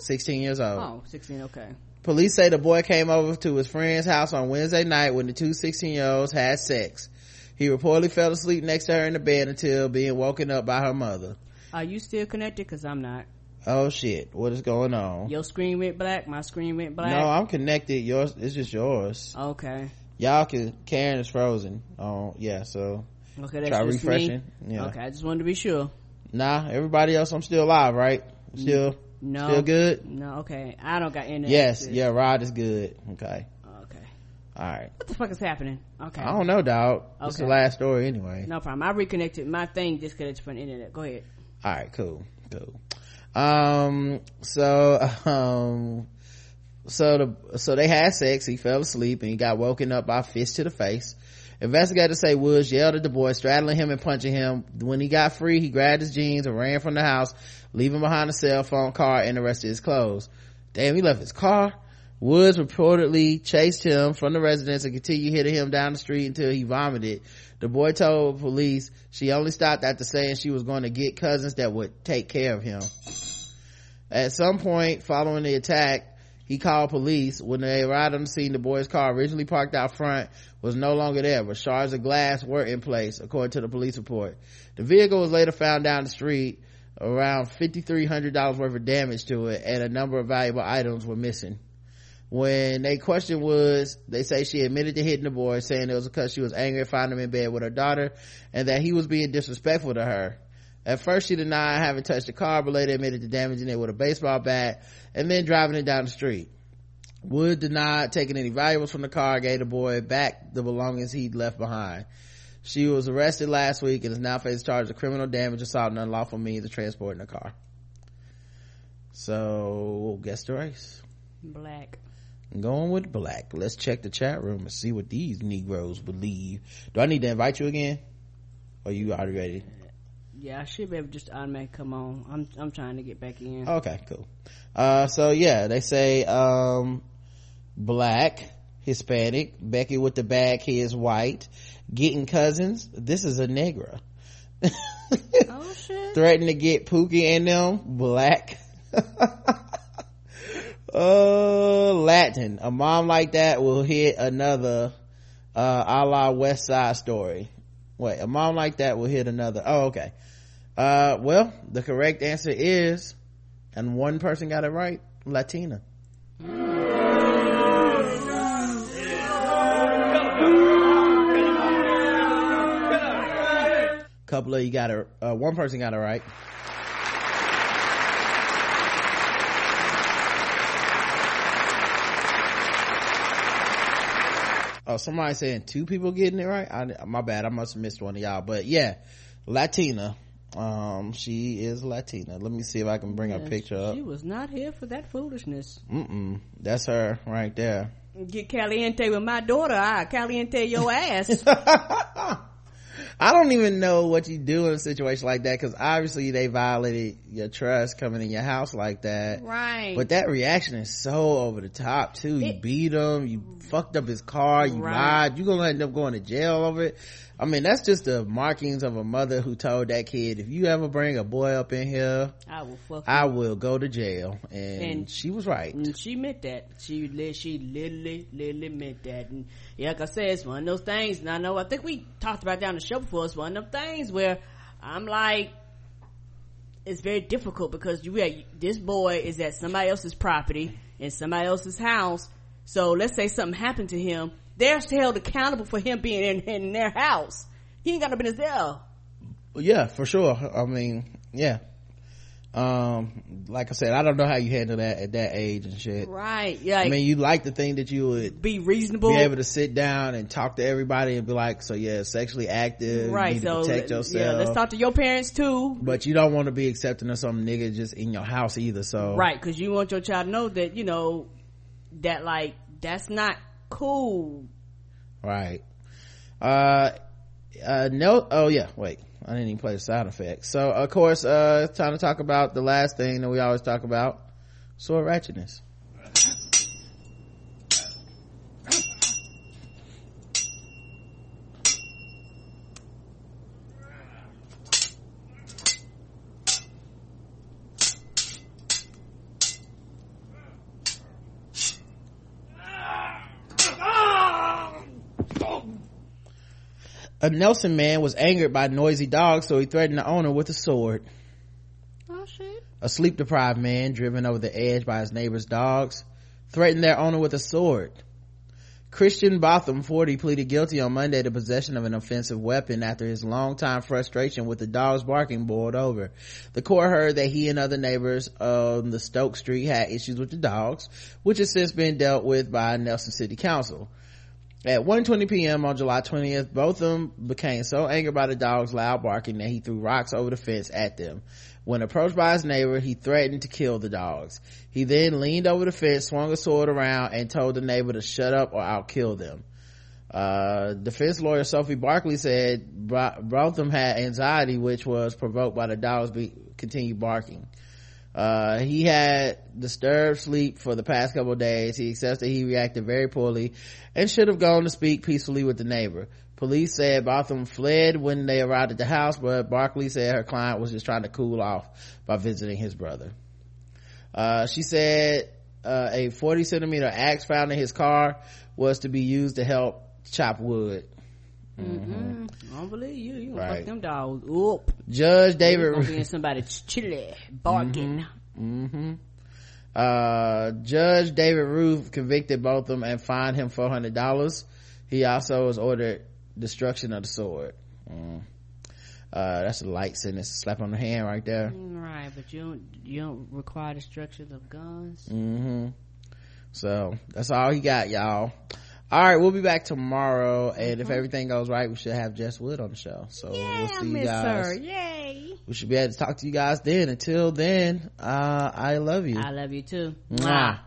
S2: 16 years old
S3: Oh, 16, okay.
S2: Police say the boy came over to his friend's house on Wednesday night when the two 16 year olds had sex. He reportedly fell asleep next to her in the bed until being woken up by her mother.
S3: Are you still connected? Cause I'm not.
S2: Oh shit, what is going on?
S3: Your screen went black, my screen went black.
S2: No, I'm connected. Yours, it's just yours.
S3: Okay.
S2: Y'all can, Karen is frozen. Oh, yeah, so
S3: Okay, that's
S2: try
S3: just
S2: refreshing.
S3: me.
S2: Yeah.
S3: Okay, I just wanted to be sure.
S2: Nah, everybody else, I'm still alive, right? Still,
S3: No.
S2: still good?
S3: No, okay. I don't got internet.
S2: Yes, yeah, Rod is good. Okay.
S3: Okay.
S2: Alright.
S3: What the fuck is happening? Okay.
S2: I don't know, dog. Okay. It's the last story anyway.
S3: No problem. I reconnected my thing disconnected from the internet. Go ahead.
S2: all right cool cool um so um so the so they had sex he fell asleep and he got woken up by a fist to the face investigators say woods yelled at the boy straddling him and punching him. When he got free he grabbed his jeans and ran from the house leaving behind a cell phone car and the rest of his clothes. Damn he left his car. Woods reportedly chased him from the residence and continued hitting him down the street until he vomited. The boy told police she only stopped after saying she was going to get cousins that would take care of him. At some point following the attack, he called police. When they arrived on the scene, the boy's car originally parked out front was no longer there, but shards of glass were in place, according to the police report. The vehicle was later found down the street. Around $5,300 worth of damage to it and a number of valuable items were missing. When they questioned Woods, they say she admitted to hitting the boy, saying it was because she was angry at finding him in bed with her daughter and that he was being disrespectful to her. At first she denied having touched the car, but later admitted to damaging it with a baseball bat and then driving it down the street. Wood denied taking any valuables from the car, gave the boy back the belongings he'd left behind. She was arrested last week and is now facing charges of criminal damage, assault, and unlawful means of transporting the car. So, guess the race.
S3: Black.
S2: Going with black. Let's check the chat room and see what these Negroes believe. Do I need to invite you again? Or you already ready?
S3: Yeah, I should be able to just automatic come on. I'm I'm trying to get back in.
S2: Okay, cool. Uh, so yeah, they say, um, black, Hispanic, Becky with the bag, he is white, getting cousins, this is a negra.
S3: oh shit.
S2: Threaten to get Pookie and them, black. uh, Latin. A mom like that will hit another, uh, a la West Side Story. Wait, a mom like that will hit another. Oh, okay. Uh, well, the correct answer is, and one person got it right, Latina. Couple of you got it, uh, one person got it right. Oh, somebody saying two people getting it right. I, my bad. I must have missed one of y'all. But yeah, Latina. Um, she is Latina. Let me see if I can bring a picture up.
S3: She was not here for that foolishness.
S2: Mm-mm. That's her right there.
S3: Get caliente with my daughter. I caliente your ass.
S2: I don't even know what you do in a situation like that because obviously they violated your trust coming in your house like that.
S3: right.
S2: But that reaction is so over the top too. You beat him, you fucked up his car, you
S3: Right.
S2: lied, you're gonna end up going to jail over it. I mean, that's just the markings of a mother who told that kid, if you ever bring a boy up in here,
S3: I will fuck
S2: I
S3: you.
S2: will go to jail. And,
S3: And-
S2: she was right.
S3: And she meant that. She she literally, literally meant that. And yeah, like I said, it's one of those things. And I know, I think we talked about that on the show before. It's one of them things where I'm like, it's very difficult because you this boy is at somebody else's property in somebody else's house. So let's say something happened to him, they're held accountable for him being in, in their house. He ain't got no business there.
S2: Yeah, for sure. I mean, yeah. Um, like I said, I don't know how you handle that at that age and shit.
S3: Right? Yeah.
S2: I mean, you like the thing that you would
S3: be reasonable.
S2: be able to sit down and talk to everybody and be like, so yeah, sexually active, you
S3: right. So
S2: protect yourself.
S3: yeah, let's talk to your parents too.
S2: but you don't want to be accepting of some nigga just in your house either, so.
S3: Right, because you want your child to know that, you know, that like, that's not cool.
S2: Right. Uh, uh, no, oh yeah, wait. I didn't even play the sound effects. So, of course, uh, it's time to talk about the last thing that we always talk about. Sword ratchetness. A Nelson man was angered by noisy dogs, so he threatened the owner with a sword.
S3: Oh shit.
S2: A sleep deprived man, driven over the edge by his neighbor's dogs, threatened their owner with a sword. Christian Botham, 40, pleaded guilty on Monday to possession of an offensive weapon after his longtime frustration with the dog's barking boiled over. The court heard that he and other neighbors on the Stoke Street had issues with the dogs, which has since been dealt with by Nelson City Council. At 1.20 p.m. on July 20th, Botham became so angered by the dog's loud barking that he threw rocks over the fence at them. When approached by his neighbor, he threatened to kill the dogs. He then leaned over the fence, swung a sword around, and told the neighbor to shut up or I'll kill them. Uh, defense lawyer Sophie Barkley said Bro- Botham had anxiety, which was provoked by the dogs be- continue barking. Uh, he had disturbed sleep for the past couple days. He accepts that he reacted very poorly and should have gone to speak peacefully with the neighbor. Police said Botham fled when they arrived at the house, but Barkley said her client was just trying to cool off by visiting his brother. Uh, she said, uh, a 40 centimeter axe found in his car was to be used to help chop wood.
S3: Mm-hmm. I don't believe you. You gonna
S2: Right.
S3: fuck them dogs up.
S2: Judge David
S3: gonna be in somebody's chili barking.
S2: hmm uh judge david Ruth convicted both of them and fined him $400 he also was ordered destruction of the sword mm. uh that's a light sentence slap on the hand right there
S3: right but you don't you don't require destruction of guns
S2: mm-hmm so that's all he got y'all all right we'll be back tomorrow and if
S3: Mm-hmm.
S2: everything goes right we should have jess wood on the show. So we'll see you
S3: miss
S2: guys.
S3: Her yay.
S2: We should be able to talk to you guys then. Until then uh i love you.
S3: I love you too.
S2: Mwah.